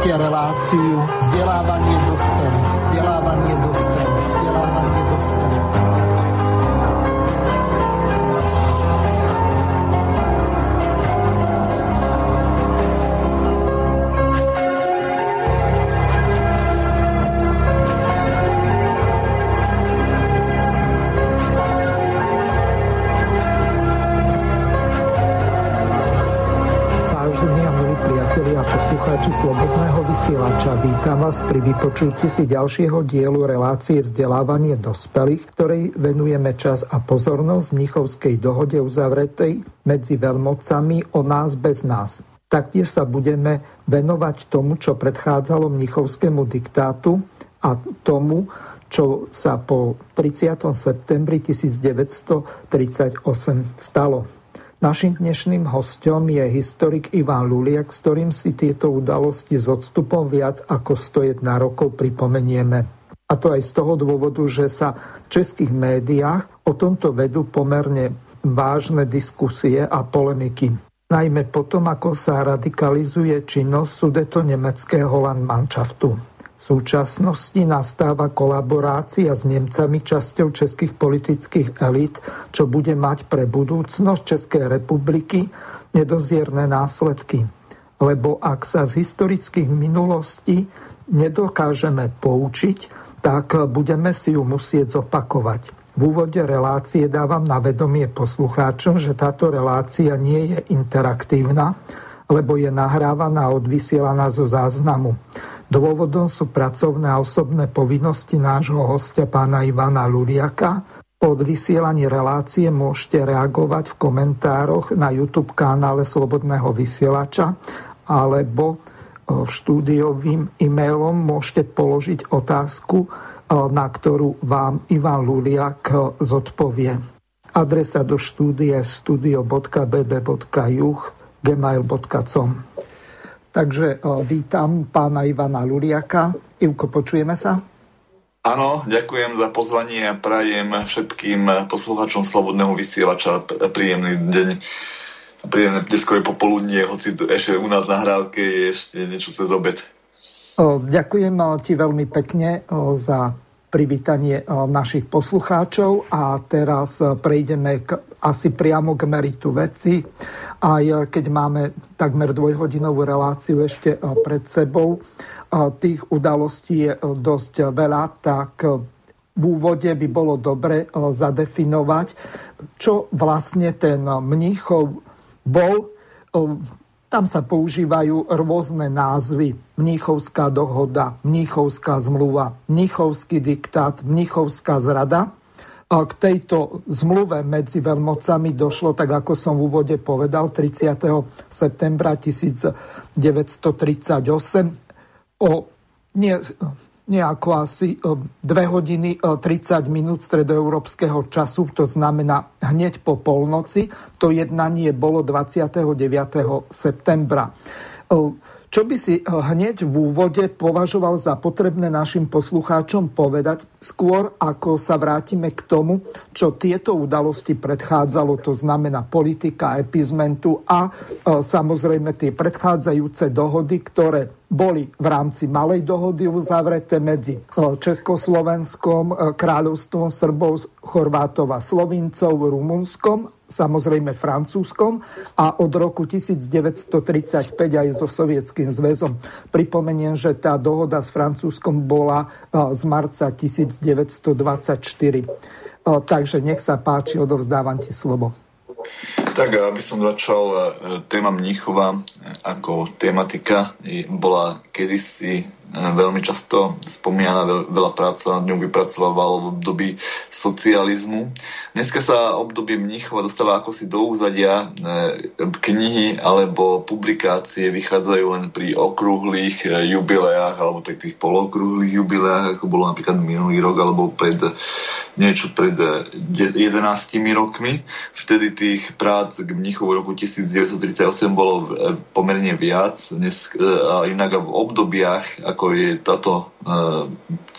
Počúvate reláciu vzdelávanie vás pri vypočutí si ďalšieho dielu relácie vzdelávanie dospelých, ktorej venujeme čas a pozornosť Mnichovskej dohode uzavretej medzi veľmocami o nás bez nás. Taktiež sa budeme venovať tomu, čo predchádzalo Mnichovskému diktátu a tomu, čo sa po 30. septembri 1938 stalo. Našim dnešným hostom je historik Ivan Luliak, s ktorým si tieto udalosti s odstupom viac ako 101 rokov pripomenieme. A to aj z toho dôvodu, že sa v českých médiách o tomto vedú pomerne vážne diskusie a polemiky. Najmä potom, ako sa radikalizuje činnosť sudeto nemeckého Landmannschaftu súčasnosti nastáva kolaborácia s Nemcami časťou českých politických elít, čo bude mať pre budúcnosť Českej republiky nedozierne následky. Lebo ak sa z historických minulostí nedokážeme poučiť, tak budeme si ju musieť zopakovať. V úvode relácie dávam na vedomie poslucháčom, že táto relácia nie je interaktívna, lebo je nahrávaná a odvysielaná zo záznamu. Dôvodom sú pracovné a osobné povinnosti nášho hostia pána Ivana Luriaka. Od vysielaní relácie môžete reagovať v komentároch na YouTube kanále Slobodného vysielača alebo e, štúdiovým e-mailom môžete položiť otázku, e, na ktorú vám Ivan Luliak e, zodpovie. Adresa do štúdie studio.bb.juh gmail.com Takže vítam pána Ivana Luriaka. Ivko, počujeme sa? Áno, ďakujem za pozvanie a prajem všetkým poslucháčom Slobodného vysielača príjemný deň, príjemné neskôr popoludnie, hoci ešte u nás na hrávke je ešte niečo cez obed. Ďakujem ti veľmi pekne za privítanie našich poslucháčov a teraz prejdeme k, asi priamo k meritu veci aj eh, keď máme takmer dvojhodinovú reláciu ešte pred sebou. Tých udalostí je dosť veľa, tak v úvode by bolo dobre zadefinovať, čo vlastne ten Mníchov bol. Tam sa používajú rôzne názvy. Mníchovská dohoda, Mníchovská zmluva, Mníchovský diktát, Mníchovská zrada. K tejto zmluve medzi veľmocami došlo, tak ako som v úvode povedal, 30. septembra 1938 o nie, nejako asi 2 hodiny 30 minút stredoeurópskeho času, to znamená hneď po polnoci. To jednanie bolo 29. septembra. Čo by si eh, hneď v úvode považoval za potrebné našim poslucháčom povedať, skôr ako sa vrátime k tomu, čo tieto udalosti predchádzalo, to znamená politika epizmentu a e, samozrejme tie predchádzajúce dohody, ktoré boli v rámci malej dohody uzavreté medzi eh, Československom, kráľovstvom Srbov, Chorvátov a Slovincov, Rumunskom samozrejme francúzskom a od roku 1935 aj so Sovietským zväzom. Pripomeniem, že tá dohoda s Francúzskom bola z marca 1924. Takže nech sa páči, odovzdávam ti slovo. Tak, aby som začal, e, téma Mníchova e, ako tematika bola kedysi e, veľmi často spomínaná, veľa práca nad ňou vypracovalo v období socializmu. Dneska sa obdobie Mníchova dostáva ako si do úzadia. Knihy alebo publikácie vychádzajú len pri okrúhlych jubileách alebo tak tých polokrúhlych jubileách, ako bolo napríklad minulý rok alebo pred niečo pred 11 rokmi. Vtedy tých prác k mnichu v roku 1938 bolo pomerne viac. Dnes, inak v obdobiach, ako je táto,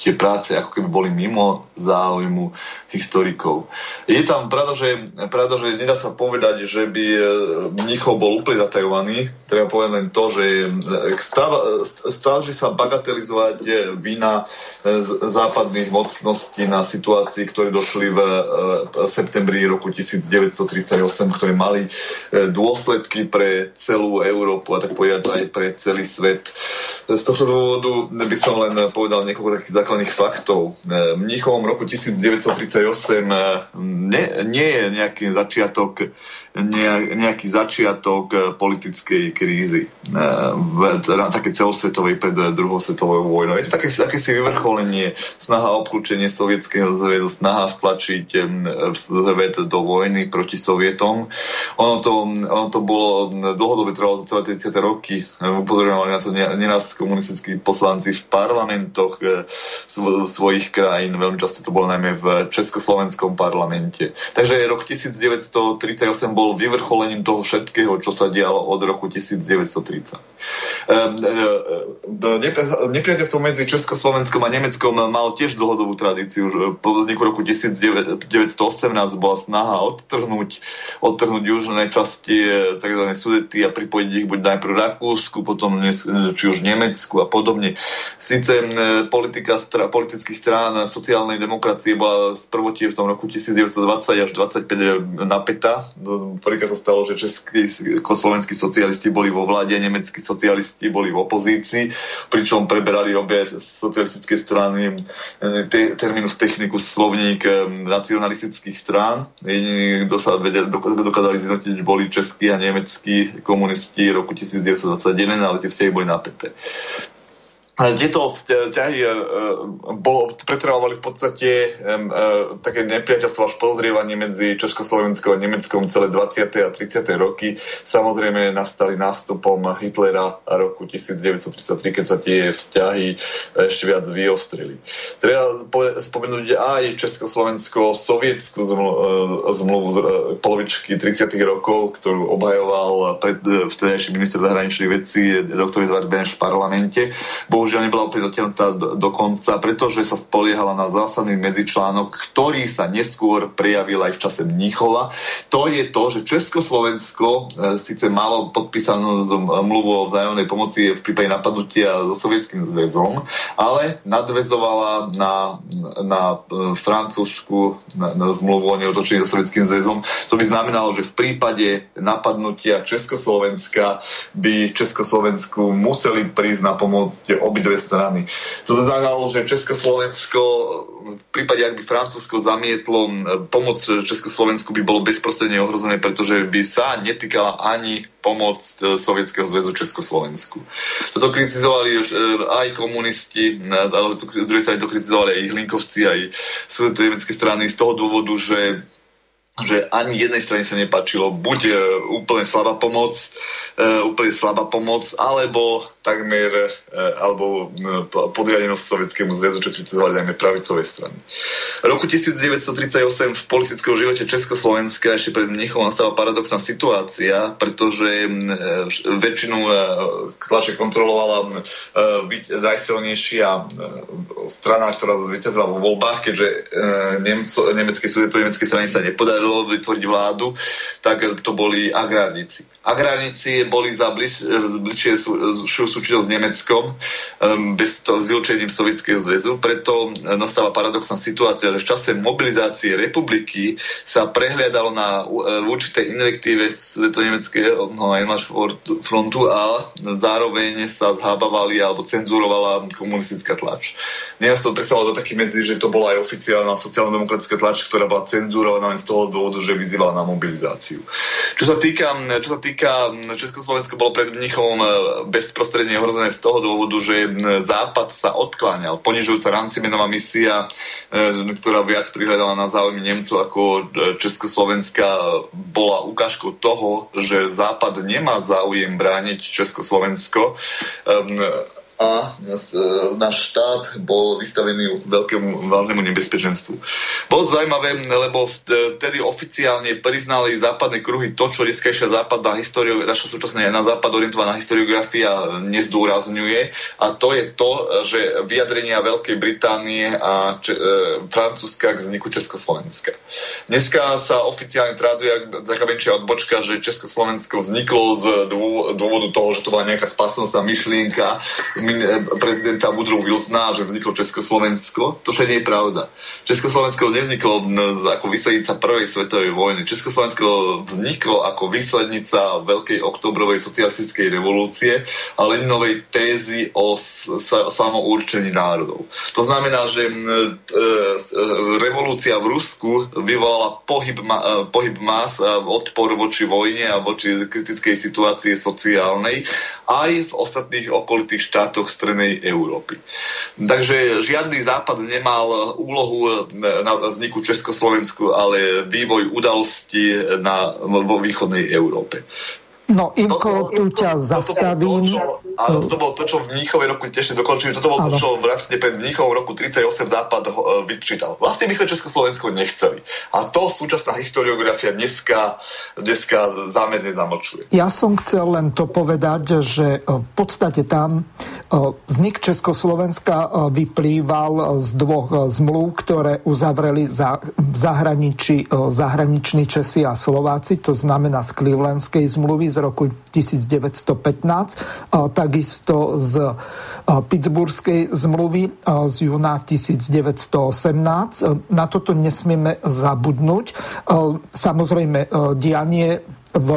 tie práce ako keby boli mimo záujmu historikov. Je tam pravda, že, pravda, že nedá sa povedať, že by mnichov bol úplne zatajovaný. Treba povedať len to, že snaží sa bagatelizovať vina západných mocností na situácii, ktoré došli v septembri roku 1938, ktoré mali e, dôsledky pre celú Európu a tak povedať aj pre celý svet. Z tohto dôvodu by som len povedal niekoľko takých základných faktov. E, Mníchovom roku 1938 e, nie, nie je nejaký začiatok nejaký začiatok eh, politickej krízy, eh, teda také celosvetovej pred druhou svetovou vojnou. Je to také, také si vyvrcholenie, snaha obklúčenie Sovietskeho zväzu, snaha vtlačiť svet do vojny proti Sovietom. Ono to, ono to bolo dlhodobé trvalo za celé 30 roky. Upozorovali na to neraz komunistickí poslanci v parlamentoch eh, svojich krajín. Veľmi často to bolo najmä v Československom parlamente. Takže rok 1938 bol bol vyvrcholením toho všetkého, čo sa dialo od roku 1930. Ehm, e, e, nepriateľstvo medzi Československom a Nemeckom mal tiež dlhodobú tradíciu. Po vzniku roku 1918 bola snaha odtrhnúť, odtrhnúť južné časti e, tzv. Sudety a pripojiť ich buď najprv Rakúsku, potom či už Nemecku a podobne. Sice politika stra, politických strán sociálnej demokracie bola z prvotie v tom roku 1920 až 25 napätá prvýkrát sa stalo, že českí slovenskí socialisti boli vo vláde, nemeckí socialisti boli v opozícii, pričom preberali obie socialistické strany e, te, terminus technicus slovník e, nacionalistických strán. Jediní, kto sa dokázali zjednotiť, boli českí a nemeckí komunisti roku 1921, ale tie vzťahy boli napäté. Tieto vzťahy e, e, bolo, v podstate uh, také nepriateľstvo až pozrievanie medzi Československou a Nemeckom celé 20. a 30. roky. Samozrejme nastali nástupom Hitlera roku 1933, keď sa tie vzťahy ešte viac vyostrili. Treba spomenúť aj Československo-sovietskú zmluvu z polovičky 30. rokov, ktorú obhajoval vtedajší minister zahraničných vecí dr. Edvard Beneš v parlamente. Bohužiaľ bohužiaľ nebola opäť do, do pretože sa spoliehala na zásadný medzičlánok, ktorý sa neskôr prejavil aj v čase Mníchova. To je to, že Československo e, síce malo podpísanú mluvu o vzájomnej pomoci v prípade napadnutia so Sovietským zväzom, ale nadvezovala na, na e, francúzsku na, na zmluvu o neotočení so Sovietským zväzom. To by znamenalo, že v prípade napadnutia Československa by Československu museli prísť na pomoc obi obidve strany. To znamenalo, že Československo, v prípade, ak by Francúzsko zamietlo pomoc Československu, by bolo bezprostredne ohrozené, pretože by sa netýkala ani pomoc e, Sovietskeho zväzu Československu. Toto kritizovali e, aj komunisti, ale to, z druhej strany to kritizovali aj Hlinkovci, aj nemecké strany z toho dôvodu, že že ani jednej strane sa nepačilo buď e, úplne slabá pomoc, úplne slabá pomoc, alebo takmer, e, alebo podriadenosť Sovietskému zväzu, čo kritizovali najmä pravicové strany. V roku 1938 v politickom živote Československa ešte pred Mnichom nastala paradoxná situácia, pretože e, väčšinu e, tlače kontrolovala najsilnejšia strana, ktorá zvíťazila vo voľbách, keďže Nemco, nemecké súdeto nemecké strany sa nepodarilo podarilo vytvoriť vládu, tak to boli agrárnici. Agrárnici boli za bliž, bližšie súčinnosť s Nemeckom um, bez toho zvilčením Sovietskeho zväzu, preto nastáva paradoxná situácia, že v čase mobilizácie republiky sa prehliadalo na uh, určité invektíve nemeckého no, frontu a zároveň sa zhábavali alebo cenzurovala komunistická tlač. Nejak to predstavovalo do taký medzi, že to bola aj oficiálna sociálno-demokratická tlač, ktorá bola cenzurovaná len z toho dôvodu, že vyzýval na mobilizáciu. Čo sa týka, čo sa týka Československo bolo pred Mnichom e, bezprostredne ohrozené z toho dôvodu, že Západ sa odkláňal. Ponižujúca Rancimenová misia, e, ktorá viac prihľadala na záujmy Nemcov ako e, Československa, bola ukážkou toho, že Západ nemá záujem brániť Československo a e, náš štát bol vystavený veľkému veľnému nebezpečenstvu. Bolo zaujímavé, lebo vtedy oficiálne priznali západné kruhy to, čo dneskajšia západná história, naša súčasná na západ orientovaná historiografia nezdôrazňuje a to je to, že vyjadrenia Veľkej Británie a Č- e, Francúzska k vzniku Československa. Dneska sa oficiálne traduje taká väčšia odbočka, že Československo vzniklo z dôvodu toho, že to bola nejaká spasnostná myšlienka prezidenta Woodrow Wilsona, že vzniklo Československo. To však nie je pravda. Československo nevzniklo ako výslednica prvej svetovej vojny. Československo vzniklo ako výslednica Veľkej oktobrovej socialistickej revolúcie a Leninovej tézy o samourčení národov. To znamená, že e, revolúcia v Rusku vyvolala pohyb, e, pohyb más, odpor voči vojne a voči kritickej situácii sociálnej aj v ostatných okolitých štátoch štátoch Strednej Európy. Takže žiadny západ nemal úlohu na vzniku Československu, ale vývoj udalostí na, vo východnej Európe. No, Imko, tu ťa zastavím. To, to, áno, to bolo to, čo v Mníchove roku tiež dokončili. Toto bolo to, čo vlastne pred Mníchovom roku 38 Západ uh, vyčítal. Vlastne my sme Československo nechceli. A to súčasná historiografia dneska, dneska zámerne zamlčuje. Ja som chcel len to povedať, že v podstate tam Vznik Československa vyplýval z dvoch zmluv, ktoré uzavreli za, v zahraničí, zahraniční Česi a Slováci, to znamená z Clevelandskej zmluvy z roku 1915, takisto z Pittsburghskej zmluvy z júna 1918. Na toto nesmieme zabudnúť. Samozrejme, dianie v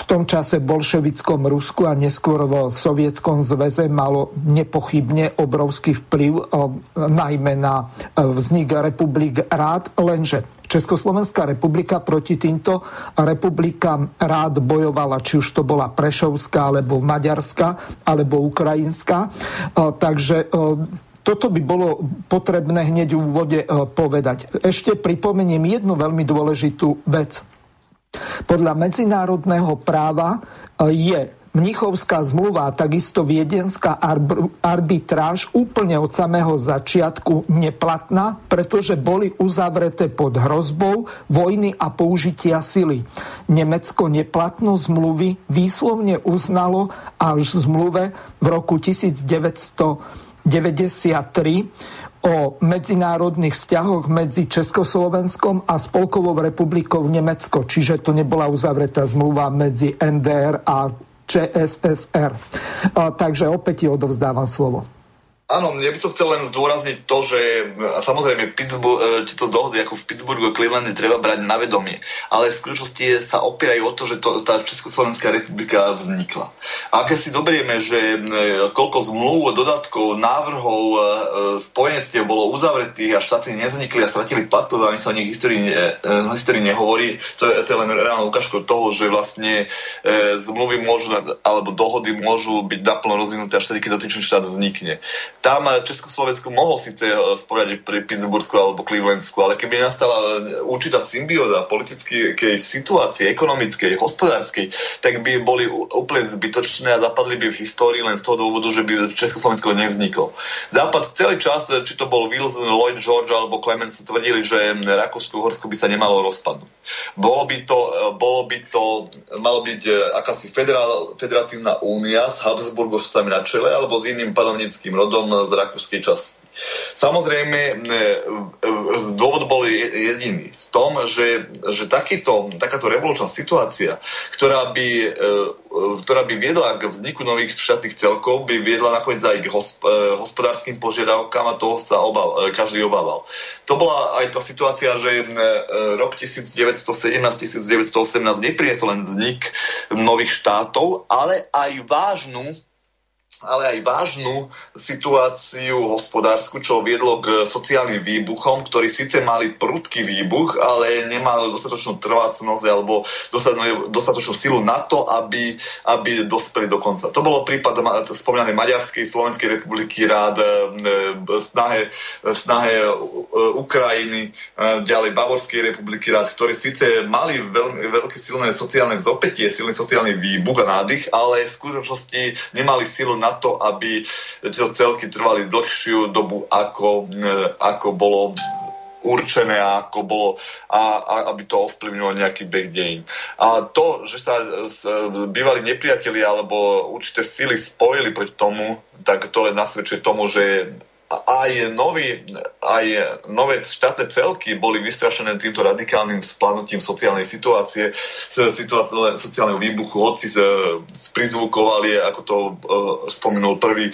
v tom čase bolševickom Rusku a neskôr v Sovietskom zväze malo nepochybne obrovský vplyv najmä na eh, vznik republik rád, lenže Československá republika proti týmto republikám rád bojovala, či už to bola Prešovská, alebo Maďarská, alebo Ukrajinská. Eh, takže toto by bolo potrebné hneď v úvode povedať. Ešte pripomeniem jednu veľmi dôležitú vec. Podľa medzinárodného práva e, je Mnichovská zmluva a takisto viedenská arbitráž úplne od samého začiatku neplatná, pretože boli uzavreté pod hrozbou vojny a použitia sily. Nemecko neplatnosť zmluvy výslovne uznalo až v zmluve v roku 1993 o medzinárodných vzťahoch medzi Československom a Spolkovou republikou Nemecko, čiže to nebola uzavretá zmluva medzi NDR a ČSSR. Takže opäť ti odovzdávam slovo. Áno, ja by som chcel len zdôrazniť to, že samozrejme Pittsburgh, e, tieto dohody ako v Pittsburghu a Clevelande treba brať na vedomie, ale v skutočnosti sa opierajú o to, že to, tá Československá republika vznikla. A ak si zoberieme, že e, koľko zmluv, dodatkov, návrhov, e, spojenstiev bolo uzavretých a štáty nevznikli a stratili platnosť, ani sa o nich histórii, histórii nehovorí, to je, to je len reálna ukážka toho, že vlastne zmluvy môžu, alebo dohody môžu byť naplno rozvinuté až vtedy, keď dotyčný štát vznikne tam Československo mohol síce e, sporiať pri Pittsburghsku alebo Clevelandsku, ale keby nastala e, určitá symbióza politickej situácie, ekonomickej, hospodárskej, tak by boli úplne zbytočné a zapadli by v histórii len z toho dôvodu, že by Československo nevzniklo. Západ celý čas, či to bol Wilson, Lloyd George alebo Clemens, tvrdili, že Rakúsko-Horsko by sa nemalo rozpadnúť. Bolo by to, bolo by to malo byť akási federál, federatívna únia s Habsburgovcami na čele alebo s iným panovnickým rodom z rakúskej časti. Samozrejme, dôvod bol jediný v tom, že, že takýto, takáto revolučná situácia, ktorá by, e, ktorá by viedla k vzniku nových štátnych celkov, by viedla nakoniec aj k hosp- e, hospodárskym požiadavkám a toho sa obav, e, každý obával. To bola aj tá situácia, že rok 1917-1918 nepriniesol len vznik nových štátov, ale aj vážnu ale aj vážnu situáciu hospodársku, čo viedlo k sociálnym výbuchom, ktorí síce mali prudký výbuch, ale nemali dostatočnú trvácnosť alebo dostatočnú silu na to, aby, aby dospeli do konca. To bolo prípad spomínanej Maďarskej, Slovenskej republiky, rád e, snahe, snahe Ukrajiny, e, ďalej Bavorskej republiky, rád, ktorí síce mali veľmi, veľké silné sociálne zopätie, silný sociálny výbuch a nádych, ale v skutočnosti nemali silu na na to, aby tieto celky trvali dlhšiu dobu, ako, ako bolo určené, ako bolo, a, a aby to ovplyvnilo nejaký beh dejín. A to, že sa bývali nepriatelia alebo určité síly spojili proti tomu, tak to len nasvedčuje tomu, že aj, nový, aj nové štátne celky boli vystrašené týmto radikálnym splanutím sociálnej situácie, sociálneho výbuchu. Hoci prizvukovali, ako to uh, spomenul prvý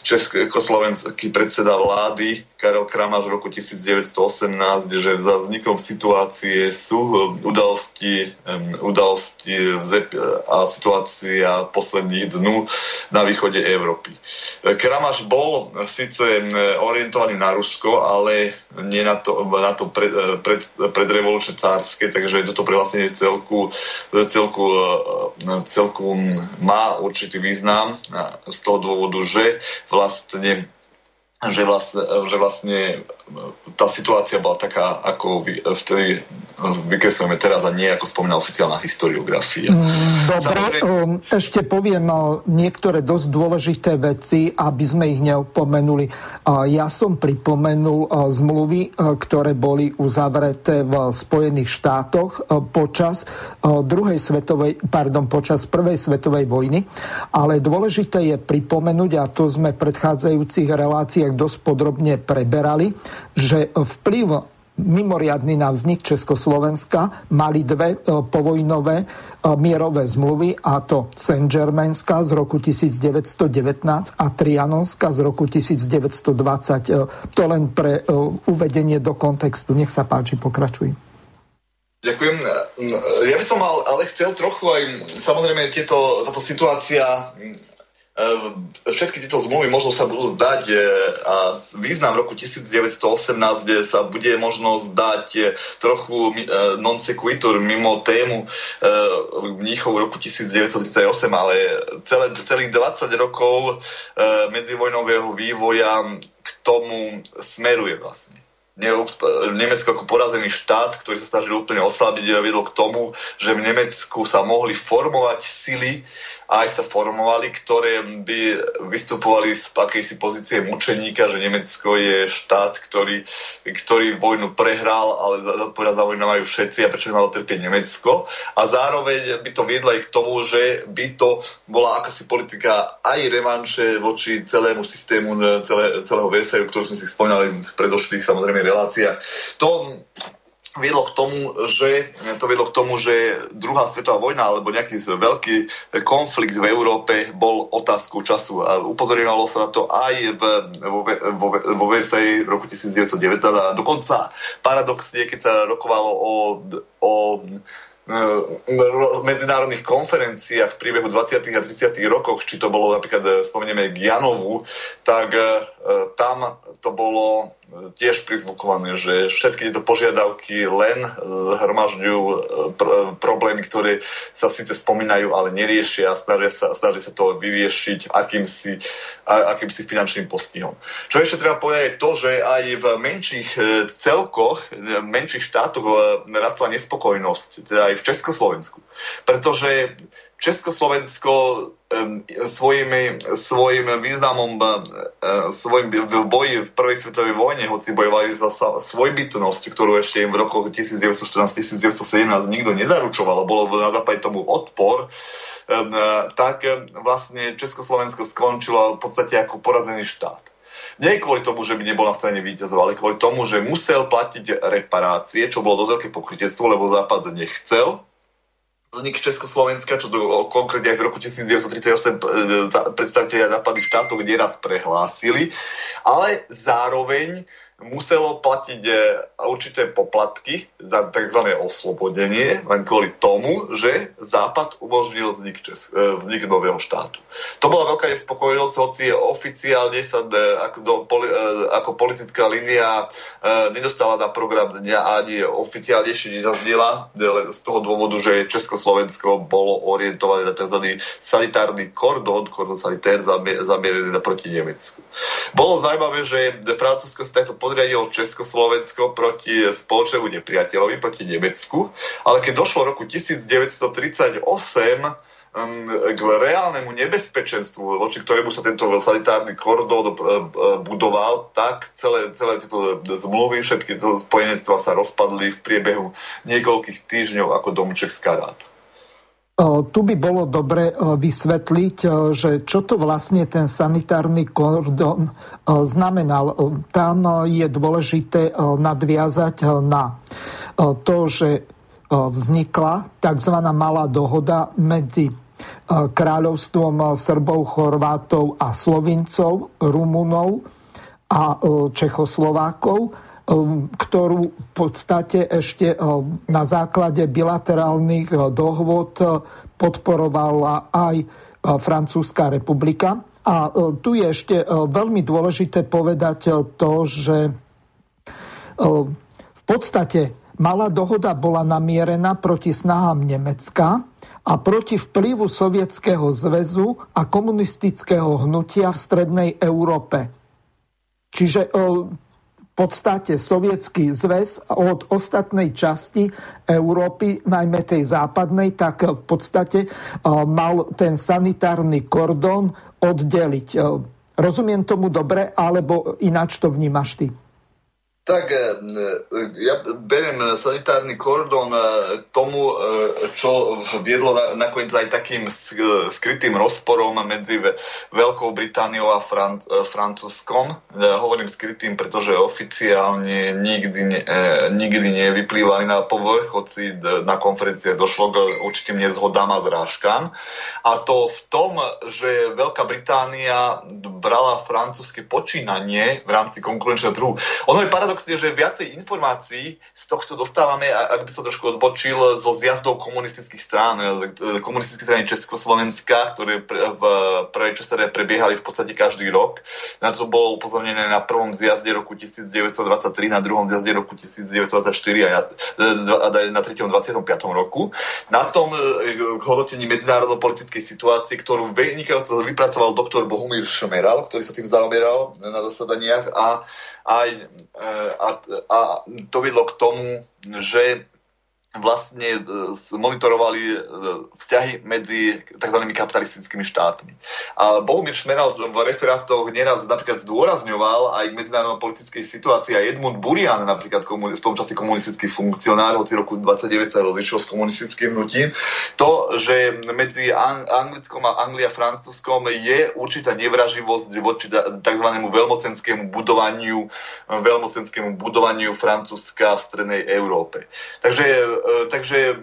československý predseda vlády Karel Kramáš v roku 1918, že za vznikom situácie sú udalosti, um, udalosti a situácia posledných dnú na východe Európy. Kramáš bol síce orientovaný na Rusko, ale nie na to, na to pred, pred, predrevolučné cárske, takže toto prevlastnenie celku, celku, celku má určitý význam z toho dôvodu, že vlastne že vlastne, že vlastne tá situácia bola taká, ako vtedy vykreslujeme teraz a nie ako spomína oficiálna historiografia. Mm, dobre. Um, ešte poviem uh, niektoré dosť dôležité veci, aby sme ich neopomenuli. Ja som pripomenul uh, zmluvy, uh, ktoré boli uzavreté v Spojených štátoch počas druhej svetovej, pardon, počas prvej svetovej vojny, ale dôležité je pripomenúť, a to sme v predchádzajúcich reláciách dosť podrobne preberali, že vplyv mimoriadný na vznik Československa mali dve e, povojnové e, mierové zmluvy, a to Saint-Germainská z roku 1919 a Trianonská z roku 1920. E, to len pre uvedenie do kontextu. Nech sa páči, pokračuj. Ďakujem. Ja by som mal, ale chcel trochu aj, samozrejme, tieto, táto situácia všetky tieto zmluvy možno sa budú zdať e, a význam roku 1918 sa bude možno zdať e, trochu e, non sequitur mimo tému mníchov roku 1938, ale celé, celých 20 rokov medzivojnového vývoja k tomu smeruje vlastne. Nemecko ako porazený štát, ktorý sa snažil úplne oslabiť, viedlo k tomu, že v Nemecku sa mohli formovať sily, a aj sa formovali, ktoré by vystupovali z akejsi pozície mučeníka, že Nemecko je štát, ktorý, ktorý vojnu prehral, ale zodpovedať za vojnu majú všetci a prečo by malo trpieť Nemecko. A zároveň by to viedlo aj k tomu, že by to bola akási politika aj revanše voči celému systému celé, celého Versaju, ktorú sme si spomínali v predošlých samozrejme reláciách. To viedlo k tomu, že to viedlo k tomu, že druhá svetová vojna alebo nejaký veľký konflikt v Európe bol otázkou času a upozorňovalo sa na to aj v, vo, vo, vo Versailles v roku 1919 a dokonca paradoxne, keď sa rokovalo o, o medzinárodných konferenciách v priebehu 20. a 30. rokoch, či to bolo napríklad, spomenieme Janovu, tak tam to bolo tiež prizvukované, že všetky tieto požiadavky len zhromažďujú e, pr- problémy, ktoré sa síce spomínajú, ale neriešia a snažia sa, snažia sa to vyriešiť akýmsi, akýmsi finančným postihom. Čo ešte treba povedať je to, že aj v menších e, celkoch, v menších štátoch e, rastla nespokojnosť, teda aj v Československu. Pretože Československo svojim, svojim významom svojim v boji v prvej svetovej vojne, hoci bojovali za svojbytnosť, ktorú ešte im v rokoch 1914-1917 nikto nezaručoval, bolo na západe tomu odpor, tak vlastne Československo skončilo v podstate ako porazený štát. Nie kvôli tomu, že by nebol na strane víťazov, ale kvôli tomu, že musel platiť reparácie, čo bolo dosť veľké pokrytectvo, lebo Západ nechcel vznik Československa, čo to konkrétne aj v roku 1938 e, predstaviteľia západných štátov nieraz prehlásili, ale zároveň muselo platiť e, určité poplatky za tzv. oslobodenie, len kvôli tomu, že Západ umožnil vznik, Čes- e, vznik nového štátu. To bola veľká nespokojnosť, hoci oficiálne sa e, ako, do, ako politická línia nedostala na program dňa ani oficiálne ešte nezaznela z toho dôvodu, že Československo bolo orientované na tzv. sanitárny kordón, kordón sanitér zamierený proti Nemecku. Bolo zaujímavé, že Francúzsko sa takto podriadilo Československo proti spoločnému nepriateľovi, proti Nemecku, ale keď došlo roku 1938 e, k reálnemu nebezpečenstvu, voči ktorému sa tento sanitárny kordón budoval, tak celé, celé tieto zmluvy, všetky spojenectva sa rozpadli v priebehu niekoľkých týždňov ako domček z karát. Tu by bolo dobre vysvetliť, že čo to vlastne ten sanitárny kordon znamenal. Tam je dôležité nadviazať na to, že vznikla tzv. malá dohoda medzi kráľovstvom Srbov, Chorvátov a Slovincov, Rumunov a Čechoslovákov ktorú v podstate ešte um, na základe bilaterálnych uh, dohôd uh, podporovala aj uh, Francúzska republika. A tu je ešte veľmi dôležité povedať to, že v podstate malá dohoda bola namierená proti snahám Nemecka a proti vplyvu Sovietskeho zväzu a komunistického hnutia v strednej Európe. Čiže podstate sovietský zväz od ostatnej časti Európy, najmä tej západnej, tak v podstate mal ten sanitárny kordón oddeliť. Rozumiem tomu dobre, alebo ináč to vnímaš ty? Tak e, ja beriem sanitárny kordon e, tomu, e, čo viedlo nakoniec aj takým skrytým rozporom medzi Veľkou Britániou a Fran- Francúzskom. Hovorím skrytým, pretože oficiálne nikdy, nikdy nevyplývali na povrch, hoci na konferencie došlo k určitým nezhodám a zrážkam. A to v tom, že Veľká Británia brala francúzske počínanie v rámci konkurenčného trhu. Ono je paradox paradoxne, že viacej informácií z tohto dostávame, ak by som trošku odbočil, zo zjazdov komunistických strán, e, komunistických strany Československa, ktoré v prvej časere prebiehali v podstate každý rok. Na to bolo upozornené na prvom zjazde roku 1923, na druhom zjazde roku 1924 a na, na 3. 25. roku. Na tom hodnotení medzinárodno-politickej situácie, ktorú vynikajúco vypracoval doktor Bohumír Šmeral, ktorý sa tým zaoberal na zasadaniach a aj, e, a, a to vedlo k tomu, že vlastne e, monitorovali e, vzťahy medzi tzv. kapitalistickými štátmi. A Bohumír Šmeral v referátoch neraz napríklad zdôrazňoval aj k medzinárodno-politickej situácii a Edmund Burian, napríklad v tom čase komunistický funkcionár, hoci roku 29 sa rozišiel s komunistickým hnutím, to, že medzi Anglickom a Anglia Francúzskom je určitá nevraživosť voči tzv. veľmocenskému budovaniu, veľmocenskému budovaniu Francúzska v strednej Európe. Takže E, takže e,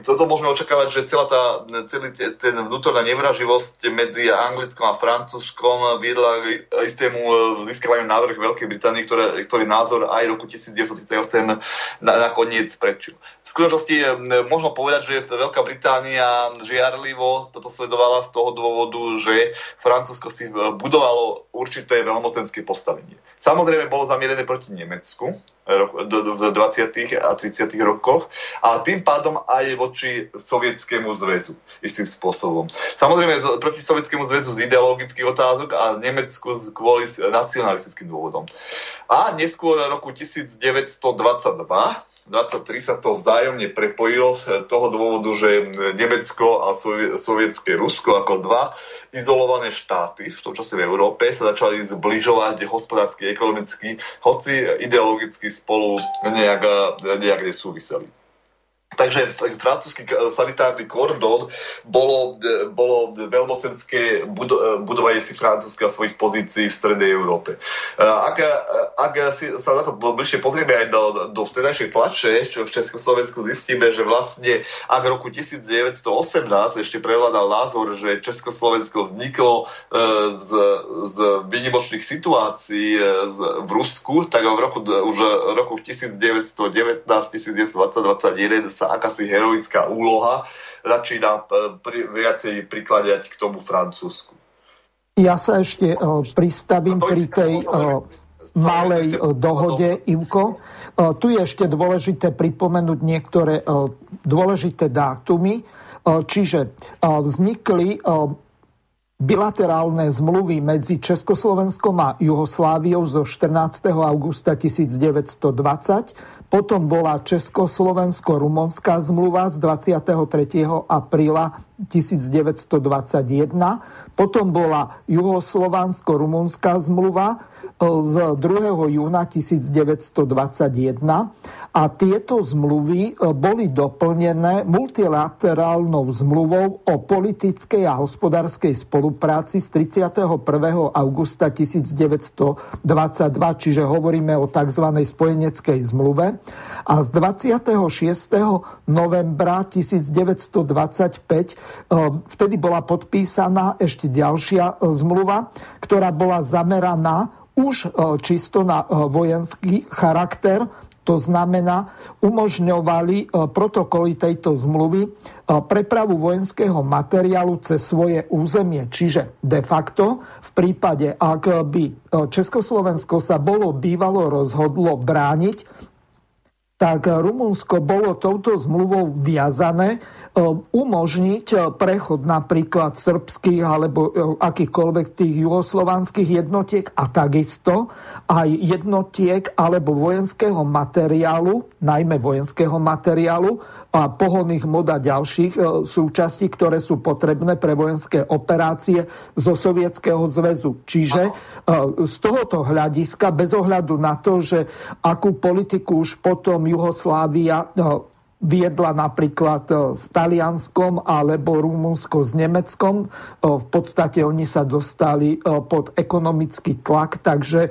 toto môžeme očakávať, že celá tá, celý ten vnútorná nevraživosť medzi Anglickom a Francúzskom viedla k istému e, získavaniu návrh Veľkej Británie, ktoré, ktorý názor aj roku 1938 na, nakoniec prečil. V skutočnosti možno povedať, že Veľká Británia žiarlivo toto sledovala z toho dôvodu, že Francúzsko si budovalo určité veľmocenské postavenie. Samozrejme bolo zamierené proti Nemecku, v 20. a 30. rokoch a tým pádom aj voči Sovietskému zväzu istým spôsobom. Samozrejme proti Sovietskému zväzu z ideologických otázok a Nemecku kvôli nacionalistickým dôvodom. A neskôr roku 1922 23 sa to vzájomne prepojilo z toho dôvodu, že Nemecko a sovietské Rusko ako dva izolované štáty v tom čase v Európe sa začali zbližovať hospodársky, ekonomicky, hoci ideologicky spolu nejak, nejak nesúviseli. Takže francúzsky sanitárny kordón bolo, bolo veľmocenské budovanie si Francúzska svojich pozícií v strednej Európe. Ak, ak si sa na to bližšie pozrieme aj do, do vtedajšej tlače, čo v Československu zistíme, že vlastne ak v roku 1918 ešte prevládal názor, že Československo vzniklo z, z výnimočných situácií v Rusku, tak v roku, už v roku 1919, 1920, 2021 sa akási heroická úloha začína e, pri, viacej prikladať k tomu Francúzsku. Ja sa ešte uh, pristavím pri tej uh, malej uh, dohode, Ivko. Uh, tu je ešte dôležité pripomenúť niektoré uh, dôležité dátumy. Uh, čiže uh, vznikli uh, bilaterálne zmluvy medzi Československom a Jugosláviou zo 14. augusta 1920, potom bola Československo-Rumunská zmluva z 23. apríla 1921, potom bola Juhoslovansko-Rumunská zmluva z 2. júna 1921 a tieto zmluvy e, boli doplnené multilaterálnou zmluvou o politickej a hospodárskej spolupráci z 31. augusta 1922, čiže hovoríme o tzv. spojeneckej zmluve. A z 26. novembra 1925 e, vtedy bola podpísaná ešte ďalšia e, zmluva, ktorá bola zameraná už čisto na vojenský charakter to znamená, umožňovali e, protokoly tejto zmluvy e, prepravu vojenského materiálu cez svoje územie. Čiže de facto v prípade, ak by e, Československo sa bolo bývalo rozhodlo brániť, tak Rumunsko bolo touto zmluvou viazané E, umožniť e, prechod napríklad srbských alebo e, akýchkoľvek tých juhoslovanských jednotiek a takisto aj jednotiek alebo vojenského materiálu, najmä vojenského materiálu a pohonných mod a ďalších súčastí, ktoré sú potrebné pre vojenské operácie zo Sovietskeho zväzu. Čiže z tohoto hľadiska, bez ohľadu na to, že akú politiku už potom Juhoslávia viedla napríklad e, s Talianskom alebo Rumunsko s Nemeckom. E, v podstate oni sa dostali e, pod ekonomický tlak, takže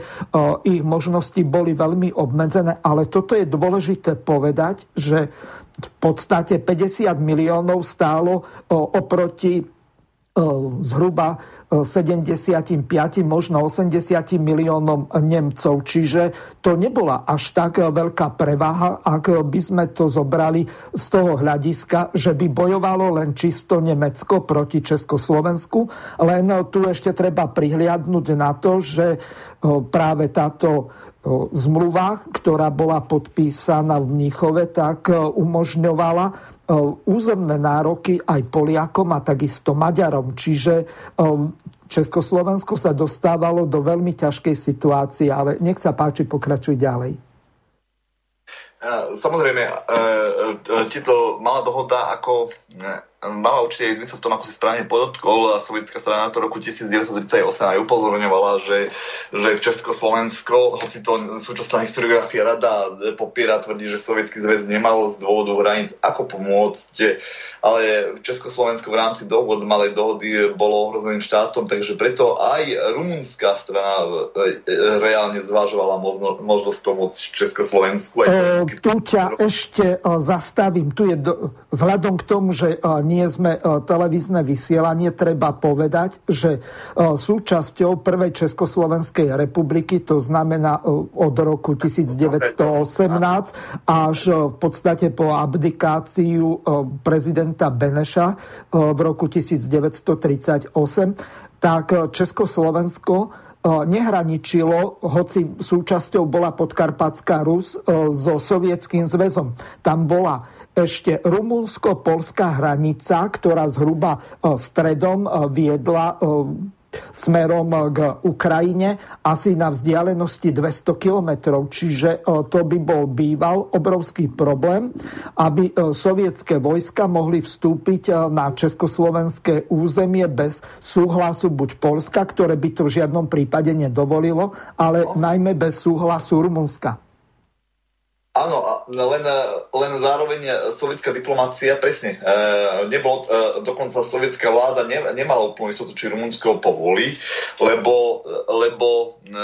ich možnosti boli veľmi obmedzené. Ale toto je dôležité povedať, že v podstate 50 miliónov stálo oproti zhruba 75, možno 80 miliónom Nemcov. Čiže to nebola až tak veľká prevaha, ak by sme to zobrali z toho hľadiska, že by bojovalo len čisto Nemecko proti Československu. Len tu ešte treba prihliadnúť na to, že práve táto zmluva, ktorá bola podpísaná v Mníchove, tak umožňovala územné nároky aj Poliakom a takisto Maďarom. Čiže e, Československo sa dostávalo do veľmi ťažkej situácie, ale nech sa páči, pokračuj ďalej. Samozrejme, e, tieto malá dohoda ako mala určite aj zmysel v tom, ako si správne podotkol a sovietská strana na to roku 1938 aj upozorňovala, že, že Československo, hoci to súčasná historiografia rada popiera, tvrdí, že sovietský zväz nemal z dôvodu hraníc ako pomôcť ale Československo v rámci dohod, malej dohody bolo ohrozeným štátom, takže preto aj rumunská strana e, e, reálne zvažovala možno, možnosť pomôcť Československu. Aj e, tu ťa ešte zastavím. Tu je do, vzhľadom k tomu, že nie sme televízne vysielanie, treba povedať, že súčasťou prvej Československej republiky, to znamená od roku 1918 až v podstate po abdikáciu prezidenta Beneša v roku 1938, tak Československo eh, nehraničilo, hoci súčasťou bola podkarpatská Rus so sovietským zväzom. Tam bola ešte rumunsko-polská hranica, ktorá zhruba stredom viedla smerom k Ukrajine asi na vzdialenosti 200 kilometrov. Čiže e, to by bol býval obrovský problém, aby e, sovietské vojska mohli vstúpiť e, na československé územie bez súhlasu buď Polska, ktoré by to v žiadnom prípade nedovolilo, ale najmä bez súhlasu Rumunska. Áno, len, len zároveň sovietská diplomácia, presne, e, nebolo, e, dokonca sovietská vláda ne, nemala úplne istotu, či Rumunsko povolí, lebo, lebo e,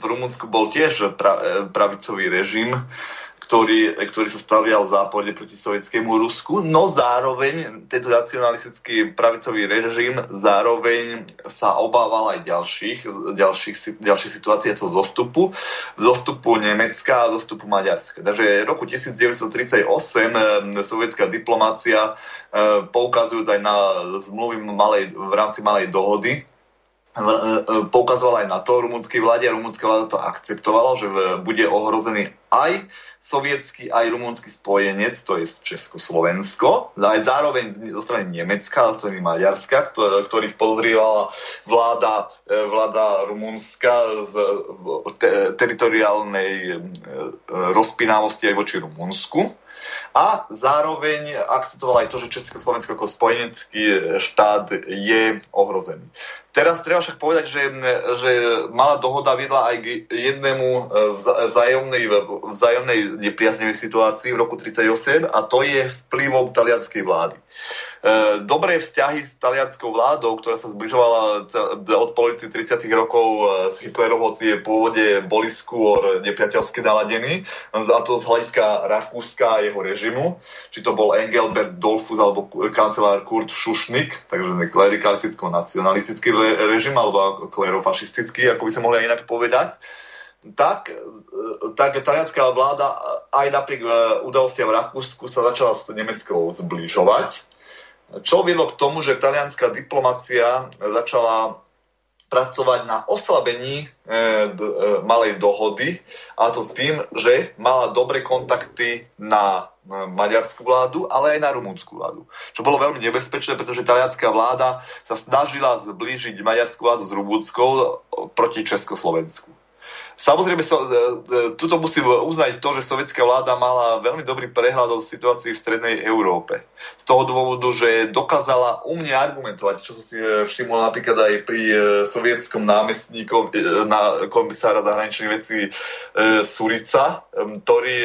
v Rumunsku bol tiež pra, pravicový režim, ktorý, ktorý sa stavial v západe proti sovietskému Rusku, no zároveň tento nacionalistický pravicový režim zároveň sa obával aj ďalších, ďalších, ďalších situácií, to zostupu, zostupu Nemecka a zostupu Maďarska. Takže v roku 1938 eh, sovietská diplomácia eh, poukazujúc aj na zmluvy malej, v rámci malej dohody, poukazoval aj na to rumunskej vláde a rumunská vláda to akceptovalo, že bude ohrozený aj sovietský aj rumúnsky spojenec, to je Československo, aj zároveň zo strany Nemecka, zo strany Maďarska, ktorých pozrievala vláda, e, vláda Rumunska z te, teritoriálnej e, rozpinavosti aj voči Rumunsku. A zároveň akceptoval aj to, že Československo ako spojenecký štát je ohrozený. Teraz treba však povedať, že, že malá dohoda viedla aj k jednému e, vzájomnej, vzájomnej nepriaznevej situácii v roku 1938 a to je vplyvom talianskej vlády. E, dobré vzťahy s talianskou vládou, ktorá sa zbližovala od polovici 30. rokov e, s Hitlerom, hoci je pôvode boli skôr nepriateľské naladení, a to z hľadiska Rakúska a jeho režimu, či to bol Engelbert Dolfus alebo kancelár Kurt Šušnik, takže klerikalisticko-nacionalistický režim alebo klerofašistický, ako by sa mohli aj inak povedať tak, e, tak talianská vláda aj napriek udalostiam v Rakúsku sa začala s Nemeckou zbližovať čo viedlo k tomu, že talianská diplomacia začala pracovať na oslabení e, d, e, malej dohody a to tým, že mala dobré kontakty na e, maďarskú vládu, ale aj na rumúnsku vládu. Čo bolo veľmi nebezpečné, pretože talianská vláda sa snažila zblížiť maďarskú vládu s rumúnskou proti Československu. Samozrejme, so, e, e, tuto musím uznať to, že sovietská vláda mala veľmi dobrý prehľad o situácii v strednej Európe. Z toho dôvodu, že dokázala umne argumentovať, čo som si e, všimol napríklad aj pri sovietskom námestníkom na komisára zahraničných vecí Surica, ktorý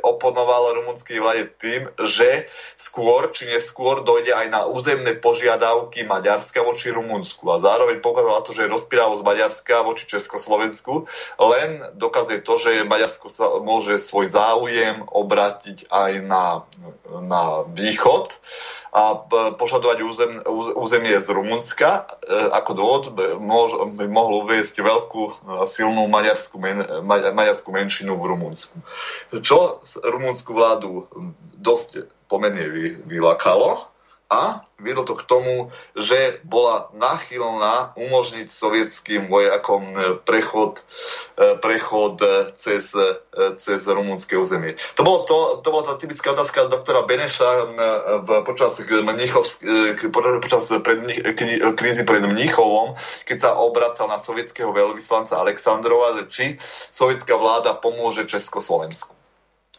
oponoval rumunskej vláde tým, že skôr či neskôr dojde aj na územné požiadavky Maďarska voči Rumunsku. A zároveň pokazala to, že je rozpínavosť Maďarska voči Československu len dokazuje to, že Maďarsko sa môže svoj záujem obrátiť aj na, na východ a požadovať územ, územie z Rumunska. E, ako dôvod by mohol uviesť veľkú silnú maďarskú, men, maďarskú menšinu v Rumunsku. Čo rumunskú vládu dosť pomerne vylakalo, a viedlo to k tomu, že bola náchylná umožniť sovietským vojakom e, prechod, e, prechod e, cez, cez rumunské územie. To, bolo to, to bola tá typická otázka doktora Beneša počas, počas pred, krízy pred Mníchovom, keď sa obracal na sovietského veľvyslanca Aleksandrova, či sovietská vláda pomôže Československu.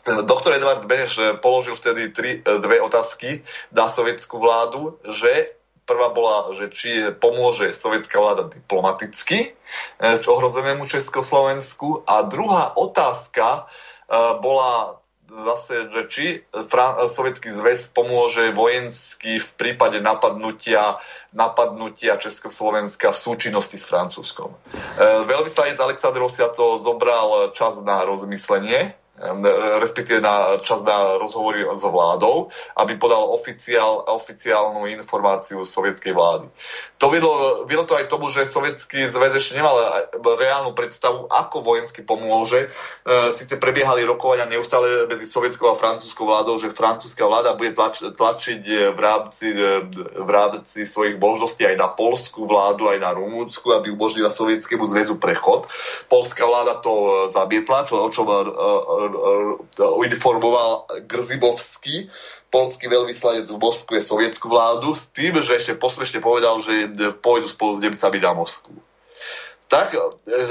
Doktor Edvard Beneš eh, položil vtedy tri, eh, dve otázky na sovietskú vládu, že prvá bola, že či pomôže sovietská vláda diplomaticky eh, čo ohrozenému Československu a druhá otázka bola zase, že či Sovietský zväz pomôže vojensky v prípade napadnutia, napadnutia Československa v súčinnosti s Francúzskom. Veľvyslanec Aleksandrov si to zobral čas na rozmyslenie respektíve na čas na rozhovory s vládou, aby podal oficiál, oficiálnu informáciu sovietskej vlády. To viedlo, viedlo to aj tomu, že sovietský zväz ešte nemal reálnu predstavu, ako vojensky pomôže. E, Sice prebiehali rokovania neustále medzi sovietskou a francúzskou vládou, že francúzska vláda bude tlač, tlačiť v rámci, v rámci svojich možností aj na polskú vládu, aj na rumúnsku, aby umožnila sovietskému zväzu prechod. Polská vláda to zabietla, čo, o čom informoval Grzibovský, polský veľvyslanec v Moskve sovietskú vládu s tým, že ešte poslečne povedal, že pôjdu spolu s Nemcami na Moskvu tak e,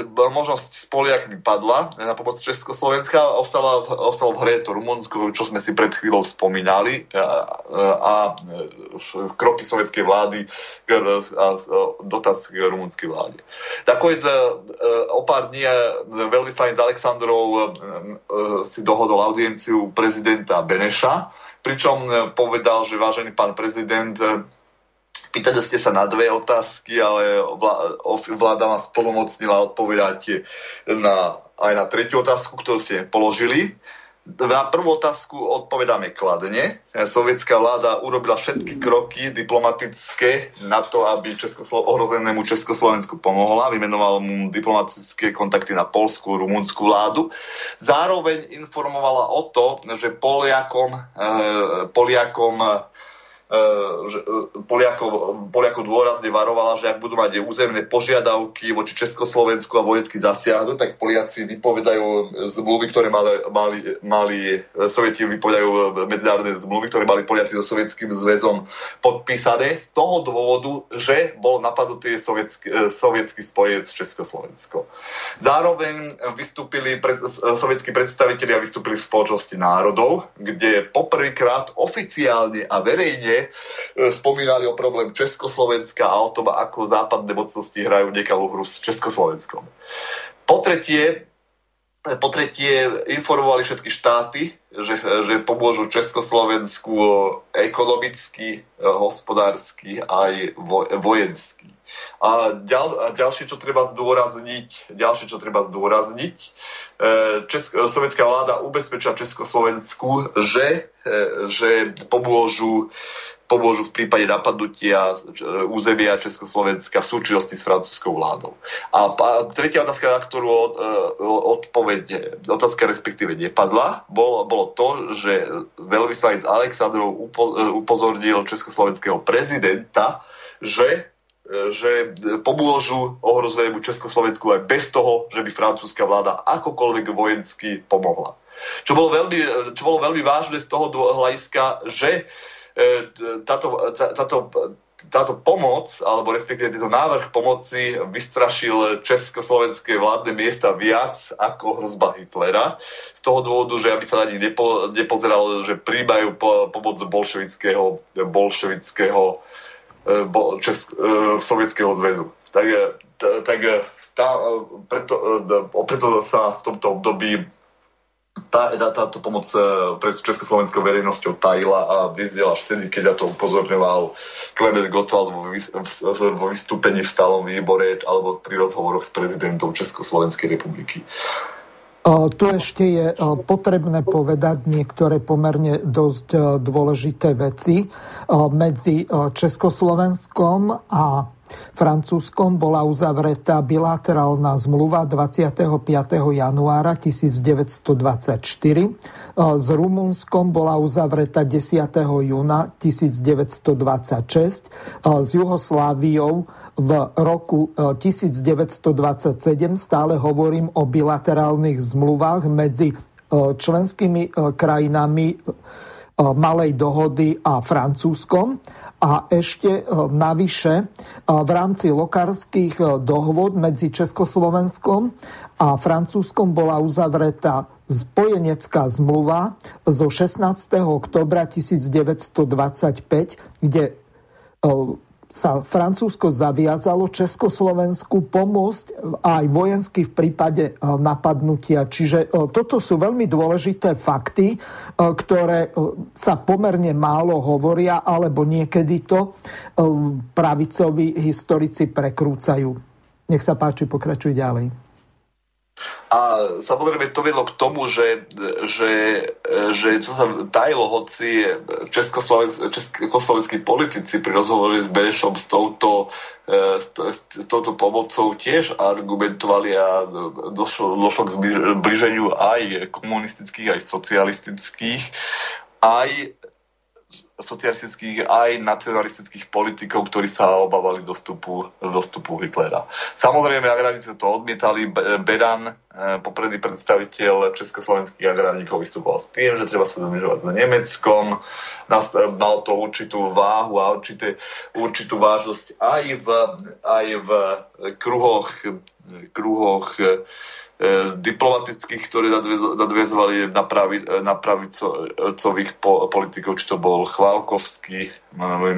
možnosť s Poliakmi padla na pomoc Československa a ostalo, v hre to Rumunsko, čo sme si pred chvíľou spomínali a, a, a kroky sovietskej vlády a dotaz k rumunskej vláde. Nakoniec e, o pár dní veľvyslanec Aleksandrov e, si dohodol audienciu prezidenta Beneša, pričom povedal, že vážený pán prezident Pýtali ste sa na dve otázky, ale vláda vás plnomocnila odpovedať na, aj na tretiu otázku, ktorú ste položili. Na prvú otázku odpovedáme kladne. Sovietská vláda urobila všetky kroky diplomatické na to, aby Českoslo- ohrozenému Československu pomohla. Vymenovala mu diplomatické kontakty na polskú, rumunskú vládu. Zároveň informovala o to, že Poliakom, eh, Poliakom že Poliakov, Poliakov dôrazne varovala, že ak budú mať územné požiadavky voči Československu a vojecky zasiahnu, tak Poliaci vypovedajú zmluvy, ktoré mali, mali, mali Sovieti vypovedajú medzinárodné zmluvy, ktoré mali Poliaci so Sovietským zväzom podpísané z toho dôvodu, že bol napadnutý sovietský, sovietský spojec s Československom. Zároveň vystúpili pred, sovietskí predstavitelia vystúpili v spoločnosti národov, kde poprvýkrát oficiálne a verejne E, spomínali o problém Československa a o tom, ako západné mocnosti hrajú nekalú hru s Československom. Po tretie, po tretie informovali všetky štáty, že, že pomôžu Československu ekonomicky, hospodársky aj vojensky. A, ďal, a ďalšie, čo treba zdôrazniť, ďalšie, čo treba zdôrazniť, e, Česko, sovjetská vláda ubezpečila Československu, že, e, že pomôžu pomôžu v prípade napadnutia územia Československa v súčinnosti s francúzskou vládou. A tretia otázka, na ktorú e, odpoveď, otázka respektíve nepadla, bolo, bolo to, že veľvyslanec Aleksandrov upozornil československého prezidenta, že že pomôžu ohrozenému Československu aj bez toho, že by francúzska vláda akokoľvek vojensky pomohla. Čo bolo veľmi, čo bolo veľmi vážne z toho hľadiska, že e, táto, táto, táto pomoc, alebo respektíve tento návrh pomoci vystrašil československé vládne miesta viac ako hrozba Hitlera. Z toho dôvodu, že aby sa na nich nepo, nepozeral, že príjmajú po, pomoc bolševického, bolševického E, Česk, e, Sovietskeho zväzu. Tak, tak tá, preto, e, preto sa v tomto období tá, tá, táto pomoc pre československou verejnosťou tajila a vyzdela až vtedy, keď ja to upozorňoval Klement Gottwald vo vystúpení v stálom výbore alebo pri rozhovoroch s prezidentom Československej republiky. Tu ešte je potrebné povedať niektoré pomerne dosť dôležité veci. Medzi Československom a Francúzskom bola uzavretá bilaterálna zmluva 25. januára 1924. S Rumunskom bola uzavretá 10. júna 1926. S Jugosláviou v roku 1927 e, stále hovorím o bilaterálnych zmluvách medzi e, členskými e, krajinami Malej dohody a Francúzskom. A ešte navyše v rámci lokárskych dohôd medzi Československom a Francúzskom bola uzavretá spojenecká zmluva zo 16. oktobra 1925, kde sa Francúzsko zaviazalo Československu pomôcť aj vojensky v prípade e, napadnutia. Čiže e, toto sú veľmi dôležité fakty, e, ktoré sa pomerne málo hovoria, alebo niekedy to pravicoví historici prekrúcajú. Nech sa páči, pokračuj ďalej. A samozrejme to vedlo k tomu, že, že, že čo sa tajilo, hoci československí politici pri rozhovore s Benešom s touto, e, s touto pomocou tiež argumentovali a došlo, došlo k zbliženiu aj komunistických, aj socialistických, aj socialistických aj nacionalistických politikov, ktorí sa obávali dostupu, dostupu Hitlera. Samozrejme, agrárnici to odmietali. Beran, eh, popredný predstaviteľ československých agrárnikov, vystupoval s tým, že treba sa znižovať s Nemeckom. Mal to určitú váhu a určité, určitú vážnosť aj v, aj v kruhoch, kruhoch E, diplomatických, ktoré nadviezovali na, pravi, e, na pravicových po, politikov, či to bol Chválkovský,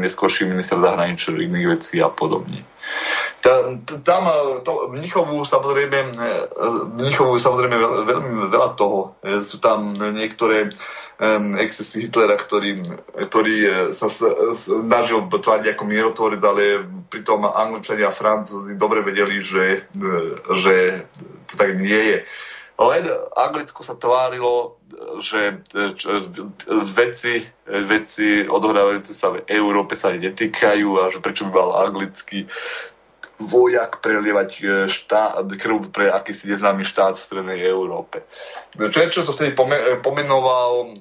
neskôrší minister zahraničia iných vecí a podobne. Tam, tam to, Mnichovu samozrejme, Mnichovu samozrejme veľmi veľa toho. Sú tam niektoré um, excesy Hitlera, ktorý, ktorý sa snažil tváriť ako mierotvorec, ale pritom Angličania a Francúzi dobre vedeli, že, e, že to tak nie je. Len Anglicko sa tvárilo, že veci, veci odohrávajúce sa v Európe sa netýkajú a že prečo by mal anglický vojak prelievať e, štát, krv pre akýsi neznámy štát v strednej Európe. Čo, čo to vtedy pomenoval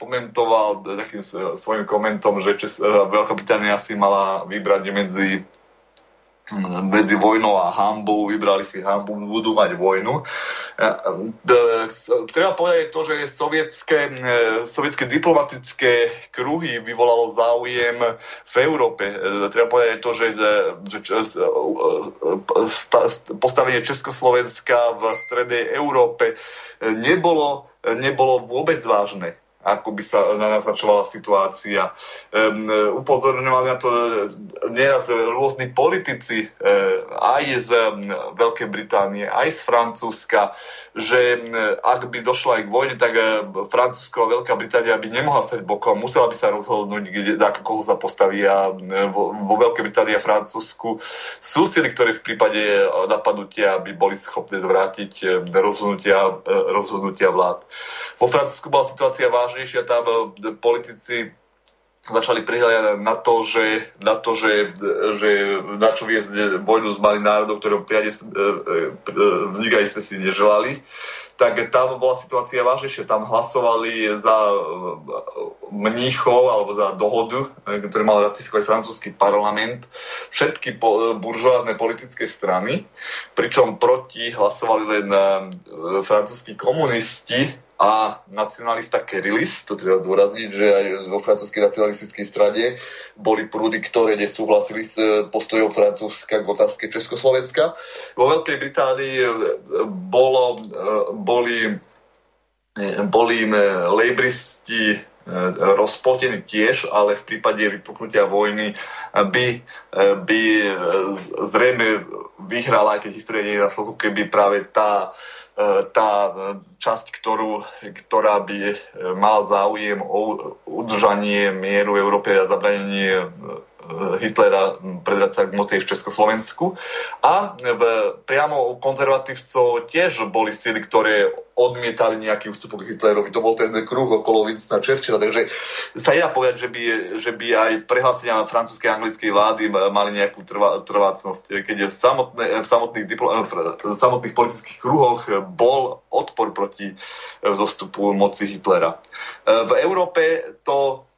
komentoval takým svojim komentom, že Čes- Veľká Británia si mala vybrať medzi medzi vojnou a hambou, vybrali si hambu, budú mať vojnu. Treba povedať to, že sovietské, sovietské diplomatické kruhy vyvolalo záujem v Európe. Treba povedať to, že, že postavenie Československa v strednej Európe nebolo, nebolo vôbec vážne ako by sa naznačovala situácia. Um, upozorňovali na to nieraz rôzni politici, um, aj z Veľkej Británie, aj z Francúzska, že ak by došlo aj k vojne, tak um, Francúzsko a Veľká Británia by nemohla stať bokom, musela by sa rozhodnúť, kde, ako koho sa postaví vo, vo Veľkej Británii a Francúzsku sú sily, ktoré v prípade napadnutia by boli schopné zvrátiť rozhodnutia, rozhodnutia vlád. Vo Francúzsku bola situácia vážnejšia, tam e, politici začali prihľadať na to, že, na to, že, že na čo viesť vojnu s malým národom, ktorého priade e, e, vznik sme si neželali, tak tam bola situácia vážnejšia. Tam hlasovali za mníchov alebo za dohodu, ktoré mal ratifikovať francúzsky parlament, všetky buržoázne politické strany, pričom proti hlasovali len francúzskí komunisti, a nacionalista Kerilis, to treba zdôrazniť, že aj vo francúzskej nacionalistickej strane boli prúdy, ktoré nesúhlasili s e, postojom Francúzska k otázke Československa. Vo Veľkej Británii e, bolo, e, boli, boli lejbristi rozpotení tiež, ale v prípade vypuknutia vojny by, by zrejme vyhrala, aj keď história nie je na slovu, keby práve tá E, tá časť, ktorú, ktorá by e, mal záujem o udržanie mieru v Európe a zabranenie e, Hitlera predrať sa k moci v Československu. A v, priamo u konzervatívcov tiež boli síly, ktoré odmietali nejaký ústupok Hitlerovi. To bol ten kruh okolo Winstona Churchilla. Takže sa nedá povedať, že by, že by aj prehlásenia francúzskej a anglickej vlády mali nejakú trvá, trvácnosť. Keď v, samotné, v, samotných diplo, v samotných politických kruhoch bol odpor proti zostupu moci Hitlera. V Európe to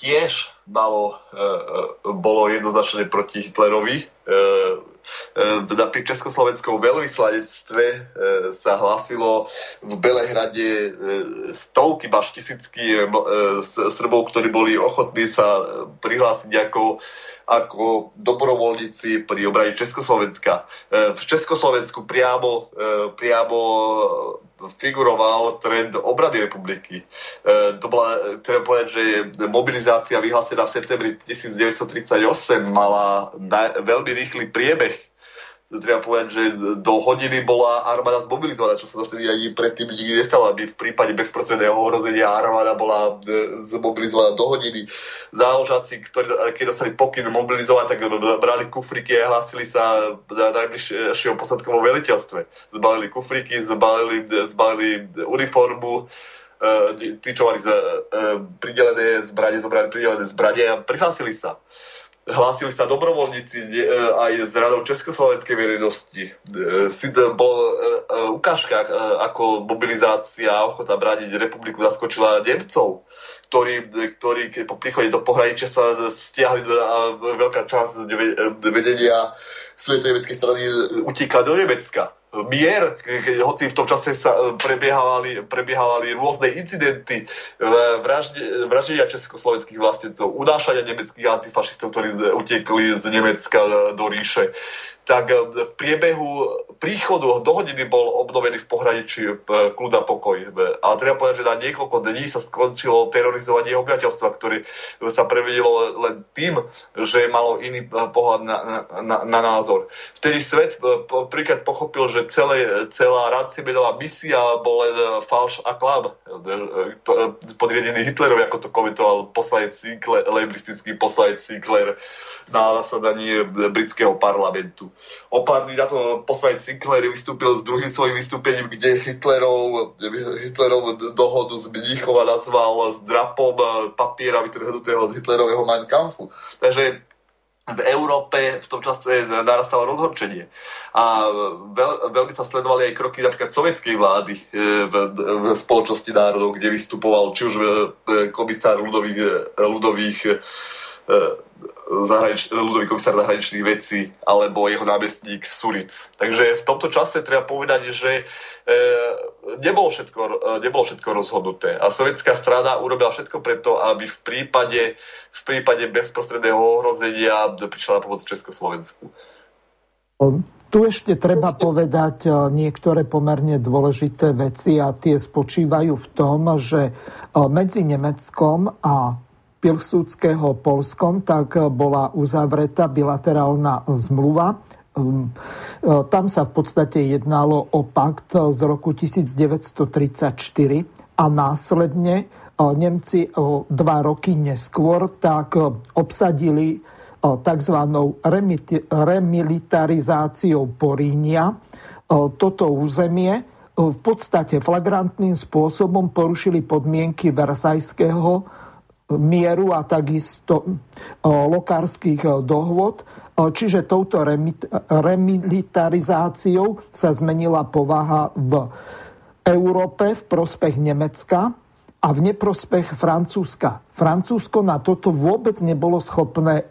tiež malo, bolo jednoznačne proti Hitlerovi na pri Československom veľvyslanectve sa hlasilo v Belehrade stovky, baš tisícky Srbov, ktorí boli ochotní sa prihlásiť ako, ako dobrovoľníci pri obrane Československa. V Československu priamo, priamo figuroval trend obrady republiky. to bola, treba povedať, že mobilizácia vyhlásená v septembri 1938 mala veľmi rýchly priebeh treba povedať, že do hodiny bola armáda zmobilizovaná, čo sa dovtedy ani predtým nikdy nestalo, aby v prípade bezprostredného ohrozenia armáda bola e, zmobilizovaná do hodiny. Záložáci, ktorí keď dostali pokyn mobilizovať, tak brali kufriky a hlásili sa na najbližšieho posadkovom veliteľstve. Zbalili kufriky, zbalili, zbalili uniformu, e, tyčovali z, e, pridelené zbranie, zobrali pridelené zbranie a prihlásili sa hlásili sa dobrovoľníci e, aj z radou Československej verejnosti. E, si bol e, ukážka, ako mobilizácia a ochota brániť republiku zaskočila Nemcov, ktorí, ktorí po príchode do pohraničia sa stiahli a veľká časť vedenia Svetovej nemeckej strany utíka do Nemecka mier, keď, hoci v tom čase sa e, prebiehali, prebiehali rôzne incidenty, e, vraždenia československých vlastencov, unášania nemeckých antifašistov, ktorí utekli z Nemecka do ríše tak e, v priebehu príchodu do hodiny bol obnovený v pohraničí e, kľud a pokoj. Ale treba povedať, že na niekoľko dní sa skončilo terorizovanie obyvateľstva, ktoré sa prevedelo len tým, že malo iný pohľad na, na, na názor. Vtedy svet príklad pochopil, že celé, celá Ranciebelová misia bol len falš a klam. Podriedený Hitlerovi, ako to komentoval poslanec Sinclair, lebristický poslanec Sinclair na zasadaní britského parlamentu. O pár dní na to poslanec Sinclair vystúpil s druhým svojím vystúpením, kde Hitlerov, Hitlerov dohodu z Mníchova nazval s drapom papiera vytrhnutého z Hitlerového Mein Kampfu. Takže v Európe v tom čase narastalo rozhorčenie. A veľ, veľmi sa sledovali aj kroky napríklad sovietskej vlády e, v, v spoločnosti národov, kde vystupoval či už e, komisár ľudových, ľudových zahranič- ľudový komisár zahraničných vecí alebo jeho námestník Suric. Takže v tomto čase treba povedať, že e, nebolo, všetko, e, nebolo všetko rozhodnuté. A sovietská strana urobila všetko preto, aby v prípade, v prípade bezprostredného ohrozenia prišla na pomoc Československu. Tu ešte treba povedať e, niektoré pomerne dôležité veci a tie spočívajú v tom, že e, medzi Nemeckom a Pilsudského Polskom, tak bola uzavretá bilaterálna zmluva. Um, e, tam sa v podstate jednalo o pakt z roku 1934 a následne e, Nemci dva roky neskôr tak obsadili e, tzv. remilitarizáciou Porínia toto územie v podstate flagrantným spôsobom porušili podmienky Versajského mieru a takisto lokárskych dohôd. Čiže touto remilitarizáciou sa zmenila povaha v Európe v prospech Nemecka a v neprospech Francúzska. Francúzsko na toto vôbec nebolo schopné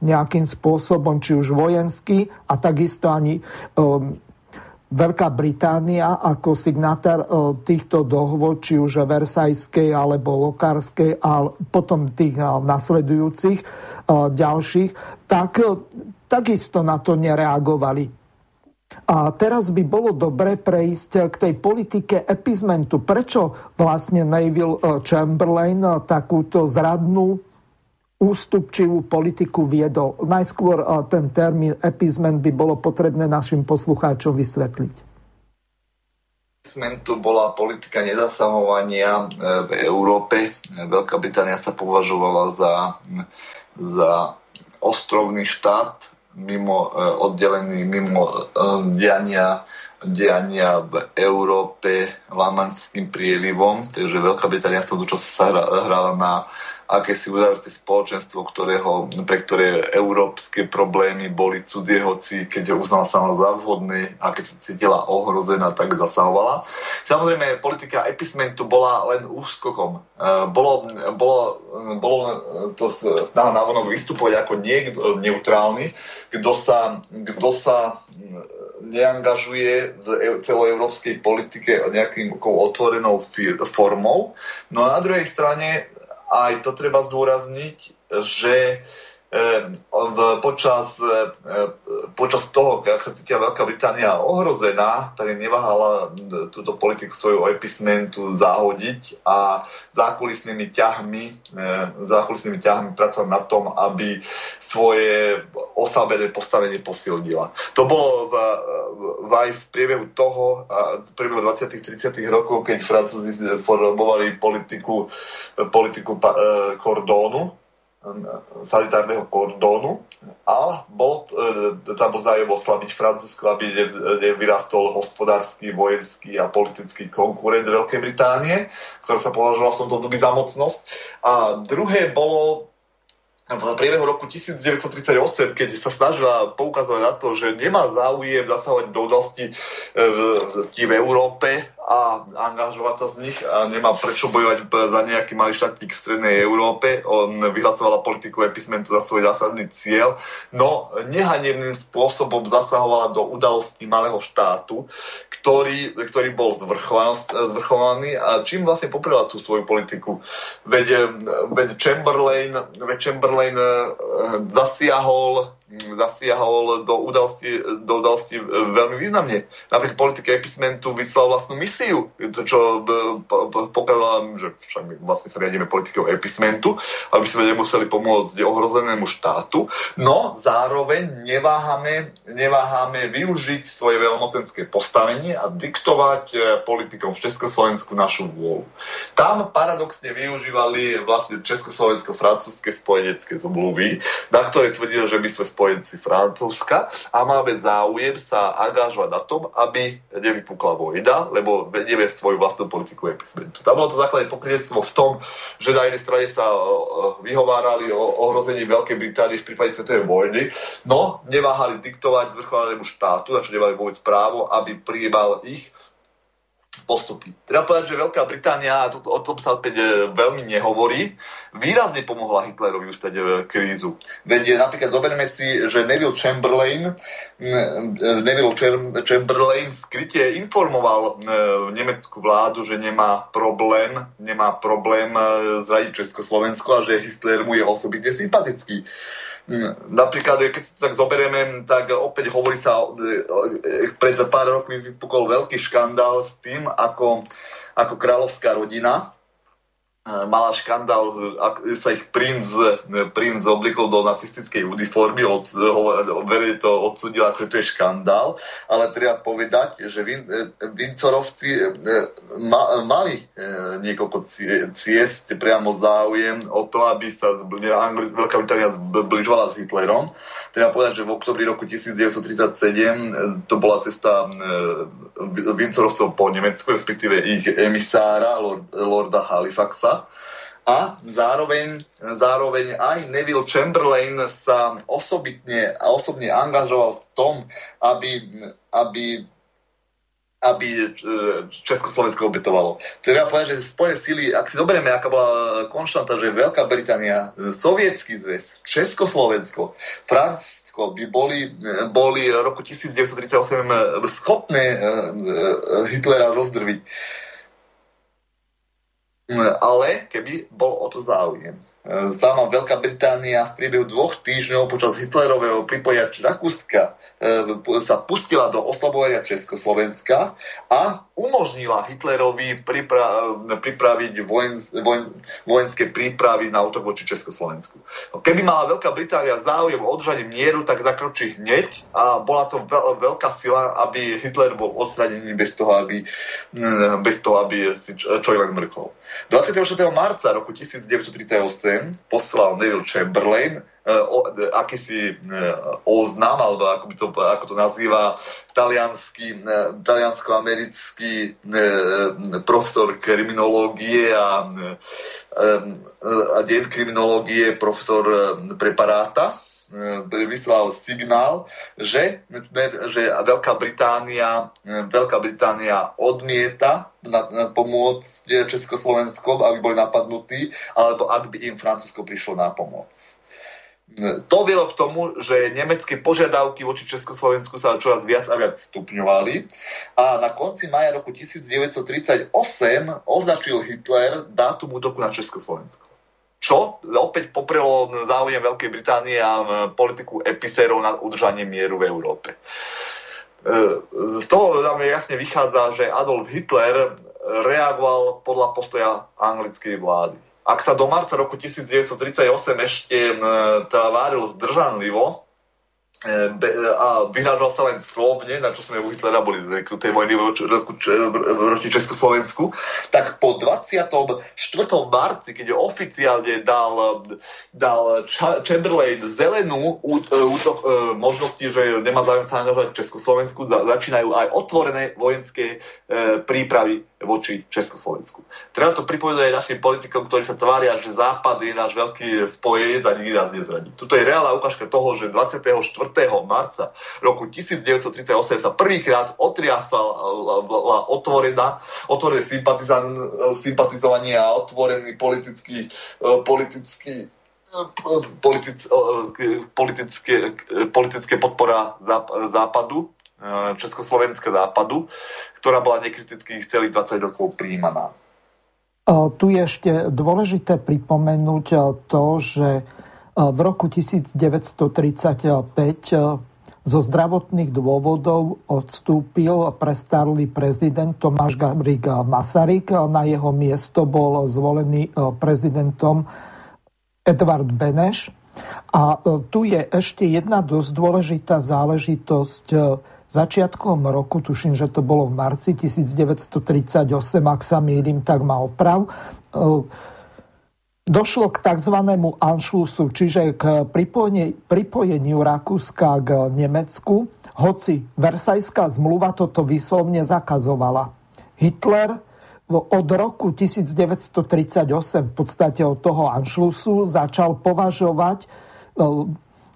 nejakým spôsobom, či už vojenský a takisto ani Veľká Británia ako signátár e, týchto dohôd, či už Versajskej alebo Lokárskej a potom tých e, nasledujúcich e, ďalších, tak takisto na to nereagovali. A teraz by bolo dobre prejsť k tej politike epizmentu. Prečo vlastne Neville Chamberlain takúto zradnú ústupčivú politiku viedol. Najskôr ten termín epizment by bolo potrebné našim poslucháčom vysvetliť. Epizmentu bola politika nezasahovania e, v Európe. Veľká Británia sa považovala za, za ostrovný štát, mimo, e, oddelený mimo e, diania, diania v Európe Lamanským prielivom. Takže Veľká Británia v sa hrala na akési uzavreté spoločenstvo, ktorého, pre ktoré európske problémy boli cudzie, hoci keď ho uznala sama za vhodné a keď sa cítila ohrozená, tak zasahovala. Samozrejme, politika epismentu bola len úskokom. E, bolo, bolo, bolo to snaha navonok vystupovať ako niekto neutrálny, kto sa, kto sa neangažuje v e, celoeurópskej politike nejakým otvorenou formou. No a na druhej strane aj to treba zdôrazniť, že počas, počas toho, keď cítila Veľká Británia ohrozená, tak neváhala túto politiku svojho epismentu zahodiť a zákulisnými ťahmi, zákulisnými ťahmi pracovať na tom, aby svoje oslabené postavenie posilnila. To bolo v, v, aj v priebehu toho, v priebehu 20. 30. rokov, keď Francúzi formovali politiku, politiku kordónu, sanitárneho kordónu a bol, e, tam bol zájem oslabiť Francúzsko, aby nevyrastol hospodársky, vojenský a politický konkurent Veľkej Británie, ktorá sa považovala v tomto období za mocnosť. A druhé bolo v priebehu roku 1938, keď sa snažila poukazovať na to, že nemá záujem zasahovať do udalosti e, v, v Európe a angažovať sa z nich a nemá prečo bojovať za nejaký malý štátnik v strednej Európe. On vyhlasovala politiku epismentu za svoj zásadný cieľ, no nehanebným spôsobom zasahovala do udalostí malého štátu, ktorý, ktorý bol zvrchovaný a čím vlastne poprela tú svoju politiku. Veď, veď Chamberlain, veď Chamberlain eh, zasiahol zasiahol do udalosti, do udalosti veľmi významne. Napríklad politika epismentu vyslal vlastnú misiu, čo pokazala, že však my vlastne sa riadíme politikou epismentu, aby sme nemuseli pomôcť ohrozenému štátu, no zároveň neváhame, neváhame využiť svoje veľmocenské postavenie a diktovať e, politikom v Československu našu vôľu. Tam paradoxne využívali vlastne československo-francúzske spojenecké zmluvy, na ktoré tvrdili, že by sme spojenci Francúzska a máme záujem sa angažovať na tom, aby nevypukla vojna, lebo vedieme svoju vlastnú politiku epizmentu. Tam bolo to základné pokrytectvo v tom, že na jednej strane sa vyhovárali o ohrození Veľkej Británie v prípade svetovej vojny, no neváhali diktovať zvrchovanému štátu, na čo nemali vôbec právo, aby prijímal ich postupy. Treba povedať, že Veľká Británia, a o tom sa opäť e, veľmi nehovorí, výrazne pomohla Hitlerovi ustať e, krízu. Veď e, napríklad zoberme si, že Neville Chamberlain, Neville Chamberlain skryte informoval nemeckú vládu, že nemá problém, nemá problém zradiť Československo a že Hitler mu je osobitne sympatický. Napríklad, keď si tak zoberieme, tak opäť hovorí sa, e, pred pár rokmi vypukol veľký škandál s tým, ako, ako kráľovská rodina mala škandál, ak sa ich princ, princ oblikol do nacistickej uniformy, od, verejne to odsudil, ako to je škandál, ale treba povedať, že Vin, Vincorovci e, ma, mali e, niekoľko ciest priamo záujem o to, aby sa Veľká Británia zbližovala s Hitlerom. Treba povedať, že v oktobri roku 1937 e, to bola cesta Vincorovcov po Nemecku, respektíve ich emisára, Lord, Lorda Halifaxa, a zároveň, zároveň aj Neville Chamberlain sa osobitne a osobne angažoval v tom, aby, aby aby e, Československo obetovalo. Treba povedať, že spojené síly, ak si zoberieme, aká bola konštanta, že Veľká Británia, Sovietský zväz, Československo, Francúzsko by boli, boli v roku 1938 schopné e, e, Hitlera rozdrviť ale keby bol o to záujem. Sama Veľká Británia v priebehu dvoch týždňov počas Hitlerového pripoja Rakúska e, sa pustila do oslabovania Československa a umožnila Hitlerovi pripra- pripraviť vojen- vojen- vojenské prípravy na útok voči Československu. Keby mala Veľká Británia záujem o održanie mieru, tak zakročí hneď a bola to veľ- veľká sila, aby Hitler bol odstranený bez toho, aby, bez toho, aby si čo len mrkol. 24. marca roku 1938 OSN poslal Neville Chamberlain uh, o, akýsi uh, oznam, alebo ako, by to, ako to nazýva talianský, taliansko-americký profesor kriminológie a, a deň kriminológie profesor preparáta vyslal signál, že, že Veľká Británia, Veľká Británia odmieta pomôcť Československom, aby boli napadnutí, alebo ak by im Francúzsko prišlo na pomoc. To vielo k tomu, že nemecké požiadavky voči Československu sa čoraz viac a viac stupňovali a na konci maja roku 1938 označil Hitler dátum útoku na Československo čo opäť poprelo záujem Veľkej Británie a politiku episérov na udržanie mieru v Európe. E, z toho nám jasne vychádza, že Adolf Hitler reagoval podľa postoja anglickej vlády. Ak sa do marca roku 1938 ešte tváril zdržanlivo, E, a vyhrážal sa len slovne, na čo sme u Hitlera boli zvyknutí vojny proti Československu, tak po 24. marci, keď oficiálne dal, dal Chamberlain zelenú útok, e, možnosti, že nemá záujem sa angažovať Československu, začínajú aj otvorené vojenské prípravy voči Československu. Treba to pripovedať aj našim politikom, ktorí sa tvária, že Západ je náš veľký spojenec a nikdy nás nezradí. Tuto je reálna ukážka toho, že 24. marca roku 1938 sa prvýkrát otriasala otvorená, otvorené sympatizovanie a otvorený politický, politický politic, politické, politické podpora západu Československa západu, ktorá bola nekriticky celých 20 rokov príjmaná. Tu je ešte dôležité pripomenúť to, že v roku 1935 zo zdravotných dôvodov odstúpil prestarlý prezident Tomáš Garik Masaryk. Na jeho miesto bol zvolený prezidentom Edvard Beneš. A tu je ešte jedna dosť dôležitá záležitosť začiatkom roku, tuším, že to bolo v marci 1938, ak sa mýlim, tak ma oprav, e, došlo k tzv. anšlusu, čiže k pripojeniu Rakúska k Nemecku, hoci Versajská zmluva toto vyslovne zakazovala. Hitler od roku 1938 v podstate od toho Anšlusu začal považovať e,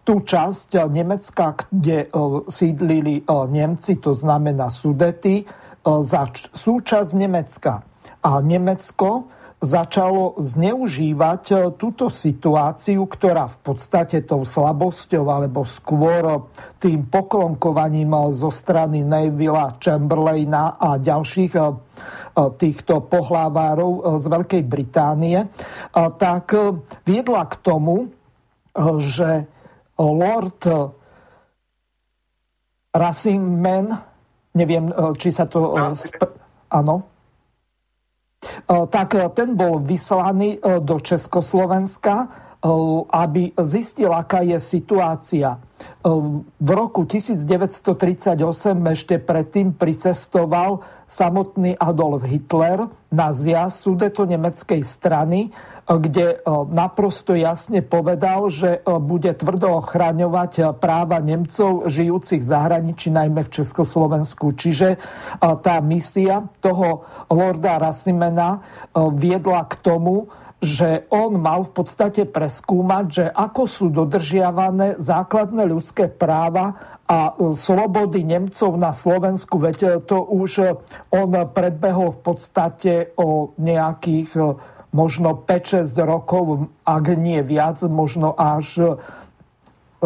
tú časť Nemecka, kde e, sídlili e, Nemci, to znamená Sudety, za súčasť Nemecka. A Nemecko začalo zneužívať túto situáciu, ktorá v podstate tou slabosťou alebo skôr tým poklonkovaním zo strany Nevilla Chamberlaina a ďalších týchto pohlavárov e, z Veľkej Británie, tak e, viedla k tomu, e, že Lord Rassingman, neviem, či sa to... Áno. Tak ten bol vyslaný do Československa, aby zistil, aká je situácia. V roku 1938 ešte predtým pricestoval samotný Adolf Hitler na zjazd sudeto nemeckej strany, kde e, naprosto jasne povedal, že e, bude tvrdo ochraňovať e, práva Nemcov žijúcich v zahraničí, najmä v Československu. Čiže tá misia toho lorda Rassimena viedla k tomu, že on mal v podstate preskúmať, že ako sú dodržiavané základné ľudské práva a e, slobody Nemcov na Slovensku, veď e, to už e, on predbehol v podstate o nejakých možno 5-6 rokov, ak nie viac, možno až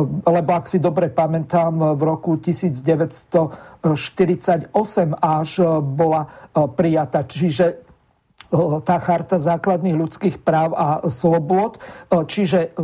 lebo ak si dobre pamätám, v roku 1948 až bola prijata. Čiže tá charta základných ľudských práv a slobod. Čiže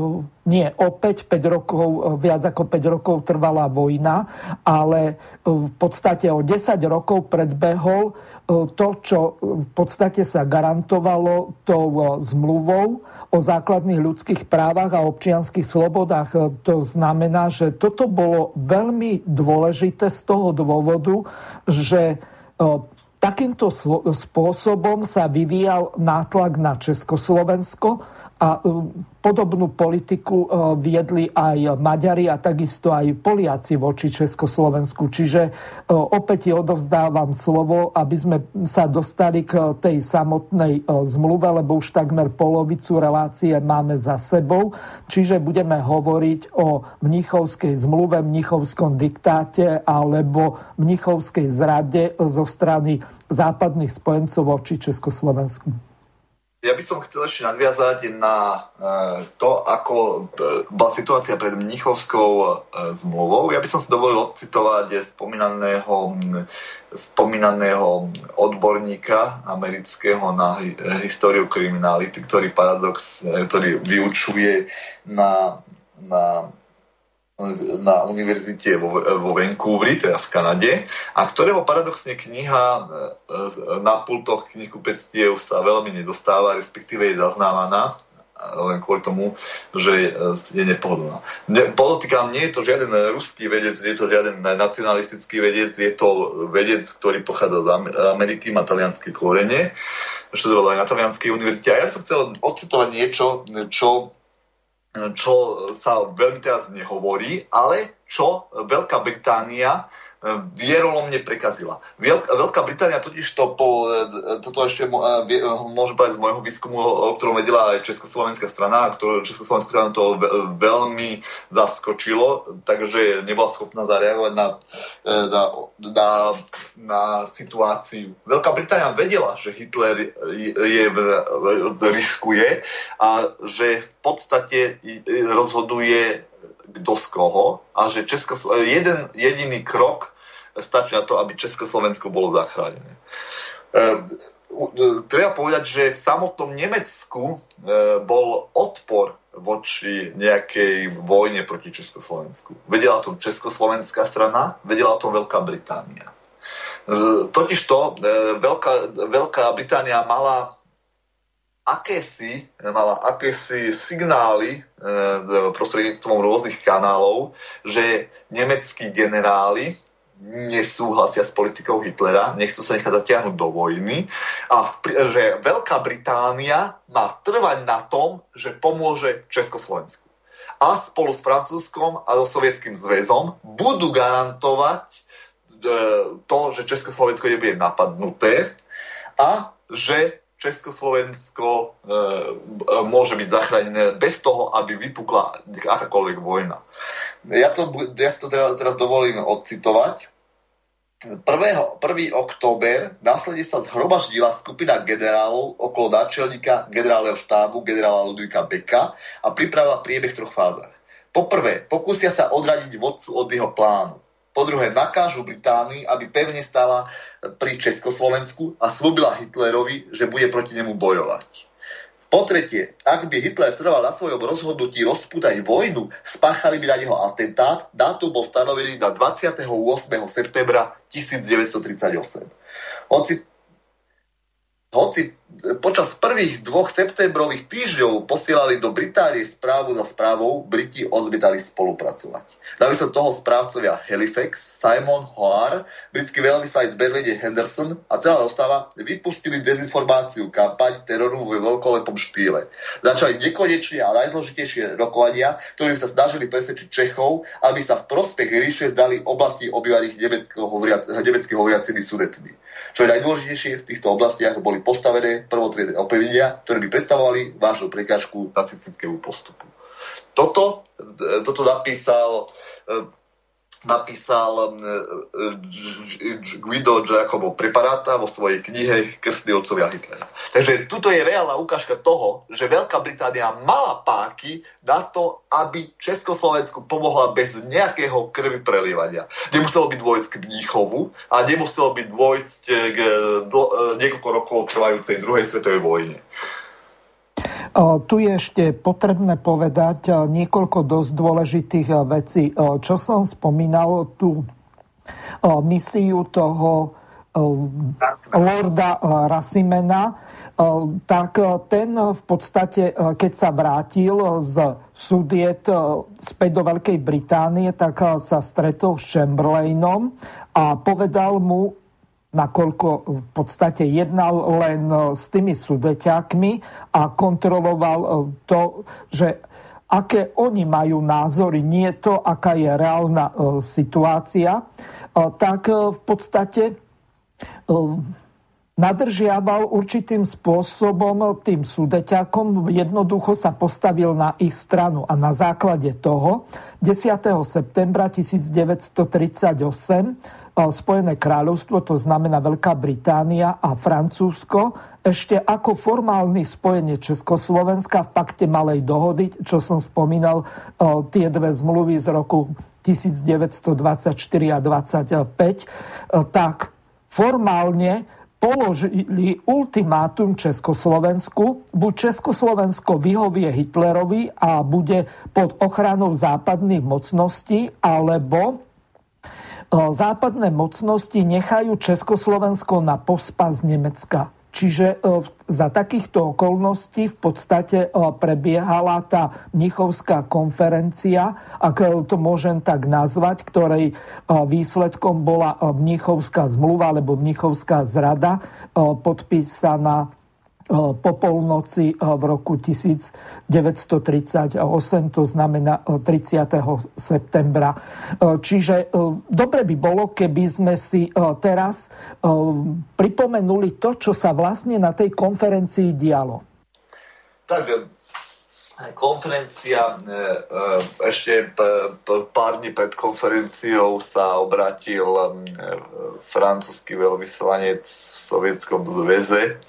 nie opäť 5 rokov, viac ako 5 rokov trvala vojna, ale v podstate o 10 rokov predbehol to, čo v podstate sa garantovalo tou zmluvou o základných ľudských právach a občianských slobodách. To znamená, že toto bolo veľmi dôležité z toho dôvodu, že Takýmto spôsobom sa vyvíjal nátlak na Československo a Podobnú politiku e, viedli aj Maďari a takisto aj Poliaci voči Československu. Čiže e, opäť odovzdávam slovo, aby sme sa dostali k tej samotnej e, zmluve, lebo už takmer polovicu relácie máme za sebou. Čiže budeme hovoriť o Mnichovskej zmluve, Mnichovskom diktáte alebo Mnichovskej zrade zo strany západných spojencov voči Československu ja by som chcel ešte nadviazať na e, to, ako e, bola situácia pred Mnichovskou e, zmluvou. Ja by som si dovolil odcitovať spomínaného, spomínaného odborníka amerického na históriu kriminality, ktorý paradox, ktorý vyučuje na, na na univerzite vo, vo Vancouveri, teda v Kanade, a ktorého paradoxne kniha e, e, na pultoch knihkupectiev sa veľmi nedostáva, respektíve je zaznávaná len kvôli tomu, že je nepohodlná. Politika nie je to žiaden ruský vedec, nie je to žiaden nacionalistický vedec, je to vedec, ktorý pochádza z Ameriky, má talianské korene, študoval aj na talianskej univerzite. A ja som chcel odcitovať niečo, čo čo sa veľmi teraz nehovorí, ale čo Veľká Británia vierolomne prekazila. Veľká Británia totiž to po, toto ešte môžem povedať z môjho výskumu, o ktorom vedela aj Československá strana, ktorú Československá strana to veľmi zaskočilo, takže nebola schopná zareagovať na, na, na, na situáciu. Veľká Británia vedela, že Hitler je, je, riskuje a že v podstate rozhoduje kto z koho a že Česko, jeden jediný krok stačí na to, aby Československo bolo zachránené. E, treba povedať, že v samotnom Nemecku e, bol odpor voči nejakej vojne proti Československu. Vedela o tom Československá strana, vedela o tom Veľká Británia. E, totižto Veľká, Veľká Británia mala akési, mala akési signály e, prostredníctvom rôznych kanálov, že nemeckí generáli nesúhlasia s politikou Hitlera, nechcú sa nechať zatiahnuť do vojny a že Veľká Británia má trvať na tom, že pomôže Československu. A spolu s Francúzskom a so Sovietským zväzom budú garantovať e, to, že Československo nebude napadnuté a že Československo e, môže byť zachránené bez toho, aby vypukla akákoľvek vojna. Ja to, ja to teraz, teraz dovolím odcitovať. 1. 1. október následne sa zhromaždila skupina generálov okolo náčelníka generálneho štábu generála Ludvíka Beka a pripravila priebeh troch fázach. Poprvé, pokúsia sa odradiť vodcu od jeho plánu. Po druhé, nakážu Británii, aby pevne stala pri Československu a slúbila Hitlerovi, že bude proti nemu bojovať. Po tretie, ak by Hitler trval na svojom rozhodnutí rozpútať vojnu, spáchali by na neho atentát, dátum bol stanovený na 28. septembra 1938. Hoci, hoci počas prvých dvoch septembrových týždňov posielali do Británie správu za správou, Briti odmietali spolupracovať. Namiesto toho správcovia Halifax, Simon Hoare, britský veľvyslanec Berline Henderson a celá dostava vypustili dezinformáciu kampaň teroru vo veľkolepom štýle. Začali nekonečne a najzložitejšie rokovania, ktorým sa snažili presvedčiť Čechov, aby sa v prospech ríše zdali oblasti obývaných nemecky hovoriacimi sudetmi. Čo je najdôležitejšie, v týchto oblastiach boli postavené prvotriedne opevnenia, ktoré by predstavovali vážnu prekážku nacistickému postupu. Toto, toto napísal napísal Guido Giacomo Preparata vo svojej knihe Krstný otcovia Hitlera. Takže tuto je reálna ukážka toho, že Veľká Británia mala páky na to, aby Československu pomohla bez nejakého krvi prelievania. Nemuselo byť vojsk k Mníchovu a nemuselo byť vojsk k niekoľko rokov trvajúcej druhej svetovej vojne. Tu je ešte potrebné povedať niekoľko dosť dôležitých vecí. Čo som spomínal, tú misiu toho lorda Rasimena, tak ten v podstate, keď sa vrátil z súdiet späť do Veľkej Británie, tak sa stretol s Chamberlainom a povedal mu, nakoľko v podstate jednal len e, s tými sudeťákmi a kontroloval e, to, že aké oni majú názory, nie to, aká je reálna e, situácia, tak v podstate nadržiaval určitým spôsobom tým sudeťakom, jednoducho sa postavil na ich stranu a na základe toho 10. septembra 1938 Spojené kráľovstvo, to znamená Veľká Británia a Francúzsko, ešte ako formálny spojenie Československa v pakte Malej dohody, čo som spomínal, tie dve zmluvy z roku 1924 a 25, tak formálne položili ultimátum Československu. Buď Československo vyhovie Hitlerovi a bude pod ochranou západných mocností, alebo západné mocnosti nechajú Československo na pospas Nemecka. Čiže za takýchto okolností v podstate prebiehala tá Mnichovská konferencia, ak to môžem tak nazvať, ktorej výsledkom bola Mnichovská zmluva alebo Mnichovská zrada podpísaná po polnoci v roku 1938, to znamená 30. septembra. Čiže dobre by bolo, keby sme si teraz pripomenuli to, čo sa vlastne na tej konferencii dialo. Tak konferencia, ešte pár dní pred konferenciou sa obratil francúzsky veľvyslanec v Sovietskom zväze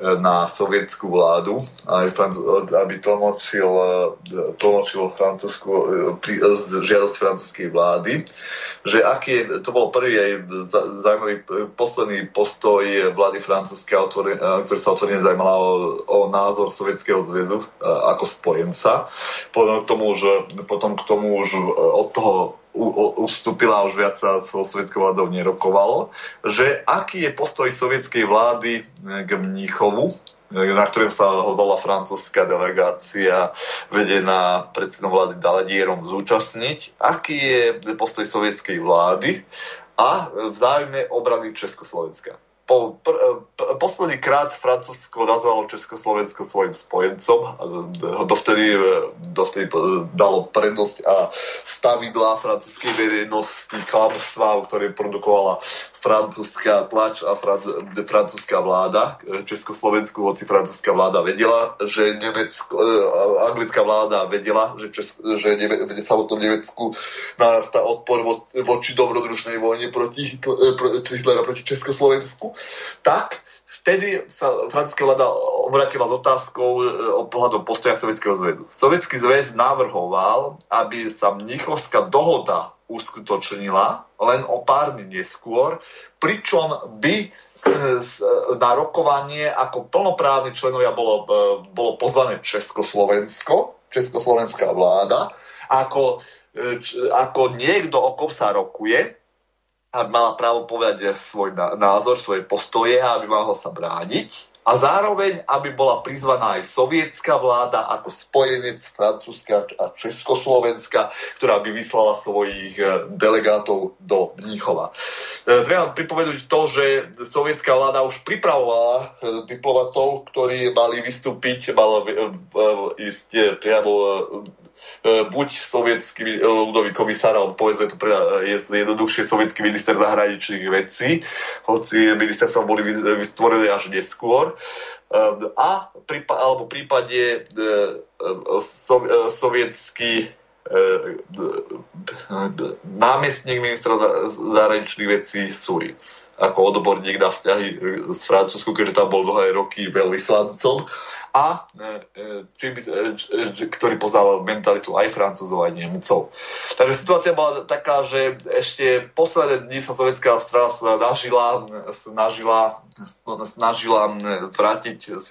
na sovietskú vládu, aby tlmočil, tlmočil francúzsku, žiadosť francúzskej vlády, že aký je, to bol prvý aj zaujímavý posledný postoj vlády francúzskej, ktorý sa otvorene zaujímala o, o názor Sovietskeho zväzu ako spojenca. Potom k tomu už, potom k tomu už od toho ustúpila, už viac sa so sovietskou vládou nerokovalo, že aký je postoj sovietskej vlády k Mníchovu, na ktorým sa hodala francúzska delegácia vedená predsedom vlády Daladierom zúčastniť. Aký je postoj sovietskej vlády a v záujme obrany Československa po, pr, pr, posledný krát Francúzsko nazvalo Československo svojim spojencom. Dovtedy, dovtedy dalo prednosť a stavidla francúzskej verejnosti klamstvá, ktoré produkovala francúzska tlač a fran, francúzska vláda Československu, hoci francúzska vláda vedela, že Nemecko, e, anglická vláda vedela, že, Česko, že v samotnom Nemecku narastá odpor vo, voči dobrodružnej vojne proti, e, proti Hitlera proti Československu, tak vtedy sa francúzska vláda obratila s otázkou o pohľadom postoja Sovietskeho zväzu. Sovietský zväz navrhoval, aby sa Mnichovská dohoda uskutočnila len o pár dní neskôr, pričom by e, na rokovanie ako plnoprávni členovia bolo, e, bolo pozvané Československo, Československá vláda, ako, e, ako niekto, o kom sa rokuje, aby mala právo povedať svoj názor, svoje postoje a aby mohla sa brániť a zároveň, aby bola prizvaná aj sovietská vláda ako spojenec Francúzska a Československa, ktorá by vyslala svojich e, delegátov do Mníchova. E, treba pripomenúť to, že sovietská vláda už pripravovala e, diplomatov, ktorí mali vystúpiť, malo ísť priamo buď sovietský e, ľudový komisár, alebo povedzme to pre, je jednoduchšie sovietský minister zahraničných vecí, hoci ministerstva boli vystvorené až neskôr. E, a alebo v prípade sovietský námestník ministra zahraničných vecí Suric ako odborník na vzťahy s Francúzskou, keďže tam bol dlhé roky veľvyslancom a e, e, e, ktorý poznal mentalitu aj Francúzov, aj Nemcov. Takže situácia bola taká, že ešte posledné dni sa sovietská strana snažila, snažila, snažila zvrátiť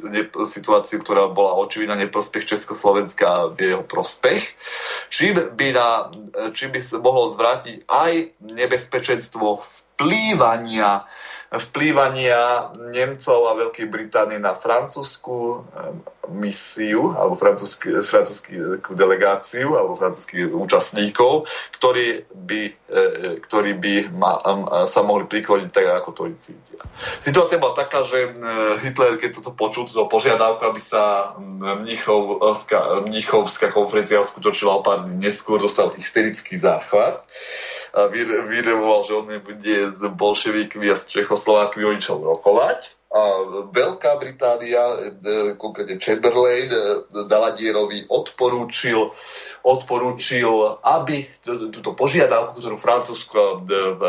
situáciu, ktorá bola očividná neprospech Československa v jeho prospech. Čím by, na, čím by sa mohlo zvrátiť aj nebezpečenstvo vplývania vplývania Nemcov a Veľkej Británie na francúzsku misiu alebo francúzskú delegáciu alebo francúzských účastníkov, ktorí by, e, ktorí by ma, sa mohli prikloniť tak, ako to cítia. Situácia bola taká, že Hitler, keď toto počul, to požiadavku, aby sa Mnichovská, Mnichovská konferencia uskutočila o pár dní neskôr, dostal hysterický záchvat a vyrevoval, že on nebude s bolševíkmi a s Čechoslovákmi o ničom rokovať. A Veľká Británia, e, konkrétne Chamberlain, e, Daladierovi odporúčil, odporúčil, aby túto požiadavku, ktorú Francúzsko e,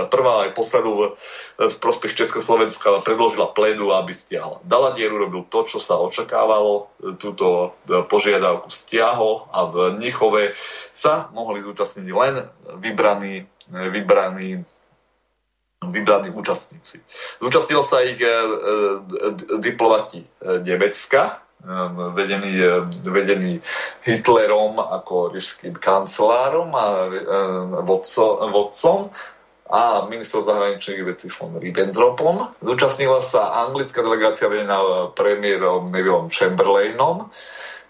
prvá aj poslednú v prospech Československa predložila plédu, aby stiahla. Daladier urobil to, čo sa očakávalo, túto požiadavku stiahol a v Nichove sa mohli zúčastniť len vybraní vybraní vybraní účastníci. Zúčastnil sa ich e, e, diplomati e, Nemecka, vedený, vedený Hitlerom ako ríšským kancelárom a vodco, vodcom a ministrom zahraničných vecí von Ribbentropom. Zúčastnila sa anglická delegácia vedená premiérom Nevilleom Chamberlainom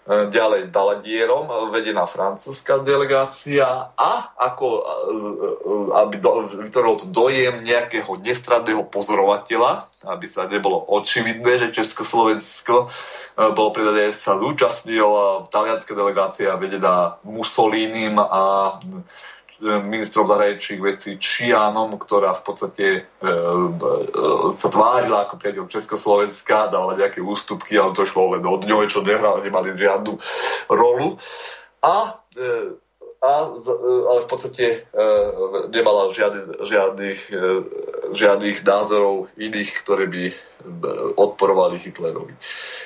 ďalej Daladierom, vedená francúzska delegácia a ako, e, aby do, vytvoril to dojem nejakého nestradného pozorovateľa, aby sa nebolo očividné, že Československo e, bolo pridané, sa zúčastnila talianská delegácia vedená Mussolinim a ministrom zahraničných vecí Čianom, ktorá v podstate e, e, sa tvárila ako priateľ Československa, dala nejaké ústupky, ale to šlo len od ňoho, čo nehral, nemali žiadnu rolu. A, e, a, e, ale v podstate e, nemala žiadny, žiadnych, e, žiadnych názorov iných, ktoré by e, odporovali Hitlerovi.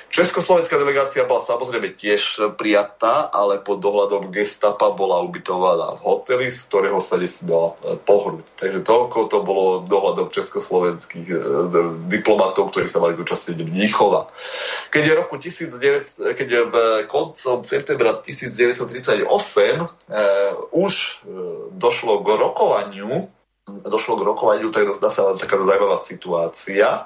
Československá delegácia bola samozrejme tiež prijatá, ale pod dohľadom gestapa bola ubytovaná v hoteli, z ktorého sa nesmela e, pohrúť. Takže toľko to bolo dohľadom československých e, diplomatov, ktorí sa mali zúčastniť Mníchova. Keď je roku 1900, keď je v koncom septembra 1938 e, už e, došlo k rokovaniu, došlo k rokovaniu, tak sa taká zaujímavá situácia,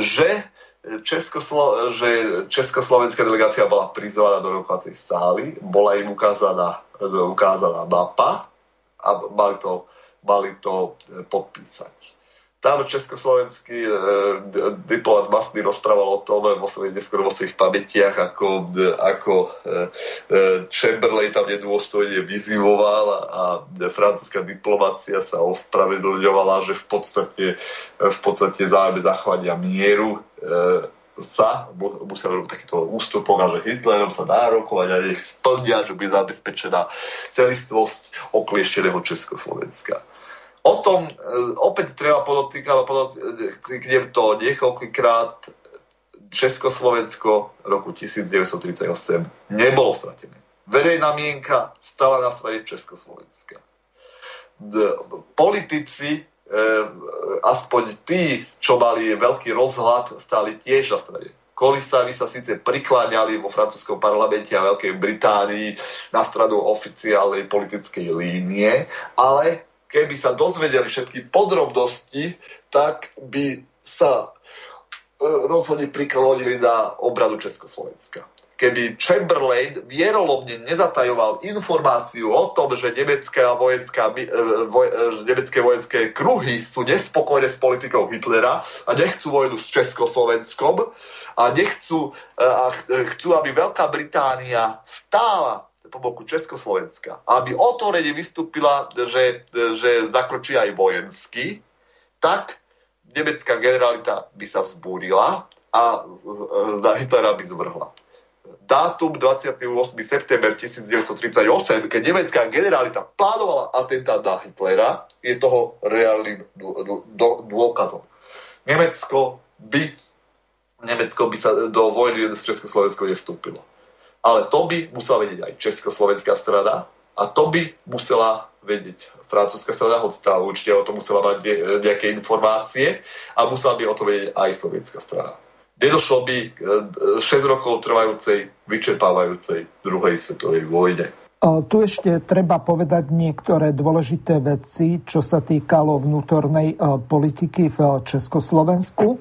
že Českoslo- že československá delegácia bola prizvaná do rokovacej sály, bola im ukázaná, ukázaná mapa a mali to mali to podpísať. Tam československý e, diplomat Masný rozprával o tom vo svojich, neskôr vo svojich pamätiach, ako, ako e, Chamberlain tam nedôstojne vyzivoval a francúzska diplomácia sa ospravedlňovala, že v podstate, v podstate zájme zachovania mieru e, sa musel robiť takýto ústupok a že Hitlerom sa dá rokovať a nech splnia, že bude zabezpečená celistvosť okliešteného Československa. O tom e, opäť treba podotýkať, podotýkam to niekoľkýkrát, Československo roku 1938 nebolo stratené. Verejná mienka stala na strane Československa. Politici Eh, aspoň tí, čo mali veľký rozhľad, stáli tiež na strane. Kolisári sa síce prikláňali vo francúzskom parlamente a Veľkej Británii na stranu oficiálnej politickej línie, ale keby sa dozvedeli všetky podrobnosti, tak by sa eh, rozhodne priklonili na obranu Československa. Keby Chamberlain vierolomne nezatajoval informáciu o tom, že nemecká vojenská, e, voj, e, nemecké vojenské kruhy sú nespokojné s politikou Hitlera a nechcú vojnu s Československom a nechcú e, a chcú, aby Veľká Británia stála po boku Československa. Aby otvorene vystúpila, že, že zakročí aj vojensky, tak nemecká generalita by sa vzbúrila a Hitlera by zvrhla dátum 28. september 1938, keď nemecká generálita plánovala atentát na Hitlera, je toho reálnym dôkazom. Nemecko by, Nemecko by sa do vojny s Československou nestúpilo. Ale to by musela vedieť aj Československá strana a to by musela vedieť francúzska strana, hoď tá určite o tom musela mať nejaké informácie a musela by o to vedieť aj sovietská strana nedošlo by k 6 e, rokov trvajúcej, vyčerpávajúcej druhej svetovej vojne. Tu ešte treba povedať niektoré dôležité veci, čo sa týkalo vnútornej e, politiky v Československu.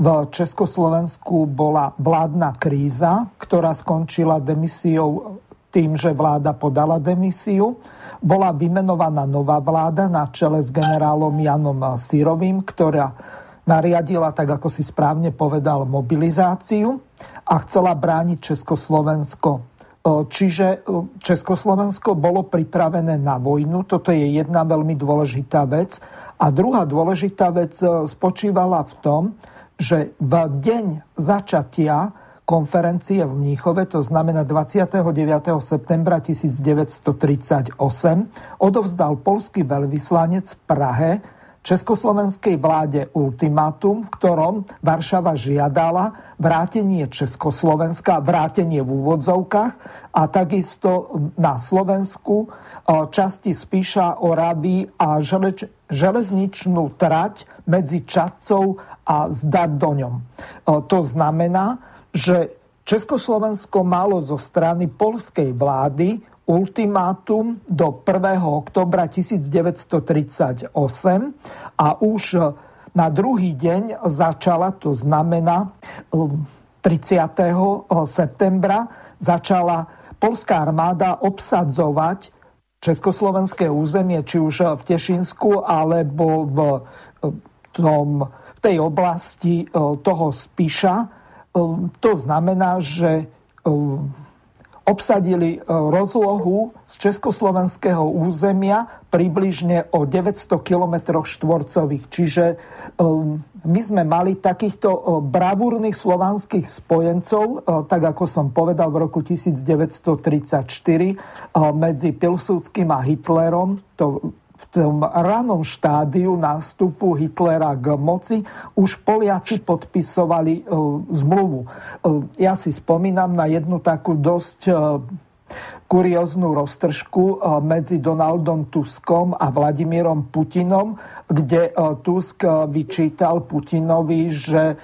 V Československu bola vládna kríza, ktorá skončila demisiou tým, že vláda podala demisiu. Bola vymenovaná nová vláda na čele s generálom Janom Sírovým, ktorá nariadila, tak ako si správne povedal, mobilizáciu a chcela brániť Československo. E, čiže e, Československo bolo pripravené na vojnu. Toto je jedna veľmi dôležitá vec. A druhá dôležitá vec e, spočívala v tom, že v deň začatia konferencie v Mníchove, to znamená 29. septembra 1938, odovzdal polský veľvyslanec v Prahe československej vláde ultimátum, v ktorom Varšava žiadala vrátenie Československa, vrátenie v úvodzovkách a takisto na Slovensku časti Spíša, Orábii a železničnú trať medzi Čadcov a Zdardoňom. To znamená, že Československo malo zo strany polskej vlády ultimátum do 1. oktobra 1938 a už na druhý deň začala, to znamená 30. Um, septembra, začala polská armáda obsadzovať československé územie, či už v Tešinsku, alebo v, tom, v tej oblasti uh, toho Spiša. Um, to znamená, že obsadili e, rozlohu z československého územia približne o 900 km štvorcových. Čiže e, my sme mali takýchto e, bravúrnych slovanských spojencov, tak ako som povedal v roku 1934 medzi Pilsudským a Hitlerom. To tom ranom štádiu nástupu Hitlera k moci už Poliaci podpisovali e, zmluvu. E, ja si spomínam na jednu takú dosť e, kurióznu roztržku medzi Donaldom Tuskom a Vladimírom Putinom, kde Tusk vyčítal Putinovi, že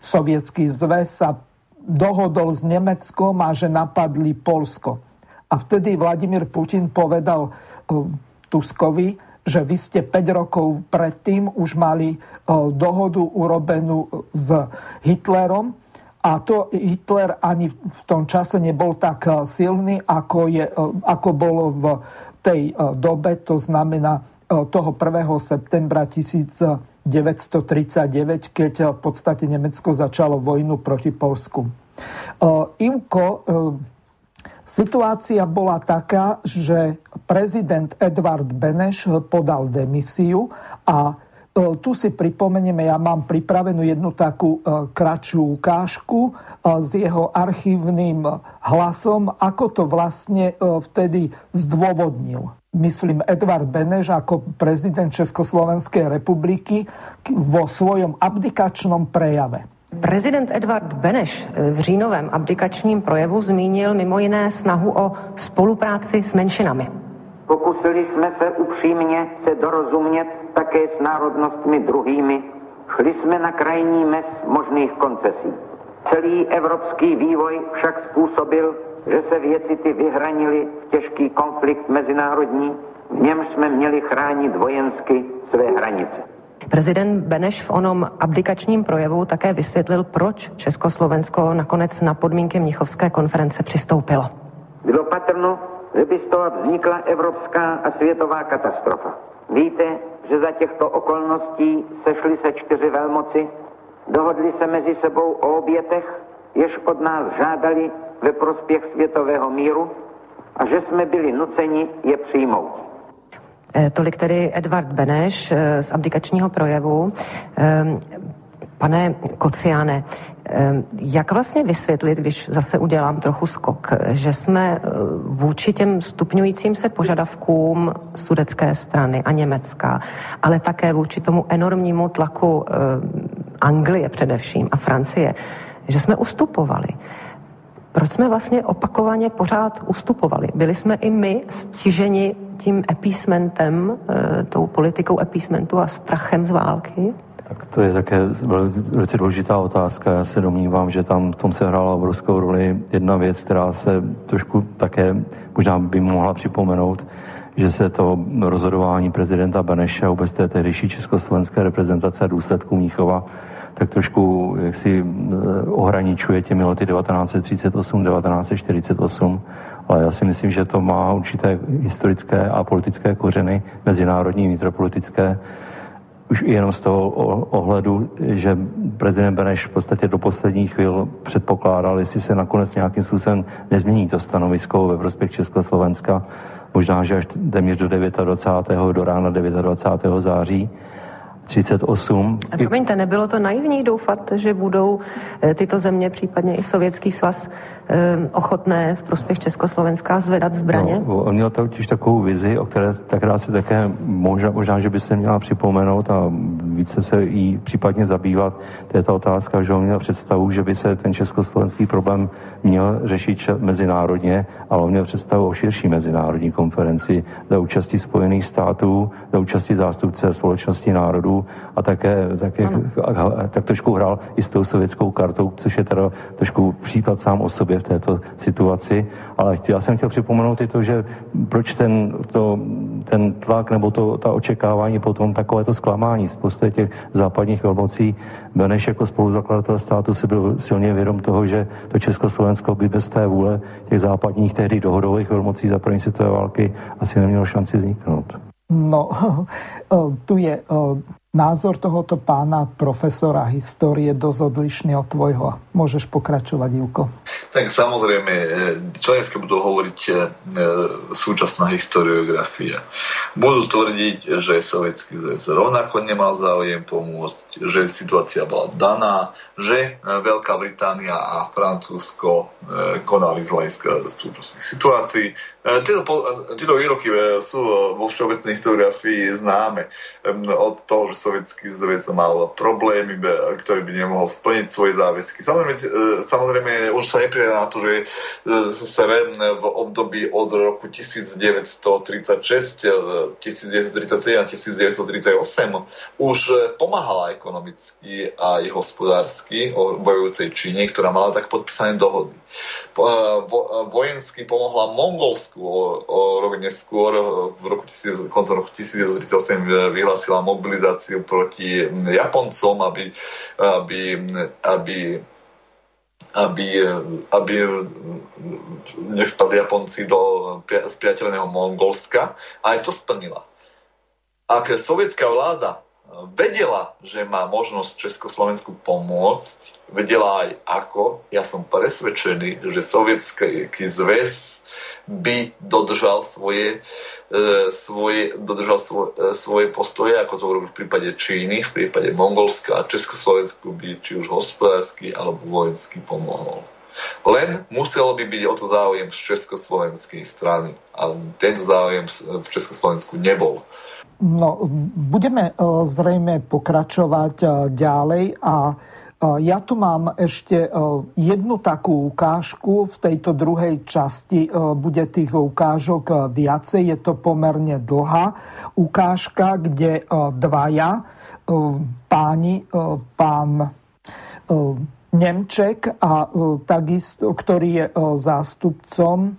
sovietský zväz sa dohodol s Nemeckom a že napadli Polsko. A vtedy Vladimír Putin povedal, Tuskovi, že vy ste 5 rokov predtým už mali e, dohodu urobenú s Hitlerom a to Hitler ani v tom čase nebol tak e, silný, ako, je, e, ako bolo v tej dobe, to znamená toho 1. septembra 1939, keď v podstate Nemecko začalo vojnu proti Polsku. Ivko, situácia bola taká, že prezident Edvard Beneš podal demisiu a tu si pripomenieme, ja mám pripravenú jednu takú kratšiu ukážku s jeho archívnym hlasom, ako to vlastne vtedy zdôvodnil. Myslím, Edvard Beneš ako prezident Československej republiky vo svojom abdikačnom prejave. Prezident Edvard Beneš v říjnovém abdikačním projevu zmínil mimo jiné snahu o spolupráci s menšinami. Pokusili jsme se upřímně se dorozumět také s národnostmi druhými. Šli jsme na krajní mes možných koncesí. Celý evropský vývoj však způsobil, že se věcity vyhranili v těžký konflikt mezinárodní, v němž jsme měli chránit vojensky své hranice. Prezident Beneš v onom abdikačním projevu také vysvětlil, proč Československo nakonec na podmínky Mnichovské konference přistoupilo. Bylo patrno, že by z toho vznikla evropská a světová katastrofa. Víte, že za těchto okolností sešly se čtyři velmoci, dohodli se mezi sebou o obětech, jež od nás žádali ve prospěch světového míru a že jsme byli nuceni je přijmout. Eh, tolik tedy Edvard Beneš eh, z abdikačního projevu. Ehm, pane Kociáne, jak vlastně vysvětlit, když zase udělám trochu skok, že jsme eh, vůči těm stupňujícím se požadavkům sudecké strany a Německa, ale také vůči tomu enormnímu tlaku Anglie především a Francie, že jsme ustupovali. Proč jsme vlastně opakovaně pořád ustupovali? Byli jsme i my stiženi tím epísmentem, eh, tou politikou epísmentu a strachem z války? Tak to je také velice důležitá otázka. Já se domnívám, že tam v tom se hrála obrovskou roli jedna věc, která se trošku také možná by mohla připomenout, že se to rozhodování prezidenta Beneše vůbec té tehdejší československé reprezentace a důsledků Míchova tak trošku jak si eh, ohraničuje těmi lety 1938, 1948, ale já si myslím, že to má určité historické a politické kořeny, mezinárodní, vnitropolitické, už jenom z toho ohledu, že prezident Beneš v podstatě do posledních chvíl předpokládal, jestli se nakonec nějakým způsobem nezmění to stanovisko ve prospěch Československa, možná, že až téměř do 29. do rána 29. září, 38. A promiňte, nebylo to naivní doufat, že budou eh, tyto země, případně i Sovětský svaz, ochotné v prospěch Československa zvedat zbraně? No, on měl totiž takovou vizi, o které tak si také možná, možná, že by se měla připomenout a více se jí případně zabývat. To je ta otázka, že on měl představu, že by se ten československý problém měl řešit mezinárodně, ale on měl představu o širší mezinárodní konferenci za účastí Spojených států, za účastí zástupce společnosti národů a také, také tak trošku hrál i s tou sovětskou kartou, což je teda trošku případ sám o sobě v této situaci. Ale já jsem chtěl připomenout i to, že proč ten, to, ten tlak nebo to, ta očekávání potom takovéto zklamání z postoje těch západních velmocí Beneš jako spoluzakladatel státu si byl silně vědom toho, že to Československo by bez té vůle těch západních tehdy dohodových velmocí za první světové války asi nemělo šanci vzniknout. No, tu je názor tohoto pána profesora histórie dosť odlišný od tvojho. Môžeš pokračovať, Ivko. Tak samozrejme, e, čo dneska budú hovoriť e, súčasná historiografia. Budú tvrdiť, že Sovietský zväz rovnako nemal záujem pomôcť, že situácia bola daná, že e, Veľká Británia a Francúzsko konali z hľadiska súčasných situácií. Tieto, tieto výroky sú vo všeobecnej historiografii známe od toho, že sovietský zväz mal problémy, ktorý by nemohol splniť svoje záväzky. Samozrejme, e, samozrejme už sa neprijde na to, že e, SRN v období od roku 1936, 1937 a 1938 už pomáhala ekonomicky a aj hospodársky o bojujúcej Číne, ktorá mala tak podpísané dohody. E, vojensky pomohla Mongolsku o, o rok neskôr, v roku, koncom roku 1938 vyhlásila mobilizáciu agresiu proti Japoncom, aby, aby, aby aby, aby nevpadli Japonci do spriateľného Mongolska. A aj to splnila. ak sovietská vláda vedela, že má možnosť Československu pomôcť, vedela aj ako, ja som presvedčený, že sovietský zväz by dodržal svoje, e, svoje, dodržal svoj, e, svoje postoje, ako to urobil v prípade Číny, v prípade Mongolska a Československu by či už hospodársky alebo vojenský pomohol. Len muselo by byť o to záujem z československej strany. A tento záujem v Československu nebol. No, budeme e, zrejme pokračovať e, ďalej a e, ja tu mám ešte jednu takú ukážku. V tejto druhej časti bude tých ukážok viacej. Je to pomerne dlhá ukážka, kde dvaja páni, pán Nemček, a takisto, ktorý je zástupcom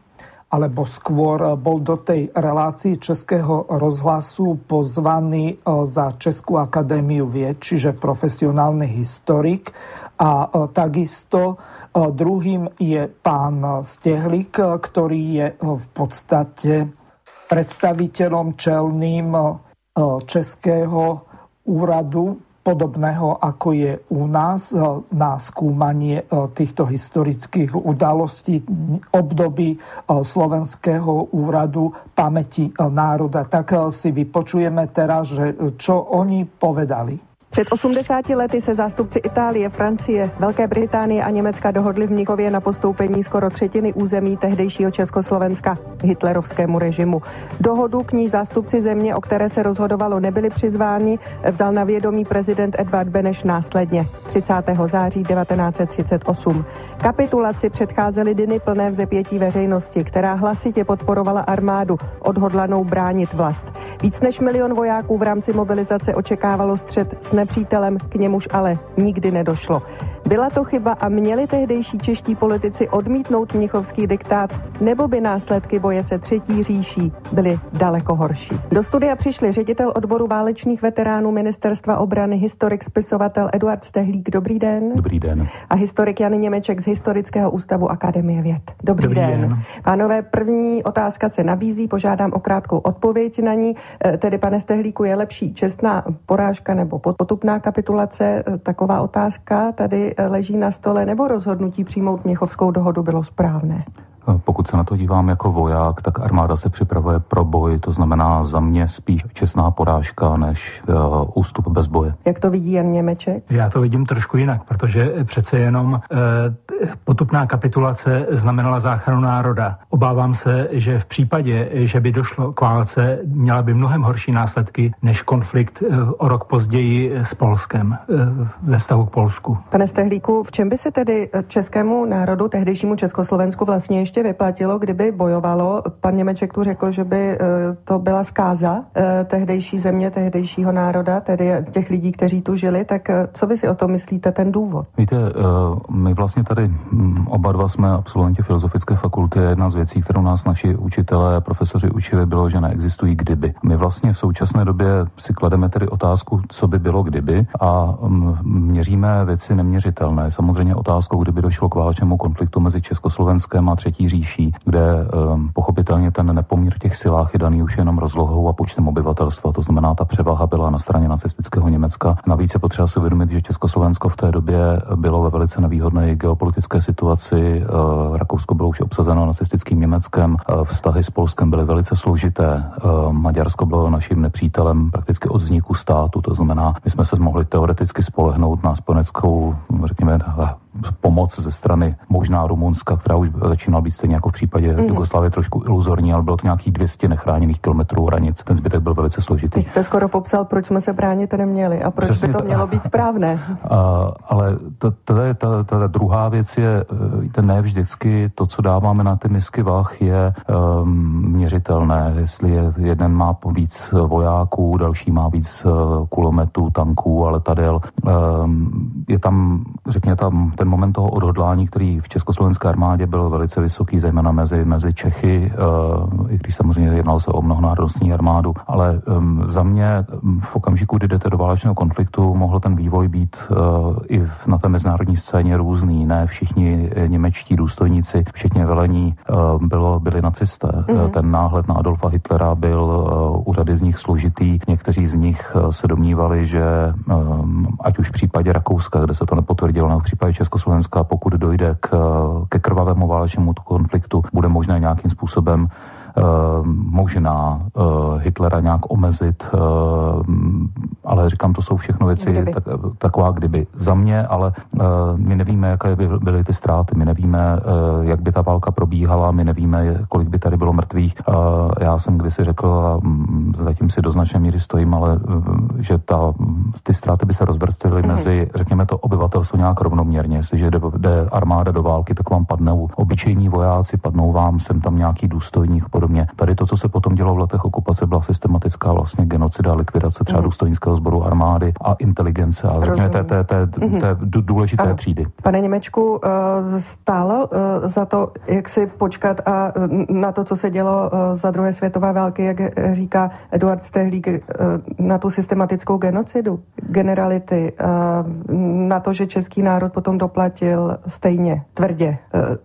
alebo skôr e, bol do tej relácii Českého rozhlasu pozvaný e, za Českú akadémiu vied, čiže profesionálny historik. A e, takisto druhým je pán Stehlik, ktorý je v podstate predstaviteľom čelným Českého úradu podobného, ako je u nás e, na skúmanie e, týchto historických udalostí období e, Slovenského úradu pamäti národa. Tak si vypočujeme teraz, že čo oni povedali. Před 80 lety se zástupci Itálie, Francie, Velké Británie a Německa dohodli v Mnichově na postoupení skoro třetiny území tehdejšího Československa hitlerovskému režimu. Dohodu k ní zástupci země, o které se rozhodovalo, nebyli přizváni, vzal na vědomí prezident Edvard Beneš následně 30. září 1938. Kapitulaci předcházely dny plné vzepětí veřejnosti, která hlasitě podporovala armádu, odhodlanou bránit vlast. Víc než milion vojáků v rámci mobilizace očekávalo střed s nepřítelem, k němuž ale nikdy nedošlo. Byla to chyba a měli tehdejší čeští politici odmítnout mnichovský diktát, nebo by následky boje se třetí říší byly daleko horší. Do studia přišli ředitel odboru válečných veteránů Ministerstva obrany, historik, spisovatel Eduard Stehlík. Dobrý den. Dobrý den. A historik Jan Němeček z Historického ústavu Akademie věd. Dobrý, Dobrý den. den. Pánové, první otázka se nabízí, požádám o krátkou odpověď na ní. E, tedy, pane Stehlíku, je lepší čestná porážka nebo potupná kapitulace? E, taková otázka tady leží na stole, nebo rozhodnutí přijmout Měchovskou dohodu bylo správné? Pokud se na to dívám jako voják, tak armáda se připravuje pro boj, to znamená za mě spíš čestná porážka než uh, ústup bez boje. Jak to vidí Jan Němeček? Já to vidím trošku jinak, protože přece jenom uh, potupná kapitulace znamenala záchranu národa. Obávám se, že v případě, že by došlo k válce, měla by mnohem horší následky než konflikt uh, o rok později s Polskem uh, ve vztahu k Polsku. Pane Stehlíku, v čem by se tedy českému národu, tehdejšímu Československu vlastně ještě vyplatilo, kdyby bojovalo. Pan Němeček tu řekl, že by eh, to byla zkáza eh, tehdejší země, tehdejšího národa, tedy těch lidí, kteří tu žili. Tak co vy si o tom myslíte, ten důvod? Víte, my vlastně tady hm, oba dva jsme absolventi filozofické fakulty. Jedna z věcí, kterou nás naši učitelé a profesoři učili, bylo, že neexistují kdyby. My vlastně v současné době si klademe tedy otázku, co by bylo kdyby a hm, měříme věci neměřitelné. Samozřejmě otázkou, kdyby došlo k válčemu konfliktu mezi Československem a třetí říší, kde pochopitelně ten nepoměr těch silách je daný už jenom rozlohou a počtem obyvatelstva. To znamená, ta převaha byla na straně nacistického Německa. Navíc je potřeba si uvědomit, že Československo v té době bylo ve velice nevýhodné geopolitické situaci. Uh, Rakousko bylo už obsazeno nacistickým Německem, uh, vztahy s Polskem byly velice složité. Uh, Maďarsko bylo naším nepřítelem prakticky od vzniku státu. To znamená, my jsme se mohli teoreticky spolehnout na spojeneckou, řekněme, pomoc ze strany možná Rumunska, která už začínala být stejně jako v případě mm. Jugoslávie trošku iluzorní, ale bylo to nějakých 200 nechráněných kilometrů hranic. Ten zbytek byl velice složitý. Vy jste skoro popsal, proč jsme se bránit neměli a proč Přesně by to mělo být správné. A, ale ta, druhá věc je, ten ne vždycky to, co dáváme na ty misky vach, je um, měřitelné. Jestli je, jeden má víc vojáků, další má víc uh, kulometů, tanků a letadel. Um, je tam, řekněme, tam ten moment toho odhodlání, který v československé armádě byl velice vysoký, zejména mezi, mezi Čechy, i když samozřejmě jednalo se o mnohonárodnostní armádu, ale za mě v okamžiku, kdy jdete do válečného konfliktu, mohl ten vývoj být i na té mezinárodní scéně různý. Ne všichni němečtí důstojníci, všichni velení bylo, byli nacisté. Mm-hmm. Ten náhled na Adolfa Hitlera byl u řady z nich složitý. Někteří z nich se domnívali, že ať už v případě Rakouska, kde se to nepotvrdilo, nebo v případě Československa, pokud dojde k, ke krvavému válečnému konfliktu, bude možné nějakým způsobem možná eh, Hitlera nějak omezit, eh, ale říkám, to jsou všechno věci tak, taková kdyby za mě, ale my nevíme, jaké by byly ty ztráty, my nevíme, jak by ta válka probíhala, my nevíme, kolik by tady bylo mrtvých. Já jsem kdysi řekl, a mm, zatím si do značné míry stojím, ale že ta, ty ztráty by se rozvrstvily mm. mezi, řekněme to, obyvatelstvo nějak rovnoměrně. Jestliže jde, jde armáda do války, tak vám padnou obyčejní vojáci, padnou vám sem tam nějaký důstojník, podobně. Tady to, co se potom dělo v letech okupace, byla systematická vlastně genocida, likvidace třeba mm. důstojnického sboru armády a inteligence a řekněme té, té, té, té, té důležité ano. třídy. Pane Němečku, eh, stálo eh, za to, jak si počkat a na to, co se dělo eh, za druhé světové války, jak říká Eduard Stehlík, na tu systematickou genocidu, generality, na to, že český národ potom doplatil stejně tvrdě,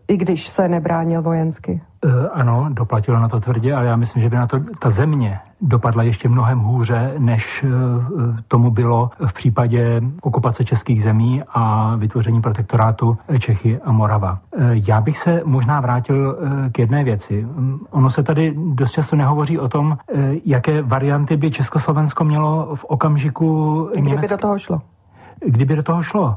i když se nebránil vojensky. Eh, ano, doplatilo na to tvrdě, ale já myslím, že by na to ta země dopadla ještě mnohem hůře, než eh, tomu bylo v případě okupace českých zemí a vytvoření protektorátu Čechy a Morava. Eh, já bych se možná vrátil k jedné věci. Mm, ono se tady dost často nehovoří o tom, jaké varianty by Československo mělo v okamžiku Kdyby Německé. do toho šlo. Kdyby do toho šlo.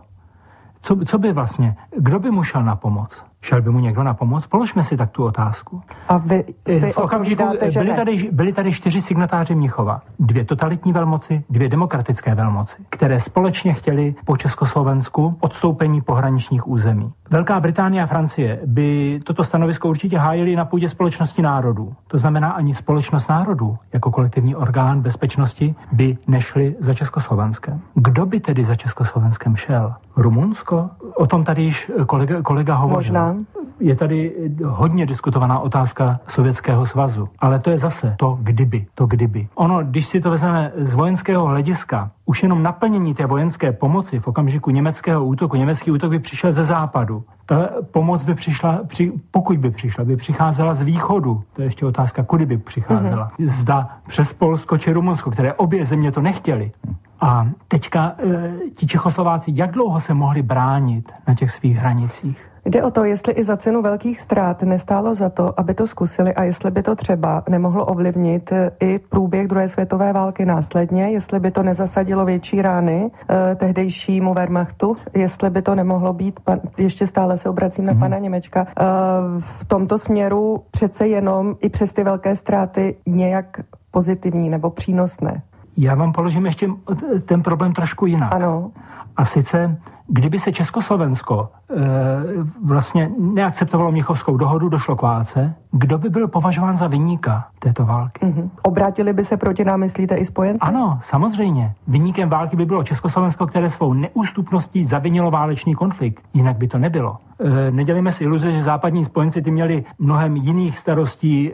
Co, co by vlastně, kdo by mu šel na pomoc? Šel by mu někdo na pomoc? Položme si tak tu otázku. A vy si v okamžiku dáte, byli, tady, byli tady čtyři signatáři Mnichova. Dvě totalitní velmoci, dvě demokratické velmoci, které společně chtěli po Československu odstoupení pohraničních území. Velká Británie a Francie by toto stanovisko určitě hájili na půdě společnosti národů. To znamená, ani společnost národů jako kolektivní orgán bezpečnosti by nešli za Československem. Kdo by tedy za Československem šel? Rumunsko? O tom tady již kolega, kolega hovořil. Možná. Je tady hodně diskutovaná otázka Sovětského svazu, ale to je zase to kdyby, to kdyby. Ono, když si to vezmeme z vojenského hlediska, už jenom naplnění té vojenské pomoci v okamžiku německého útoku, německý útok by přišel ze západu. Ta pomoc by přišla, při, pokud by přišla, by přicházela z východu. To je ještě otázka, kudy by přicházela. Mm-hmm. Zda přes Polsko či Rumunsko, které obě země to nechtěli. A teďka e, ti Čechoslováci, jak dlouho se mohli bránit na těch svých hranicích? Jde o to, jestli i za cenu velkých ztrát nestálo za to, aby to zkusili a jestli by to třeba nemohlo ovlivnit eh, i průběh druhé světové války následně, jestli by to nezasadilo větší rány eh, tehdejšímu Wehrmachtu, jestli by to nemohlo být, pan, ještě stále se obracím na mm-hmm. pana Němečka, eh, v tomto směru přece jenom i přes ty velké ztráty nějak pozitivní nebo přínosné. Já vám položím ještě ten problém trošku jinak. Ano. A sice, kdyby se Československo e, vlastně neakceptovalo Měchovskou dohodu, došlo k válce, kdo by byl považován za vyníka této války? Mm-hmm. Obrátili by se proti nám, myslíte, i spojenci? Ano, samozřejmě. Vyníkem války by bylo Československo, které svou neústupností zavinilo válečný konflikt. Jinak by to nebylo. E, nedělíme si iluze, že západní spojenci ty měli mnohem jiných starostí. E,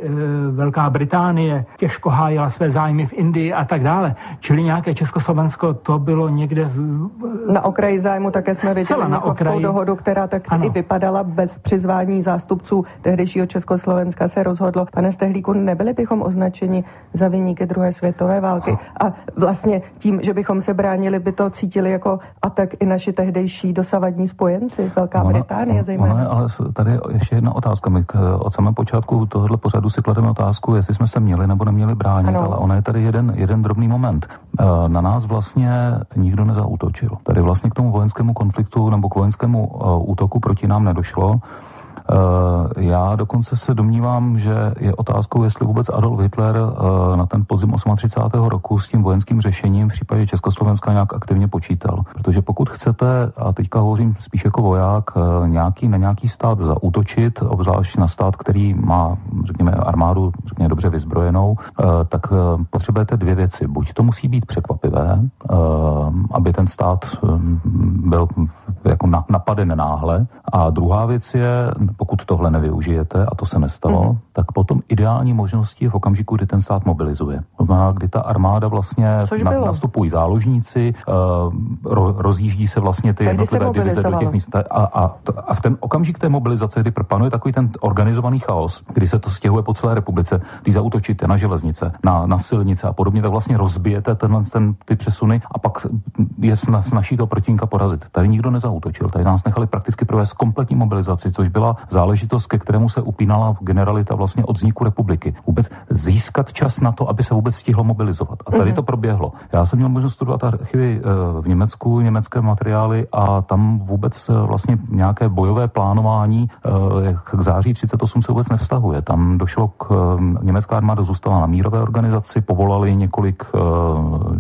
Velká Británie těžko hájila své zájmy v Indii a tak dále. Čili nějaké Československo to bylo někde v, na okraji zájmu také jsme viděli na okraji. dohodu, která tak ano. i vypadala bez přizvání zástupců tehdejšího Československa se rozhodlo. Pane Stehlíku, nebyli bychom označeni za vyníky druhé světové války a vlastně tím, že bychom se bránili, by to cítili jako atak i naši tehdejší dosavadní spojenci, Velká ono, Británie zejména. Ono, ale tady ještě jedna otázka. My od samého počátku tohohle pořadu si klademe otázku, jestli jsme se měli nebo neměli bránit, ano. ale ono je tady jeden, jeden drobný moment. Eh, na nás vlastně nikdo nezautočil. Tady vlastně k tomu vojenskému konfliktu nebo k vojenskému uh, útoku proti nám nedošlo. Uh, Já dokonce se domnívám, že je otázkou, jestli vůbec Adolf Hitler na ten podzim 38. roku s tím vojenským řešením v případě Československa nějak aktivně počítal. Protože pokud chcete, a teďka hovořím spíš jako voják, nějaký, na nějaký stát zaútočit, obzvlášť na stát, který má, řekněme, armádu řekněme, dobře vyzbrojenou, tak potřebujete dvě věci. Buď to musí být překvapivé, aby ten stát byl jako napaden náhle. A druhá věc je, pokud tohle nevyužijete, a to se nestalo, mm-hmm. tak potom ideální možností je v okamžiku, kdy ten stát mobilizuje. To znamená, kdy ta armáda vlastně na, nastupují záložníci, uh, ro, rozjíždí se vlastně ty jednotlivé divize do těch míst. A, a, a v ten okamžik té mobilizace, kdy panuje takový ten organizovaný chaos, kdy se to stěhuje po celé republice, když zautočíte na železnice, na, na silnice a podobně, tak vlastně rozbijete ten, ten, ty přesuny a pak je snaží to protivníka porazit. Tady nikdo nezautočil, tady nás nechali prakticky provést kompletní mobilizaci, což byla záležitost, ke kterému se upínala generalita vlastně od vzniku republiky. Vůbec získat čas na to, aby se vůbec stihlo mobilizovat. A tady to proběhlo. Já jsem měl možnost studovat archivy eh, v Německu, německé materiály a tam vůbec eh, vlastně nějaké bojové plánování eh, k září 38 se vůbec nevztahuje. Tam došlo k, německá armáda zůstala na mírové organizaci, povolali několik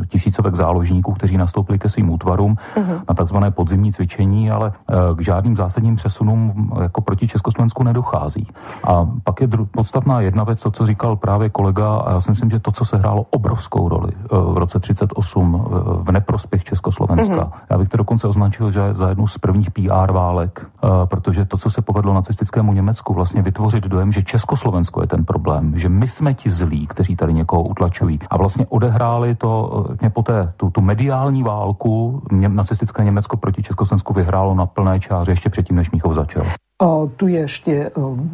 tisícovek záložníků, kteří nastoupili ke svým útvarům uh-huh. na takzvané podzimní cvičení, ale k žádným zásadním přesunům jako proti Československu nedochází. A pak je podstatná jedna věc, to, co říkal právě kolega, a já si myslím, že to, co se hrálo obrovskou roli v roce 38 v neprospěch Československa. Uh-huh. Já bych to dokonce označil, že za jednu z prvních PR válek, protože to, co se povedlo nacistickému Německu, vlastně vytvořit dojem, že Československo je ten problém, že my jsme ti zlí, kteří tady někoho utlačují. A vlastně odehráli to poté tu, tu mediální válku, nacistické Německo proti Československu vyhrálo na plné čáře ještě předtím, než Míchov začal. Tu je ešte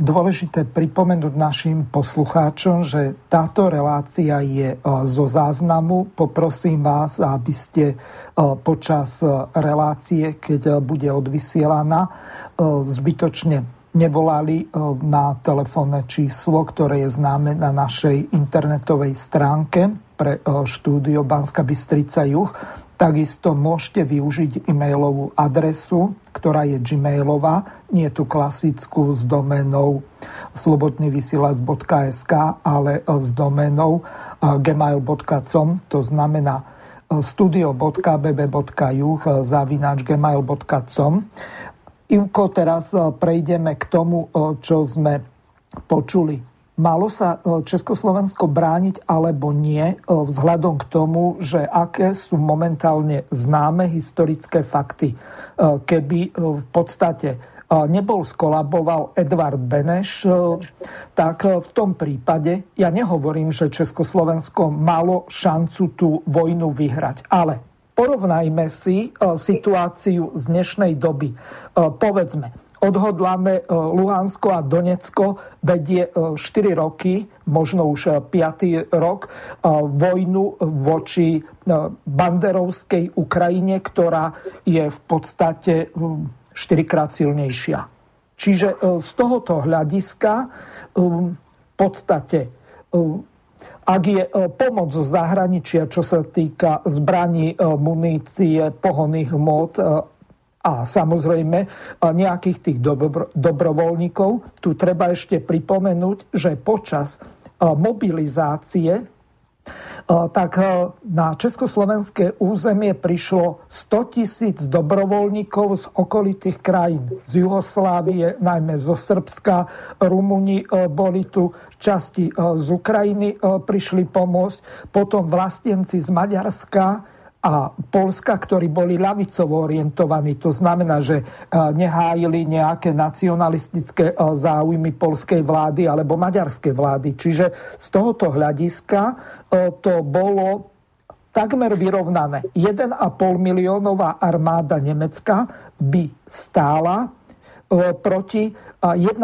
dôležité pripomenúť našim poslucháčom, že táto relácia je zo záznamu. Poprosím vás, aby ste počas relácie, keď bude odvysielaná, zbytočne nevolali na telefónne číslo, ktoré je známe na našej internetovej stránke pre štúdio Banska Bystrica Juch Takisto môžete využiť e-mailovú adresu, ktorá je gmailová, nie tu klasickú s domenou slobodnyvysielac.sk, ale s domenou gmail.com, to znamená studio.bb.juh zavináč gmail.com. Ivko, teraz prejdeme k tomu, čo sme počuli Malo sa e, Československo brániť alebo nie, e, vzhľadom k tomu, že aké sú momentálne známe historické fakty. E, keby v podstate nebol skolaboval Edvard Beneš, tak v tom prípade, ja nehovorím, že Československo malo šancu tú vojnu vyhrať, ale porovnajme si situáciu z dnešnej doby. Povedzme, odhodlané e, Luhansko a Donecko vedie 4 e, roky, možno už 5. E, rok, vojnu voči banderovskej Ukrajine, ktorá je v podstate 4 krát silnejšia. Čiže z tohoto hľadiska v podstate ak je pomoc zo zahraničia, čo sa týka zbraní, munície, pohonných hmot a samozrejme nejakých tých dobro, dobrovoľníkov. Tu treba ešte pripomenúť, že počas mobilizácie tak na československé územie prišlo 100 tisíc dobrovoľníkov z okolitých krajín. Z Jugoslávie, najmä zo Srbska, Rumuni boli tu, časti z Ukrajiny prišli pomôcť, potom vlastenci z Maďarska, a Polska, ktorí boli ľavicovo orientovaní. To znamená, že e, nehájili nejaké nacionalistické e, záujmy polskej vlády alebo maďarskej vlády. Čiže z tohoto hľadiska e, to bolo takmer vyrovnané. 1,5 miliónová armáda Nemecka by stála proti 1,2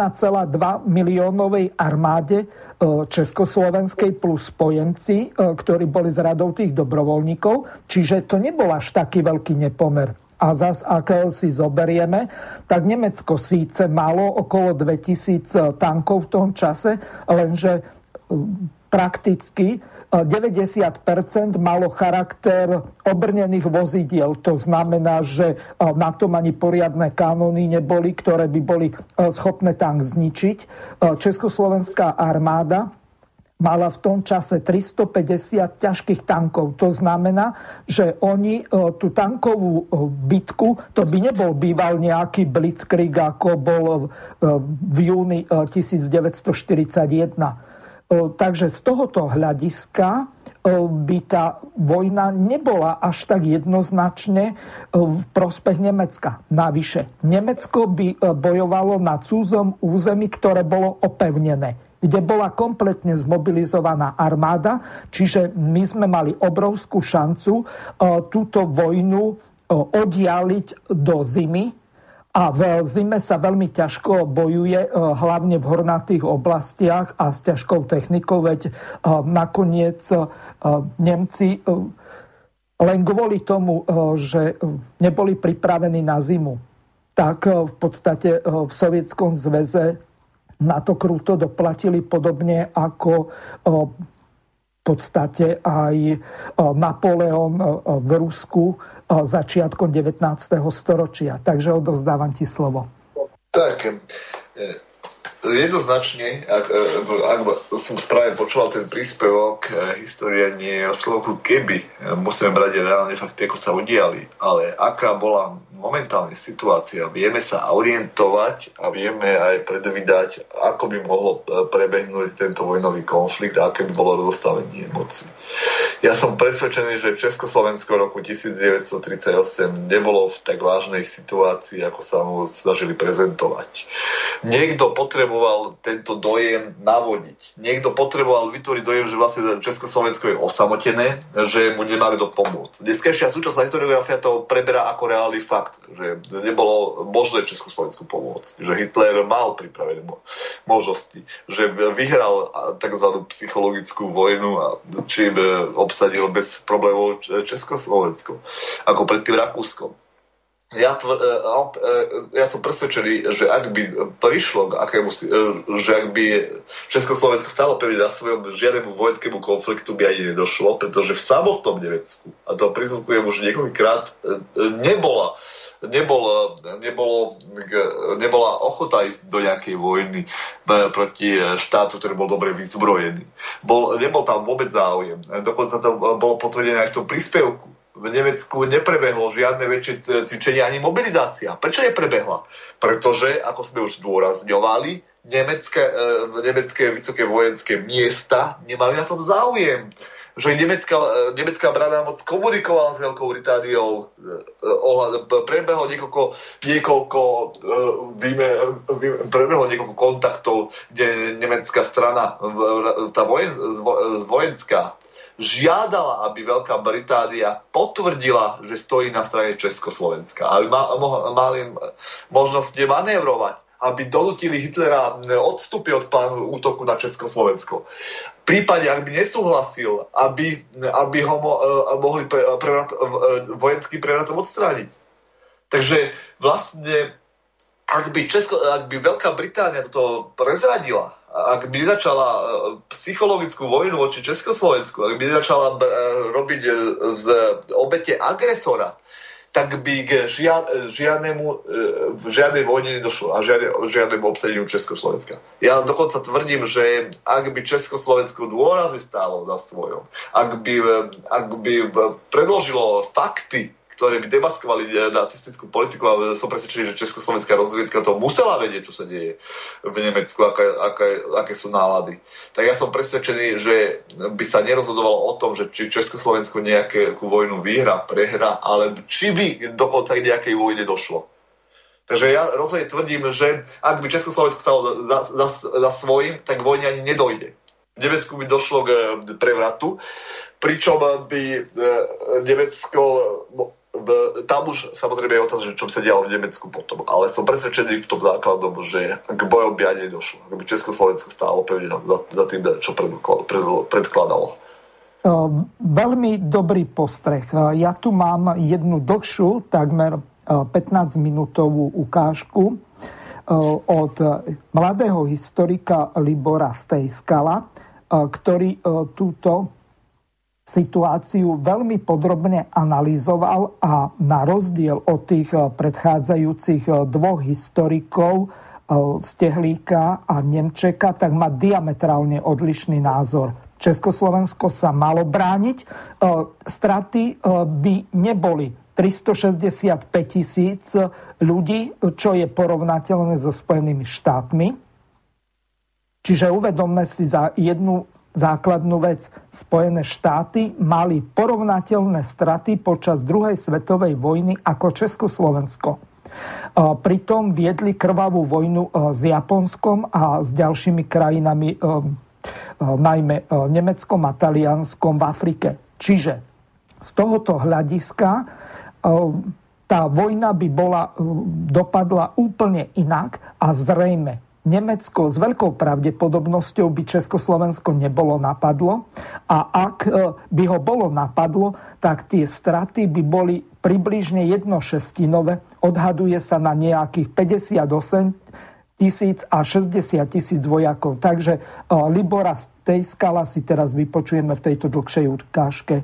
miliónovej armáde Československej plus spojenci, ktorí boli z radou tých dobrovoľníkov. Čiže to nebol až taký veľký nepomer. A zas, ak si zoberieme, tak Nemecko síce malo okolo 2000 tankov v tom čase, lenže prakticky 90% malo charakter obrnených vozidiel. To znamená, že na tom ani poriadne kanóny neboli, ktoré by boli schopné tank zničiť. Československá armáda mala v tom čase 350 ťažkých tankov. To znamená, že oni tú tankovú bitku, to by nebol býval nejaký blitzkrieg, ako bol v júni 1941 Takže z tohoto hľadiska by tá vojna nebola až tak jednoznačne v prospech Nemecka. Navyše, Nemecko by bojovalo na cúzom území, ktoré bolo opevnené kde bola kompletne zmobilizovaná armáda, čiže my sme mali obrovskú šancu túto vojnu oddialiť do zimy, a v zime sa veľmi ťažko bojuje, e, hlavne v hornatých oblastiach a s ťažkou technikou, veď e, nakoniec e, Nemci len kvôli tomu, že neboli pripravení na zimu, tak v podstate v Sovietskom zväze na to kruto doplatili podobne ako podstate aj Napoleon v Rusku začiatkom 19. storočia. Takže odovzdávam ti slovo. Tak, e, jednoznačne, ak, e, ak som správne počúval ten príspevok, e, história nie je o slovku keby. Musíme brať reálne fakty, ako sa udiali. Ale aká bola momentálne situácia, vieme sa orientovať a vieme aj predvídať, ako by mohlo e, prebehnúť tento vojnový konflikt a aké by bolo rozstavenie moci. Ja som presvedčený, že Československo v roku 1938 nebolo v tak vážnej situácii, ako sa mu snažili prezentovať. Niekto potreboval tento dojem navodiť. Niekto potreboval vytvoriť dojem, že vlastne Československo je osamotené, že mu nemá kto pomôcť. Dneskajšia súčasná historiografia to preberá ako reálny fakt že nebolo možné Československu pomôcť, že Hitler mal pripravené možnosti, že vyhral tzv. psychologickú vojnu a čím obsadil bez problémov Československo, ako pred tým Rakúskom. Ja, tvr, e, e, ja som presvedčený, že ak by prišlo k akému, e, že ak by Československo stalo pevne na svojom žiadnemu vojenskému konfliktu by ani nedošlo, pretože v samotnom Nemecku, a to prizvukujem už niekoľkýkrát, nebola nebolo, nebolo, nebola ochota ísť do nejakej vojny proti štátu, ktorý bol dobre vyzbrojený. Bol, nebol tam vôbec záujem. Dokonca to bolo potvrdené aj v tom príspevku. V Nemecku neprebehlo žiadne väčšie cvičenie ani mobilizácia. Prečo neprebehla? Pretože, ako sme už zdôrazňovali, nemecké, nemecké vysoké vojenské miesta nemali na tom záujem že nemecká, nemecká brada moc komunikovala s Veľkou Britániou, e, e, prebehlo niekoľko, niekoľko, e, víme, prebehlo niekoľko kontaktov, kde nemecká strana, tá vojen, vojenská, žiadala, aby Veľká Británia potvrdila, že stojí na strane Československa, aby mali možnosť manévrovať aby donutili Hitlera odstúpiť od plánu útoku na Československo prípade, ak by nesúhlasil, aby, aby ho uh, mohli pre, prevrat, uh, vojenský prevratom odstrániť. Takže vlastne, ak by, Česko, ak by Veľká Británia toto prezradila, ak by začala uh, psychologickú vojnu voči Československu, ak by začala uh, robiť uh, z obete agresora, tak by k žia, žiadnemu, e, žiadnej vojne nedošlo a žiadne, žiadnemu obsadeniu Československa. Ja dokonca tvrdím, že ak by Československo dôrazy stálo na svojom, ak by, e, ak by predložilo fakty, ktoré by demaskovali eh, nacistickú politiku a som presvedčený, že československá rozviedka to musela vedieť, čo sa deje v Nemecku, aké, aké, aké sú nálady. Tak ja som presvedčený, že by sa nerozhodovalo o tom, že či Československo nejakú vojnu vyhra, prehra, ale či by dokonca k nejakej vojne došlo. Takže ja rozhodne tvrdím, že ak by Československo stalo za, za, za svojím, tak vojne ani nedojde. V Nemecku by došlo k prevratu, pričom by eh, Nemecko tam už samozrejme je otázka, čo sa dialo v Nemecku potom, ale som presvedčený v tom základom, že k bojom by ani nedošlo. Ak by Československo stálo pevne za, za tým, čo predkladalo. Veľmi dobrý postreh. Ja tu mám jednu dlhšiu, takmer 15-minútovú ukážku od mladého historika Libora Stejskala, ktorý túto situáciu veľmi podrobne analyzoval a na rozdiel od tých eh, predchádzajúcich eh, dvoch historikov, eh, Stehlíka a Nemčeka, tak má diametrálne odlišný názor. Československo sa malo brániť. Straty by neboli 365 tisíc ľudí, čo je porovnateľné so Spojenými štátmi. Čiže uvedomme si za jednu základnú vec. Spojené štáty mali porovnateľné straty počas druhej svetovej vojny ako Československo. Pritom viedli krvavú vojnu s Japonskom a s ďalšími krajinami, najmä Nemeckom a Talianskom v Afrike. Čiže z tohoto hľadiska tá vojna by bola, dopadla úplne inak a zrejme Nemecko s veľkou pravdepodobnosťou by Československo nebolo napadlo a ak e, by ho bolo napadlo, tak tie straty by boli približne jednošestinové. Odhaduje sa na nejakých 58 tisíc a 60 tisíc vojakov. Takže e, Libora z tej skala si teraz vypočujeme v tejto dlhšej ukážke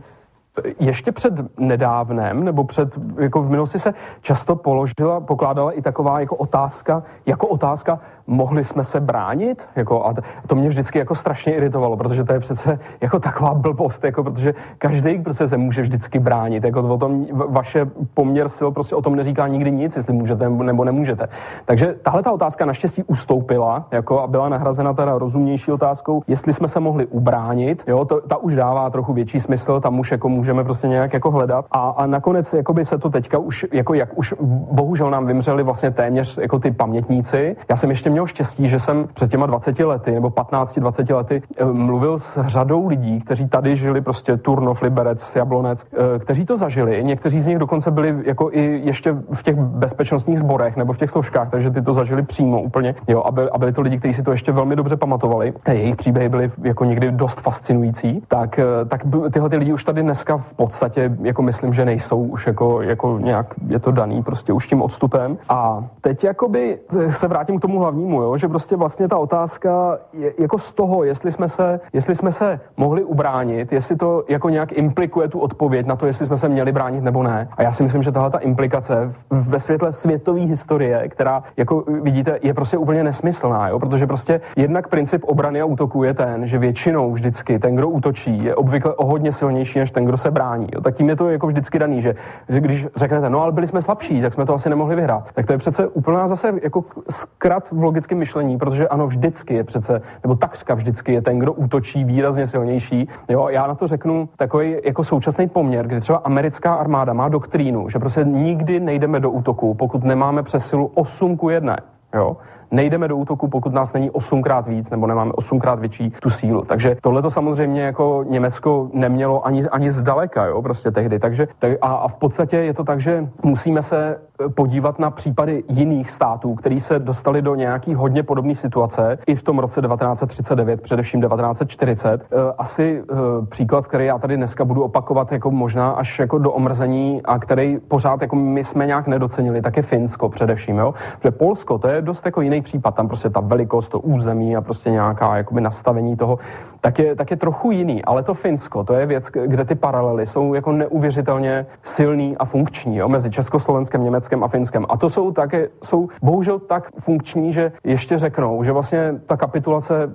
ještě před nedávnem, nebo před, jako v minulosti se často položila, pokládala i taková jako otázka, jako otázka, mohli jsme se bránit? Jako, a to mě vždycky jako strašně iritovalo, protože to je přece jako taková blbost, jako, protože každý prostě se může vždycky bránit. Jako o tom vaše poměr sil prostě o tom neříká nikdy nic, jestli můžete nebo nemůžete. Takže tahle ta otázka naštěstí ustoupila jako, a byla nahrazena teda rozumnější otázkou, jestli jsme se mohli ubránit. Jo, to, ta už dává trochu větší smysl, tam už jako můžeme prostě nějak jako hledat. A, a nakonec jakoby se to teďka už, jako jak už bohužel nám vymřeli vlastně téměř jako ty pamětníci. Já jsem ještě měl štěstí, že jsem před těma 20 lety nebo 15-20 lety eh, mluvil s řadou lidí, kteří tady žili prostě Turnov, Liberec, Jablonec, eh, kteří to zažili. Někteří z nich dokonce byli jako i ještě v těch bezpečnostních sborech nebo v těch složkách, takže ty to zažili přímo úplně. Jo, a, byli, a byli to lidi, kteří si to ještě velmi dobře pamatovali. A jejich příběhy byly jako někdy dost fascinující. Tak, eh, tak tyhle ty lidi už tady dneska v podstatě jako myslím, že nejsou už jako, jako nějak je to daný prostě už tím odstupem. A teď jakoby se vrátím k tomu hlavnímu tomu, jo? že prostě vlastně ta otázka je jako z toho, jestli jsme, se, jestli jsme se mohli ubránit, jestli to jako nějak implikuje tu odpověď na to, jestli jsme se měli bránit nebo ne. A já si myslím, že tahle ta implikace ve světle světové historie, která, jako vidíte, je prostě úplně nesmyslná, jo? protože prostě jednak princip obrany a útoku je ten, že většinou vždycky ten, kdo útočí, je obvykle o hodně silnější než ten, kdo se brání. Jo? Tak tím je to jako vždycky daný, že, že když řeknete, no ale byli jsme slabší, tak jsme to asi nemohli vyhrát. Tak to je přece úplná zase jako zkrat v logickém myšlení, protože ano, vždycky je přece, nebo takřka vždycky je ten, kdo útočí výrazně silnější. Jo, já na to řeknu takový jako současný poměr, kdy třeba americká armáda má doktrínu, že prostě nikdy nejdeme do útoku, pokud nemáme přesilu 8 ku 1. Jo? nejdeme do útoku, pokud nás není osmkrát víc nebo nemáme osmkrát větší tu sílu. Takže tohle to samozřejmě jako Německo nemělo ani, ani zdaleka, jo, prostě tehdy. Takže, tak, a, a v podstatě je to tak, že musíme se podívat na případy jiných států, který se dostali do nějaký hodně podobné situace i v tom roce 1939, především 1940. Eh, asi eh, příklad, který já tady dneska budu opakovat jako možná až jako do omrzení a který pořád jako my jsme nějak nedocenili, tak je Finsko především, jo. Protože Polsko to je dost jako jiný případ, tam prostě ta velikost, to území a prostě nějaká jakoby nastavení toho, tak je, tak je trochu jiný. Ale to Finsko, to je věc, kde ty paralely jsou jako neuvěřitelně silný a funkční jo, mezi Československem, Německem a Finskem. A to jsou také, jsou bohužel tak funkční, že ještě řeknou, že vlastně ta kapitulace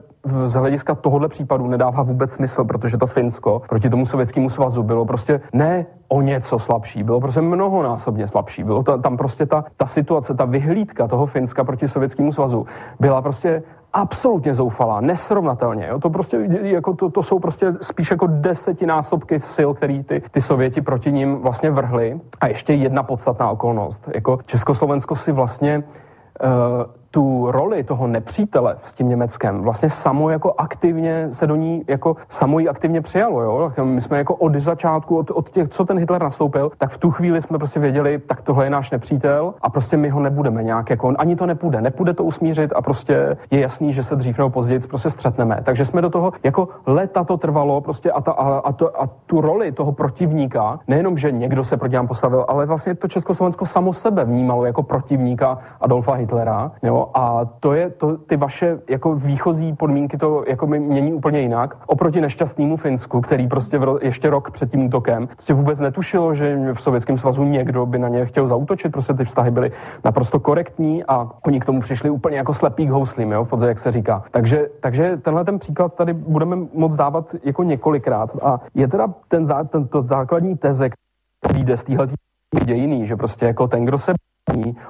z hlediska tohohle případu nedává vůbec smysl, protože to Finsko proti tomu sovětskému svazu bylo prostě ne o něco slabší, bylo prostě mnohonásobně slabší. Bylo to, tam prostě ta, ta situace, ta vyhlídka toho Finska proti sovětskému svazu byla prostě absolutně zoufalá, nesrovnatelně. Jo? To, prostě, jako to, to jsou prostě spíš jako desetinásobky sil, který ty, ty Sověti proti ním vlastně vrhli. A ještě jedna podstatná okolnost. Jako Československo si vlastně uh, tu roli toho nepřítele s tím Německem vlastně samo jako aktivně se do ní, jako samo ji aktivně přijalo, jo. My jsme jako od začátku, od, od těch, co ten Hitler nastoupil, tak v tu chvíli jsme prostě věděli, tak tohle je náš nepřítel a prostě my ho nebudeme nějak jako, ani to nepůjde, nepůjde to usmířit a prostě je jasný, že se dřív nebo později prostě střetneme. Takže jsme do toho, jako leta to trvalo prostě a, ta, a, a, to, a tu roli toho protivníka, nejenom, že někdo se proti nám postavil, ale vlastně to Československo samo sebe vnímalo jako protivníka Adolfa Hitlera, jo, A to je to, ty vaše jako výchozí podmínky to jako mění úplně jinak. Oproti nešťastnému Finsku, který prostě v, ještě rok před tím útokem prostě vůbec netušilo, že v Sovětském svazu někdo by na ně chtěl zautočit, prostě ty vztahy byly naprosto korektní a oni k tomu přišli úplně jako slepý k houslím, jo, podle jak se říká. Takže, takže tenhle ten příklad tady budeme moc dávat jako několikrát a je teda ten, ten to základní teze, který jde z téhle dějiný, že prostě jako ten, kdo se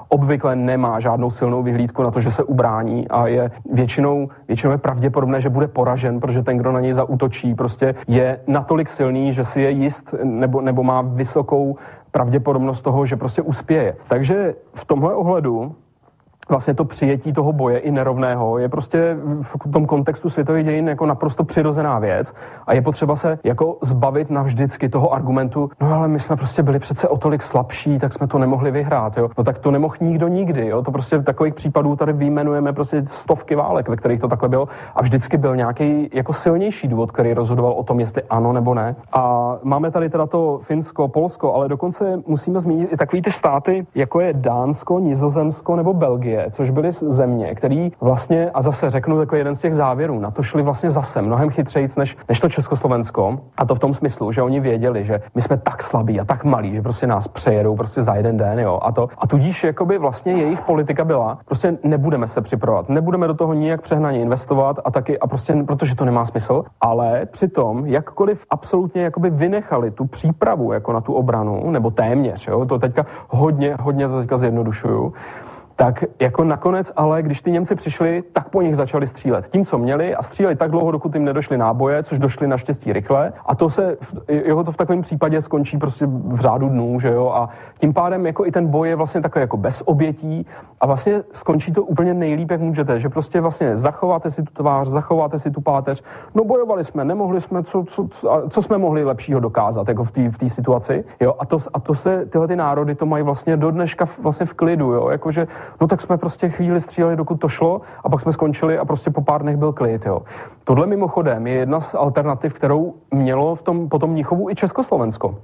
obvykle nemá žádnou silnou vyhlídku na to, že se ubrání a je většinou, většinou je pravděpodobné, že bude poražen, protože ten, kdo na něj zautočí, prostě je natolik silný, že si je jist nebo, nebo má vysokou pravděpodobnost toho, že prostě uspěje. Takže v tomhle ohledu vlastně to přijetí toho boje i nerovného je prostě v tom kontextu světových dějin jako naprosto přirozená věc a je potřeba se jako zbavit navždycky toho argumentu, no ale my jsme prostě byli přece o tolik slabší, tak jsme to nemohli vyhrát, jo. No tak to nemohl nikdo nikdy, jo. To prostě takových případů tady vyjmenujeme prostě stovky válek, ve kterých to takhle bylo a vždycky byl nějaký jako silnější důvod, který rozhodoval o tom, jestli ano nebo ne. A máme tady teda to Finsko, Polsko, ale dokonce musíme zmínit i takový ty státy, jako je Dánsko, Nizozemsko nebo Belgie, což byly země, který vlastně, a zase řeknu jako jeden z těch závěrů, na to šli vlastně zase mnohem chytřejc než, než to Československo. A to v tom smyslu, že oni věděli, že my jsme tak slabí a tak malí, že prostě nás přejedou prostě za jeden den, jo. A, to, a tudíž jakoby vlastně jejich politika byla, prostě nebudeme se připravovat, nebudeme do toho nijak přehnaně investovat a taky, a prostě, protože to nemá smysl, ale přitom jakkoliv absolutně jakoby vynechali tu přípravu jako na tu obranu, nebo téměř, jo, to teďka hodně, hodně to teďka zjednodušuju, tak jako nakonec ale, když ty Němci přišli, tak po nich začali střílet. Tím, co měli a stříleli tak dlouho, dokud jim nedošly náboje, což došly naštěstí rychle. A to se, jeho to v takovém případě skončí prostě v řádu dnů, že jo. A tím pádem jako i ten boj je vlastně takový jako bez obětí a vlastně skončí to úplně nejlíp, jak můžete, že prostě vlastně zachováte si tu tvář, zachováte si tu páteř. No bojovali jsme, nemohli jsme, co, co, co, co jsme mohli lepšího dokázat jako v té v situaci, jo. A to, a to se, tyhle ty národy to mají vlastně do dneška vlastně v klidu, jo. Jakože No tak jsme prostě chvíli stříleli, dokud to šlo, a pak jsme skončili a prostě po pár dnech byl klid. Jo. Tohle mimochodem je jedna z alternativ, kterou mělo v tom potom Mnichovu i Československo.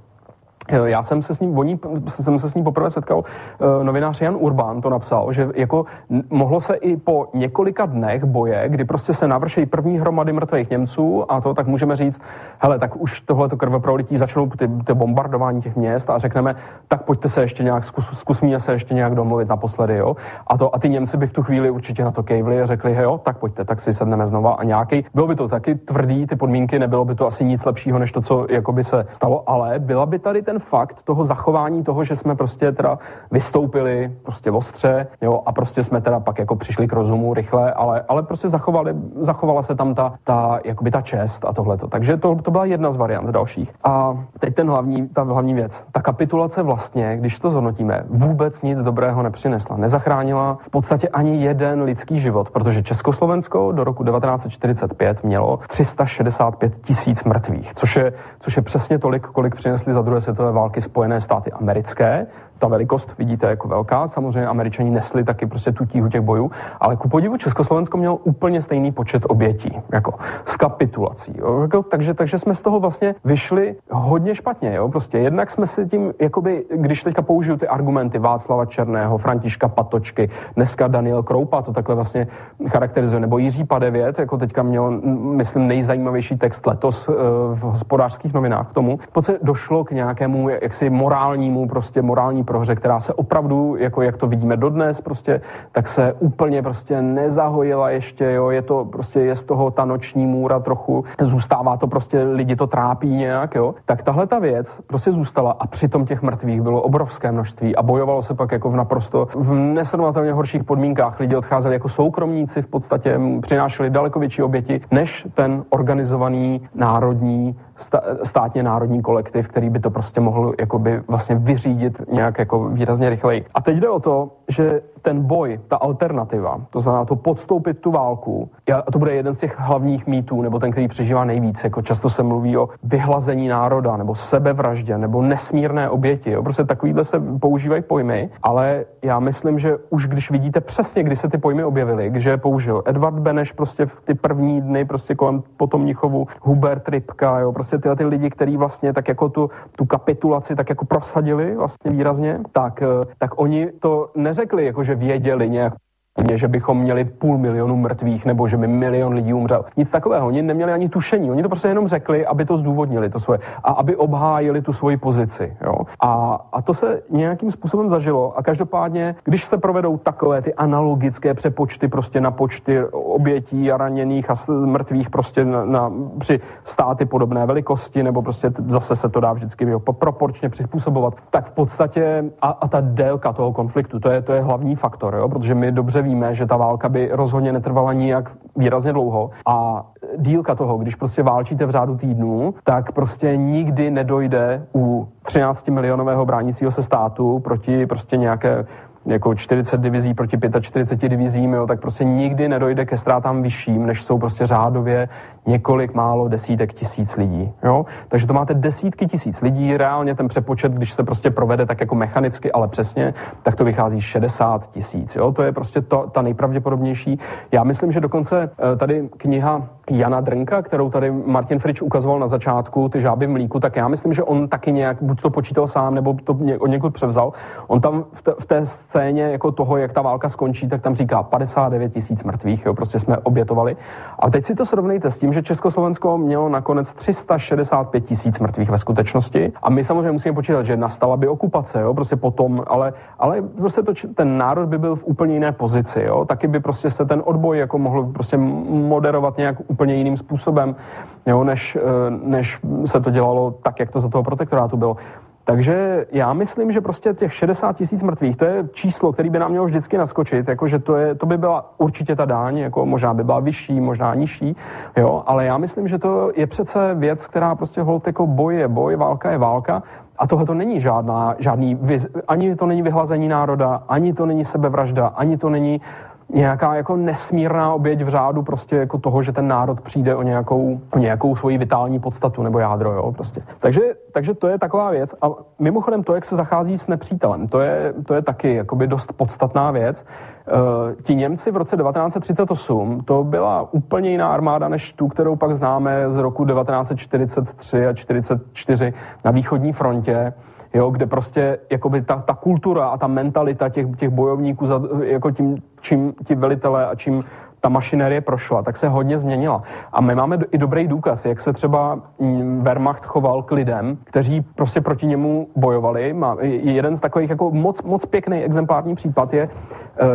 Já jsem se s ním, ní, jsem se s ním poprvé setkal, uh, novinář Jan Urbán to napsal, že jako mohlo se i po několika dnech boje, kdy prostě se navršejí první hromady mrtvých Němců a to tak můžeme říct, hele, tak už tohle krveprolití začnou ty, ty, bombardování těch měst a řekneme, tak pojďte se ještě nějak, zkus, zkusíme se ještě nějak domluvit naposledy, jo. A, to, a ty Němci by v tu chvíli určitě na to kejvli a řekli, hej, jo, tak pojďte, tak si sedneme znova a nějaký, bylo by to taky tvrdý, ty podmínky, nebylo by to asi nic lepšího, než to, co jako by se stalo, ale byla by tady ten fakt toho zachování toho, že jsme prostě teda vystoupili prostě ostře, jo, a prostě jsme teda pak jako přišli k rozumu rychle, ale, ale prostě zachovali, zachovala se tam ta, ta, jakoby ta čest a tohleto. Takže to, to byla jedna z variant dalších. A teď ten hlavní, ta hlavní věc. Ta kapitulace vlastně, když to zhodnotíme, vůbec nic dobrého nepřinesla. Nezachránila v podstatě ani jeden lidský život, protože Československo do roku 1945 mělo 365 tisíc mrtvých, což je, což je přesně tolik, kolik přinesly za druhé světové války Spojené státy americké ta velikost vidíte jako velká. Samozřejmě američani nesli taky prostě tu tíhu těch bojů, ale ku podivu Československo mělo úplně stejný počet obětí, jako z kapitulací. Jo. Takže, takže jsme z toho vlastně vyšli hodně špatně. Jo. Prostě jednak jsme si tím, jakoby, když teďka použiju ty argumenty Václava Černého, Františka Patočky, dneska Daniel Kroupa to takhle vlastně charakterizuje, nebo Jiří Padevět, jako teďka měl, myslím, nejzajímavější text letos uh, v hospodářských novinách k tomu. Poce došlo k nějakému jaksi morálnímu, prostě morální prohře, která se opravdu, jako jak to vidíme dodnes, prostě, tak se úplně prostě nezahojila ještě, jo, je to prostě, je z toho ta noční můra trochu, zůstává to prostě, lidi to trápí nějak, jo, tak tahle ta věc prostě zůstala a přitom těch mrtvých bylo obrovské množství a bojovalo se pak jako v naprosto v nesrovnatelně horších podmínkách. Lidi odcházeli jako soukromníci v podstatě, přinášeli daleko větší oběti, než ten organizovaný národní státně národní kolektiv, který by to prostě mohl jakoby vlastně vyřídit nějak jako výrazně rychleji. A teď jde o to, že ten boj, ta alternativa, to znamená to podstoupit tu válku, a to bude jeden z těch hlavních mýtů, nebo ten, který přežívá nejvíc, jako často se mluví o vyhlazení národa, nebo sebevraždě, nebo nesmírné oběti, jo? prostě takovýhle se používají pojmy, ale já myslím, že už když vidíte přesně, kdy se ty pojmy objevily, když je použil Edward Beneš prostě v ty první dny, prostě kolem potom Nichovu, Hubert Rybka, jo, prostě tyhle ty lidi, kteří vlastně tak jako tu, tu kapitulaci tak jako prosadili vlastně výrazně, tak, tak oni to neřekli, jako že věděli nějak že bychom měli půl milionu mrtvých nebo že by milion lidí umřel. Nic takového. Oni neměli ani tušení. Oni to prostě jenom řekli, aby to zdůvodnili to svoje a aby obhájili tu svoji pozici. Jo? A, a to se nějakým způsobem zažilo. A každopádně, když se provedou takové ty analogické přepočty prostě na počty obětí a raněných a mrtvých prostě na, na, při státy podobné velikosti, nebo prostě zase se to dá vždycky proporčně přizpůsobovat, tak v podstatě a, a ta délka toho konfliktu, to je, to je hlavní faktor, jo? protože my dobře víme, že ta válka by rozhodně netrvala nijak výrazně dlouho. A dílka toho, když prostě válčíte v řádu týdnů, tak prostě nikdy nedojde u 13 milionového bránícího se státu proti prostě nějaké jako 40 divizí proti 45 divizím, jo, tak prostě nikdy nedojde ke ztrátám vyšším, než jsou prostě řádově několik málo desítek tisíc lidí. Jo? Takže to máte desítky tisíc lidí, reálně ten přepočet, když se prostě provede tak jako mechanicky, ale přesně, tak to vychází 60 tisíc. Jo? To je prostě to, ta nejpravděpodobnější. Já myslím, že dokonce eh, tady kniha Jana Drnka, kterou tady Martin Frič ukazoval na začátku, ty žáby v mlíku, tak já myslím, že on taky nějak, buď to počítal sám, nebo to od někud převzal. On tam v, v té scéně jako toho, jak ta válka skončí, tak tam říká 59 tisíc mrtvých, jo, prostě jsme obětovali. A teď si to srovnejte s tím, že Československo mělo nakonec 365 tisíc mrtvých ve skutečnosti. A my samozřejmě musíme počítat, že nastala by okupace, jo, prostě potom, ale, ale prostě to, ten národ by byl v úplně jiné pozici, jo. Taky by prostě se ten odboj jako mohl prostě moderovat nějak úplně jiným způsobem, jo, než, eh, než se to dělalo tak, jak to za toho protektorátu bylo. Takže já myslím, že prostě těch 60 tisíc mrtvých, to je číslo, který by nám mělo vždycky naskočit, jakože to, je, to by byla určitě ta dáň, jako možná by byla vyšší, možná nižší, jo, ale já myslím, že to je přece věc, která prostě hold jako boj je boj, válka je válka a tohle to není žádná, žádný, ani to není vyhlazení národa, ani to není sebevražda, ani to není nějaká jako nesmírná oběť v řádu prostě jako toho, že ten národ přijde o nějakou, o nějakou svoji vitální podstatu nebo jádro, jo, prostě. Takže, takže to je taková věc a mimochodem to, jak se zachází s nepřítelem, to je, to je taky jakoby dost podstatná věc. Uh, ti Němci v roce 1938 to byla úplně jiná armáda než tu, kterou pak známe z roku 1943 a 1944 na východní frontě jo, kde prostě jakoby ta, ta kultura a ta mentalita těch, těch bojovníků, za, jako tím, čím ti velitelé a čím ta mašinerie prošla, tak se hodně změnila. A my máme i dobrý důkaz, jak se třeba mm, Wehrmacht choval k lidem, kteří prostě proti němu bojovali. Má, jeden z takových jako moc, moc pěkný exemplární případ je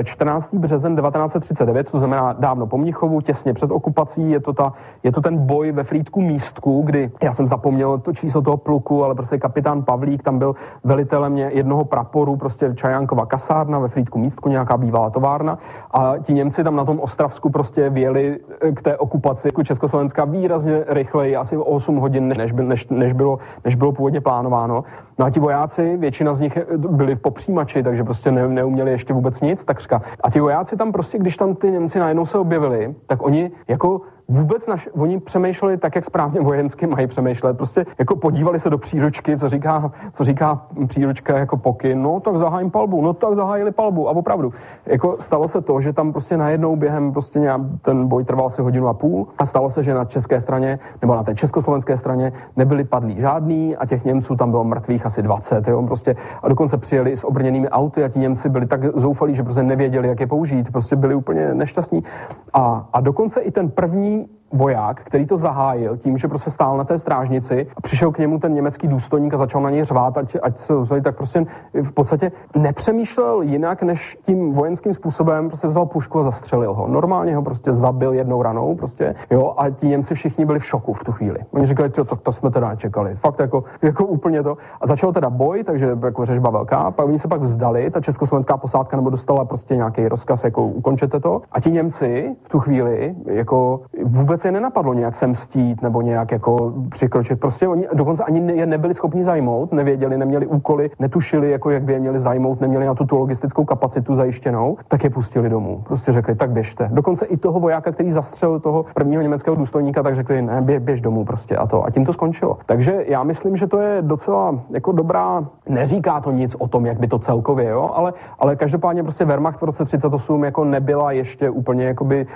14. březen 1939, to znamená dávno po Mnichovu, těsně před okupací, je to, ta, je to ten boj ve Frýdku místku, kdy já jsem zapomněl to číslo toho pluku, ale prostě kapitán Pavlík tam byl velitelem jednoho praporu, prostě Čajánkova kasárna ve Frýdku místku, nějaká bývalá továrna a ti Němci tam na tom Ostravsku prostě věli eh, k té okupaci Československa výrazně rychleji, asi o 8 hodin, než, než, než, bylo, než bylo původně plánováno. No a ti vojáci, většina z nich byli popřímači, takže prostě ne, neuměli ještě vůbec nic takřka. A ti vojáci tam prostě, když tam ty Němci najednou se objevili, tak oni jako vůbec naš, oni přemýšleli tak, jak správně vojensky mají přemýšlet. Prostě jako podívali se do příručky, co říká, co říká příručka jako pokyn, no tak zahájím palbu, no tak zahájili palbu a opravdu. Jako stalo se to, že tam prostě najednou během prostě nějak, ten boj trval asi hodinu a půl a stalo se, že na české straně nebo na té československé straně nebyli padlí žádný a těch Němců tam bylo mrtvých asi 20, jo, prostě a dokonce přijeli s obrněnými auty a ti Němci byli tak zoufalí, že prostě nevěděli, jak je použít, prostě byli úplně nešťastní. A, a dokonce i ten první eu voják, který to zahájil tím, že prostě stál na té strážnici a přišel k němu ten německý důstojník a začal na něj řvát, ať, ať se ozvají, tak prostě v podstatě nepřemýšlel jinak, než tím vojenským způsobem prostě vzal pušku a zastřelil ho. Normálně ho prostě zabil jednou ranou, prostě, jo, a ti Němci všichni byli v šoku v tu chvíli. Oni říkali, to, to, to jsme teda čekali. Fakt jako, jako úplně to. A začal teda boj, takže jako řežba velká, pak oni se pak vzdali, ta československá posádka nebo dostala prostě nějaký rozkaz, jako ukončete to. A ti Němci v tu chvíli jako vůbec je nenapadlo nějak se mstít nebo nějak jako přikročit. Prostě oni dokonce ani je nebyli schopni zajmout, nevěděli, neměli úkoly, netušili, jako jak by je měli zajmout, neměli na tu, tu logistickou kapacitu zajištěnou, tak je pustili domů. Prostě řekli, tak běžte. Dokonce i toho vojáka, který zastřelil toho prvního německého důstojníka, tak řekli, ne, bě, běž domů prostě a to. A tím to skončilo. Takže já myslím, že to je docela jako dobrá, neříká to nic o tom, jak by to celkově, jo, ale, ale každopádně prostě Wehrmacht v roce 38 jako nebyla ještě úplně jakoby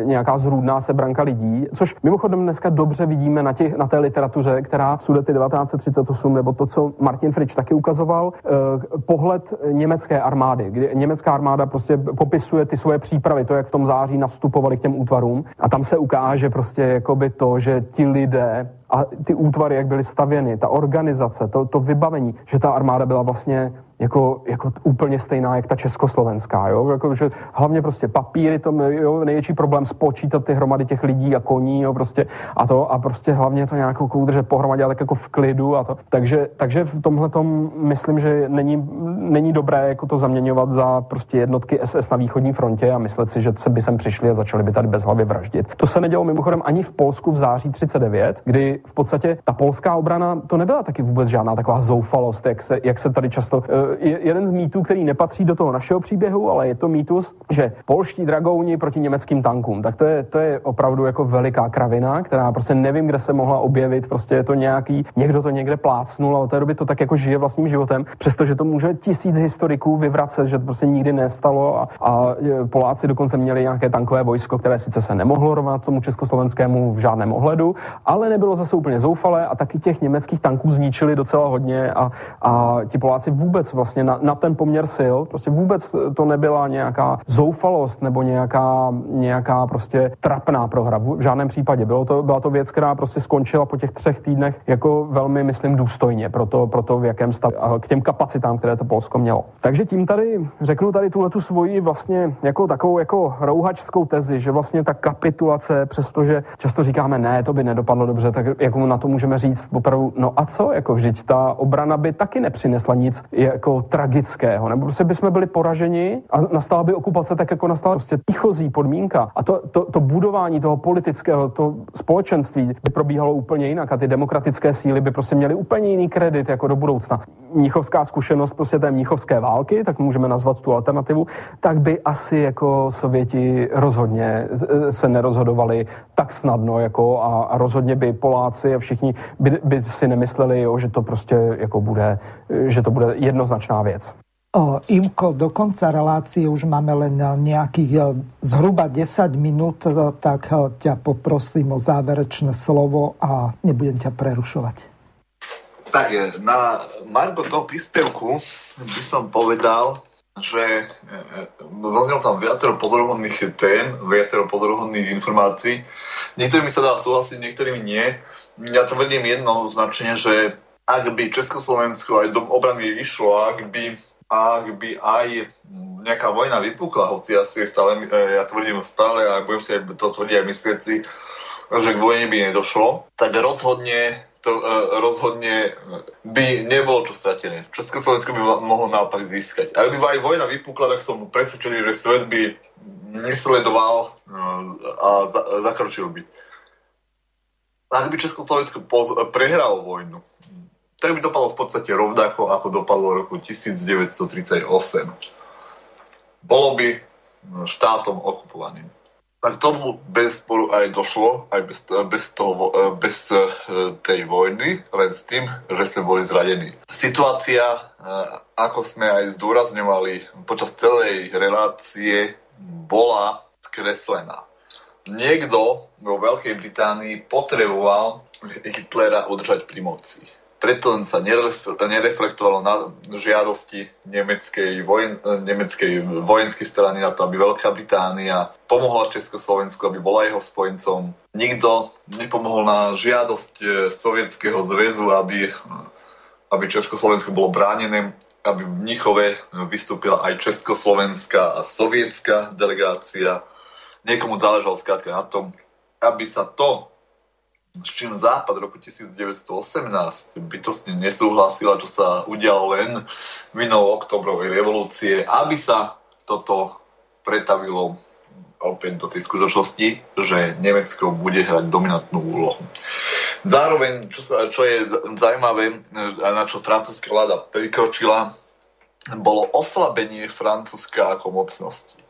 e, nějaká zrůdná sebranka lidí což mimochodem dneska dobře vidíme na, těch, na té literatuře, která Sudety 1938, nebo to, co Martin Fritsch taky ukazoval, eh, pohled německé armády, kdy německá armáda prostě popisuje ty svoje přípravy, to, jak v tom září nastupovali k těm útvarům. A tam se ukáže prostě jakoby to, že ti lidé a ty útvary, jak byly stavěny, ta organizace, to, to vybavení, že ta armáda byla vlastně jako, jako úplně stejná, jak ta československá, jo? Jako, že hlavně prostě papíry, to jo, největší problém spočítat ty hromady těch lidí a koní, jo, prostě a to a prostě hlavně to nějakou udržet pohromadě, ale tak jako v klidu a to. Takže, takže v tomhle tom myslím, že není, není dobré jako to zaměňovat za prostě jednotky SS na východní frontě a myslet si, že se by sem přišli a začali by tady bez hlavy vraždit. To se nedělo mimochodem ani v Polsku v září 39, kdy v podstatě ta polská obrana to nebyla taky vůbec žádná taková zoufalost, jak se, jak se tady často je jeden z mýtů, který nepatří do toho našeho příběhu, ale je to mýtus, že polští dragouni proti německým tankům. Tak to je, to je opravdu jako veliká kravina, která prostě nevím, kde se mohla objevit. Prostě je to nějaký, někdo to někde plácnul a od té doby to tak jako žije vlastním životem, přestože to může tisíc historiků vyvracet, že to prostě nikdy nestalo a, a Poláci dokonce měli nějaké tankové vojsko, které sice se nemohlo rovnat tomu československému v žádném ohledu, ale nebylo zase úplně zoufalé a taky těch německých tanků zničili docela hodně a, a ti Poláci vůbec vlastně na, na ten poměr sil. Prostě vůbec to nebyla nějaká zoufalost nebo nějaká, nějaká prostě trapná prohra. V žádném případě. Bylo to, byla to věc, která prostě skončila po těch třech týdnech jako velmi, myslím, důstojně pro to, pro to v jakém stavu a k těm kapacitám, které to Polsko mělo. Takže tím tady řeknu tady tuhle tu svoji vlastně jako takovou jako rouhačskou tezi, že vlastně ta kapitulace, přestože často říkáme, ne, to by nedopadlo dobře, tak jako na to můžeme říct opravdu, no a co, jako vždyť ta obrana by taky nepřinesla nic jako tragického, nebo prostě bychom byli poraženi a nastala by okupace tak, jako nastala prostě výchozí podmínka. A to, to, to budování toho politického, to společenství by probíhalo úplně jinak a ty demokratické síly by prostě měly úplně jiný kredit jako do budoucna. Mnichovská zkušenost prostě té mnichovské války, tak můžeme nazvat tu alternativu, tak by asi jako Sověti rozhodně eh, se nerozhodovali tak snadno jako a, a rozhodně by Poláci a všichni by, by si nemysleli, jo, že to prostě jako bude, že to bude jednoznačná věc. O, Imko, do konca relácie už máme len nejakých e, zhruba 10 minút, e, tak e, ťa poprosím o záverečné slovo a nebudem ťa prerušovať. Tak na Margo toho príspevku by som povedal, že zaznelo tam viacero pozoruhodných tém, viacero pozoruhodných informácií. Niektorými sa dá súhlasiť, niektorými nie. Ja tvrdím jednoznačne, že ak by Československo aj do obrany išlo, ak by ak by aj nejaká vojna vypukla, hoci ja si stále, e, ja tvrdím stále a budem si aj to tvrdiť aj myslieť si, že k vojne by nedošlo, tak rozhodne to uh, rozhodne by nebolo čo stratené. Československo by mohlo naopak získať. Ak by aj vojna vypukla, tak som presvedčený, že svet by nesledoval uh, a za, zakročil by. Ak by Československo prehralo vojnu, tak by dopadlo v podstate rovnako, ako dopadlo v roku 1938. Bolo by štátom okupovaným. Tak tomu bez sporu aj došlo, aj bez, bez, toho, bez e, tej vojny, len s tým, že sme boli zradení. Situácia, e, ako sme aj zdôrazňovali počas celej relácie, bola skreslená. Niekto vo Veľkej Británii potreboval Hitlera udržať pri moci preto sa nereflektovalo na žiadosti nemeckej, vojen, nemeckej vojenskej strany na to, aby Veľká Británia pomohla Československu, aby bola jeho spojencom. Nikto nepomohol na žiadosť e, Sovietskeho zväzu, aby, aby Československo bolo bránené, aby v Mnichove vystúpila aj československá a sovietská delegácia. Niekomu záležalo skrátka na tom, aby sa to s čím Západ roku 1918 bytostne nesúhlasila, čo sa udialo len vinou oktobrovej revolúcie, aby sa toto pretavilo opäť do tej skutočnosti, že Nemecko bude hrať dominantnú úlohu. Zároveň, čo, sa, čo je zaujímavé, na čo francúzska vláda prikročila, bolo oslabenie Francúzska ako mocnosti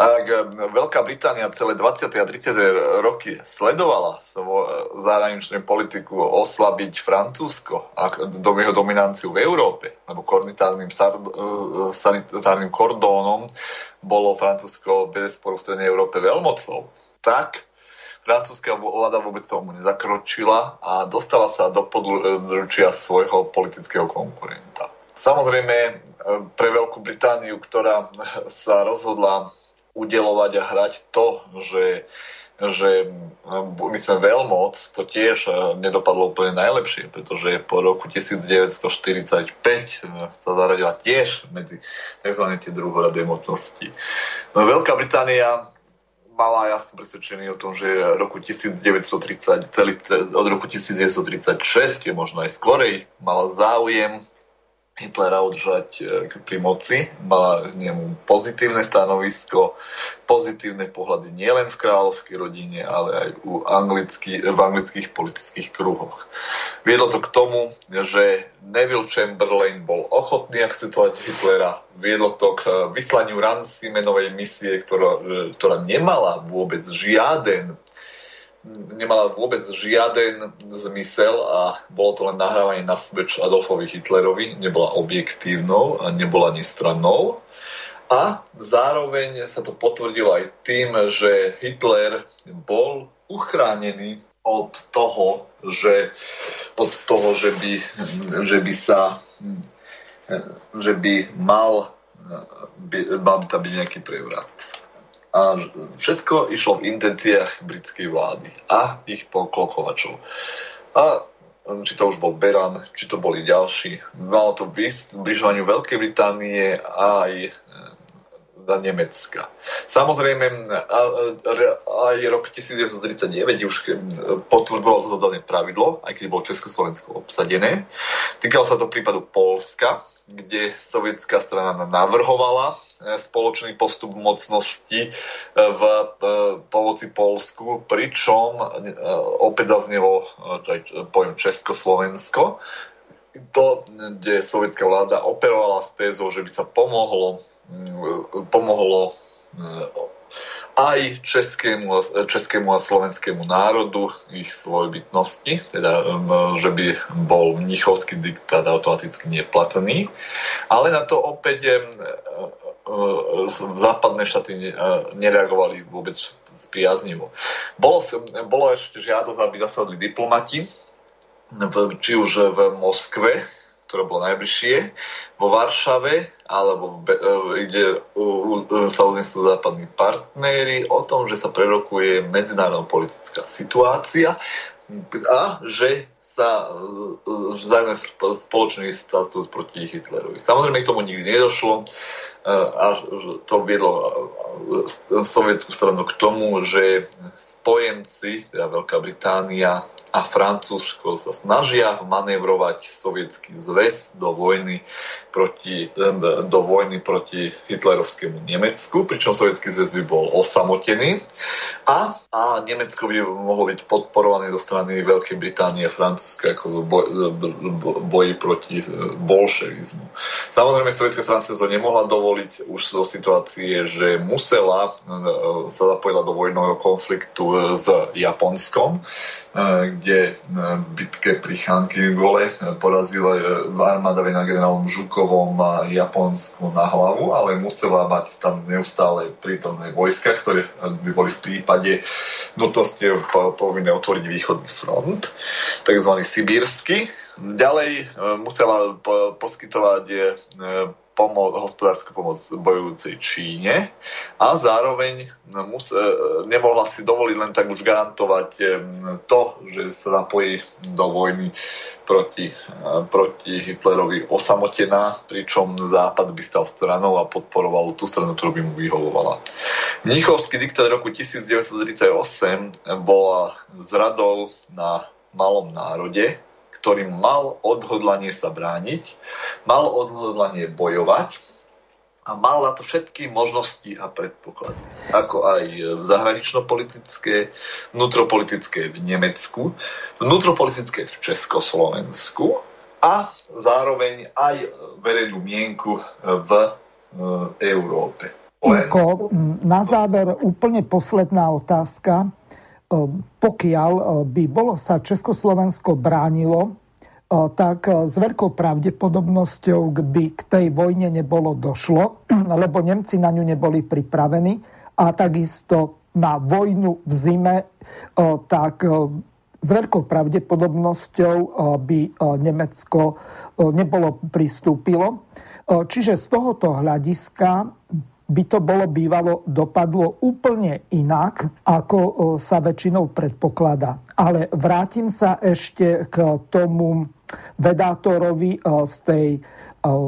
ak Veľká Británia celé 20. a 30. roky sledovala svoju zahraničnú politiku oslabiť Francúzsko a do jeho dominanciu v Európe, lebo kornitárnym e, sanitárnym kordónom bolo Francúzsko bez sporu v Strednej Európe veľmocou, tak francúzska vláda vôbec tomu nezakročila a dostala sa do područia svojho politického konkurenta. Samozrejme, e, pre Veľkú Britániu, ktorá sa rozhodla udelovať a hrať to, že že my sme veľmoc, to tiež e, nedopadlo úplne najlepšie, pretože po roku 1945 e, sa zaradila tiež medzi tzv. tie druhoradé mocnosti. No, Veľká Británia mala, ja som presvedčený o tom, že roku 1930, celý, od roku 1936, je možno aj skorej, mala záujem Hitlera udržať e, pri moci. Mala k nemu pozitívne stanovisko, pozitívne pohľady nielen v kráľovskej rodine, ale aj u anglický, v anglických politických kruhoch. Viedlo to k tomu, že Neville Chamberlain bol ochotný akceptovať Hitlera. Viedlo to k vyslaniu Rancimenovej misie, ktorá, e, ktorá nemala vôbec žiaden nemala vôbec žiaden zmysel a bolo to len nahrávanie na smeč Adolfovi Hitlerovi, nebola objektívnou a nebola nestrannou. A zároveň sa to potvrdilo aj tým, že Hitler bol uchránený od toho, že, od toho, že by, že by sa že by mal, by, mal by tam byť nejaký prevrat. A všetko išlo v intenciách britskej vlády a ich poklokovačov. A či to už bol Beran, či to boli ďalší. Malo to bližovaniu Veľkej Británie aj za Nemecka. Samozrejme, aj rok 1939 už potvrdzoval to pravidlo, aj keď bolo Československo obsadené. Týkalo sa to prípadu Polska, kde sovietská strana navrhovala e, spoločný postup mocnosti e, v e, pomoci Polsku, pričom opäť zaznelo pojem Československo, to, kde sovietská vláda operovala s tézou, že by sa pomohlo pomohlo eh, aj českému, českému a slovenskému národu, ich svojbytnosti, teda že by bol mnichovský diktát automaticky neplatný. Ale na to opäť eh, eh, západné štáty nereagovali vôbec spriaznivo. Bolo, bolo ešte žiadosť, aby zasadli diplomati, či už v Moskve, ktoré bolo najbližšie, vo Varšave, alebo e, kde sa uznesú západní partnery o tom, že sa prerokuje medzinárodná politická situácia a že sa vzájme spoločný status proti Hitlerovi. Samozrejme k tomu nikdy nedošlo e, a to viedlo e, sovietskú stranu k tomu, že spojenci, teda Veľká Británia a Francúzsko sa snažia manévrovať sovietský zväz do vojny proti, do vojny proti hitlerovskému Nemecku, pričom sovietský zväz by bol osamotený a, a Nemecko by mohlo byť podporované zo strany Veľkej Británie a Francúzska ako v boj, boji proti e, bolševizmu. Samozrejme, sovietská to nemohla dovoliť už zo situácie, že musela e, sa zapojiť do vojnového konfliktu s Japonskom, kde v bitke pri Chanky gole porazila armáda na generálom Žukovom a Japonsku na hlavu, ale musela mať tam neustále prítomné vojska, ktoré by boli v prípade nutnosti povinné otvoriť východný front, takzvaný sibírsky. Ďalej musela poskytovať pomo- hospodárskú pomoc bojujúcej Číne a zároveň mus- e, nemohla si dovoliť len tak už garantovať e, to, že sa zapojí do vojny proti, e, proti Hitlerovi osamotená, pričom Západ by stal stranou a podporoval tú stranu, ktorú by mu vyhovovala. Mnichovský diktát roku 1938 bola zradou na malom národe, ktorý mal odhodlanie sa brániť, mal odhodlanie bojovať a mal na to všetky možnosti a predpoklady. Ako aj zahranično-politické, vnútropolitické v Nemecku, vnútropolitické v Československu a zároveň aj verejnú mienku v e, Európe. Len... na záver úplne posledná otázka. Ehm, pokiaľ ehm, by bolo sa Československo bránilo, ehm, tak s veľkou pravdepodobnosťou by k tej vojne nebolo došlo, lebo Nemci na ňu neboli pripravení a takisto na vojnu v zime, tak s veľkou pravdepodobnosťou by Nemecko nebolo pristúpilo. Čiže z tohoto hľadiska by to bolo bývalo dopadlo úplne inak, ako sa väčšinou predpokladá. Ale vrátim sa ešte k tomu vedátorovi z, tej,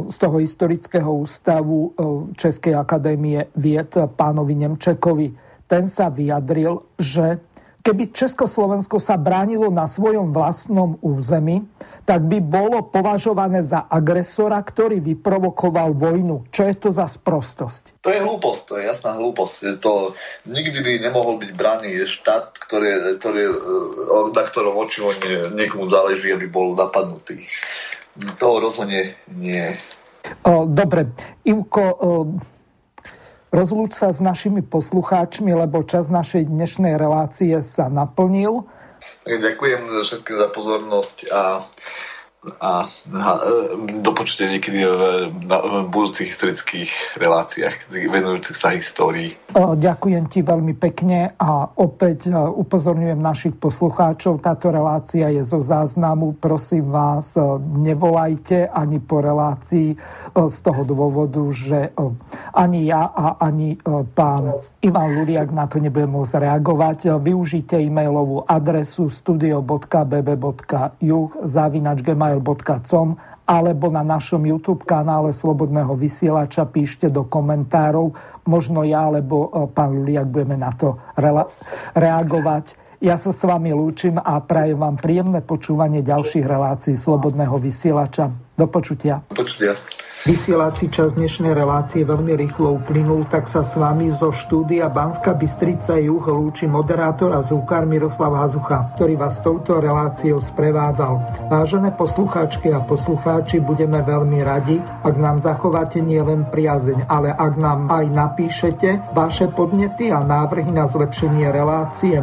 z toho historického ústavu Českej akadémie vied pánovi Nemčekovi. Ten sa vyjadril, že keby Československo sa bránilo na svojom vlastnom území, tak by bolo považované za agresora, ktorý vyprovokoval vojnu. Čo je to za sprostosť? To je hlúposť, to je jasná hlúposť. To nikdy by nemohol byť braný štát, ktorý, ktorý, na ktorom očivo nie, niekomu záleží, aby bol napadnutý. To rozhodne nie. Dobre, Ivko, rozlúč sa s našimi poslucháčmi, lebo čas našej dnešnej relácie sa naplnil. Ďakujem všetkým za pozornosť a a, a e, dopočujte niekedy v, na, v budúcich historických reláciách venujúcich sa histórii. Ďakujem ti veľmi pekne a opäť e, upozorňujem našich poslucháčov, táto relácia je zo záznamu, prosím vás, e, nevolajte ani po relácii z toho dôvodu, že ani ja a ani pán Ivan Luliak na to nebudem môcť reagovať. Využite e-mailovú adresu studio.bb.juh zavinač gmail.com alebo na našom YouTube kanále Slobodného vysielača píšte do komentárov. Možno ja alebo e, pán Juliak budeme na to reagovať. Ja sa s vami lúčim a prajem vám príjemné počúvanie ďalších relácií Slobodného vysielača. Do počutia. Do počutia. Vysielací čas dnešnej relácie veľmi rýchlo uplynul, tak sa s vami zo štúdia Banska Bystrica Juh lúči moderátor a zúkar Miroslav Hazucha, ktorý vás touto reláciou sprevádzal. Vážené poslucháčky a poslucháči, budeme veľmi radi, ak nám zachováte nielen priazeň, ale ak nám aj napíšete vaše podnety a návrhy na zlepšenie relácie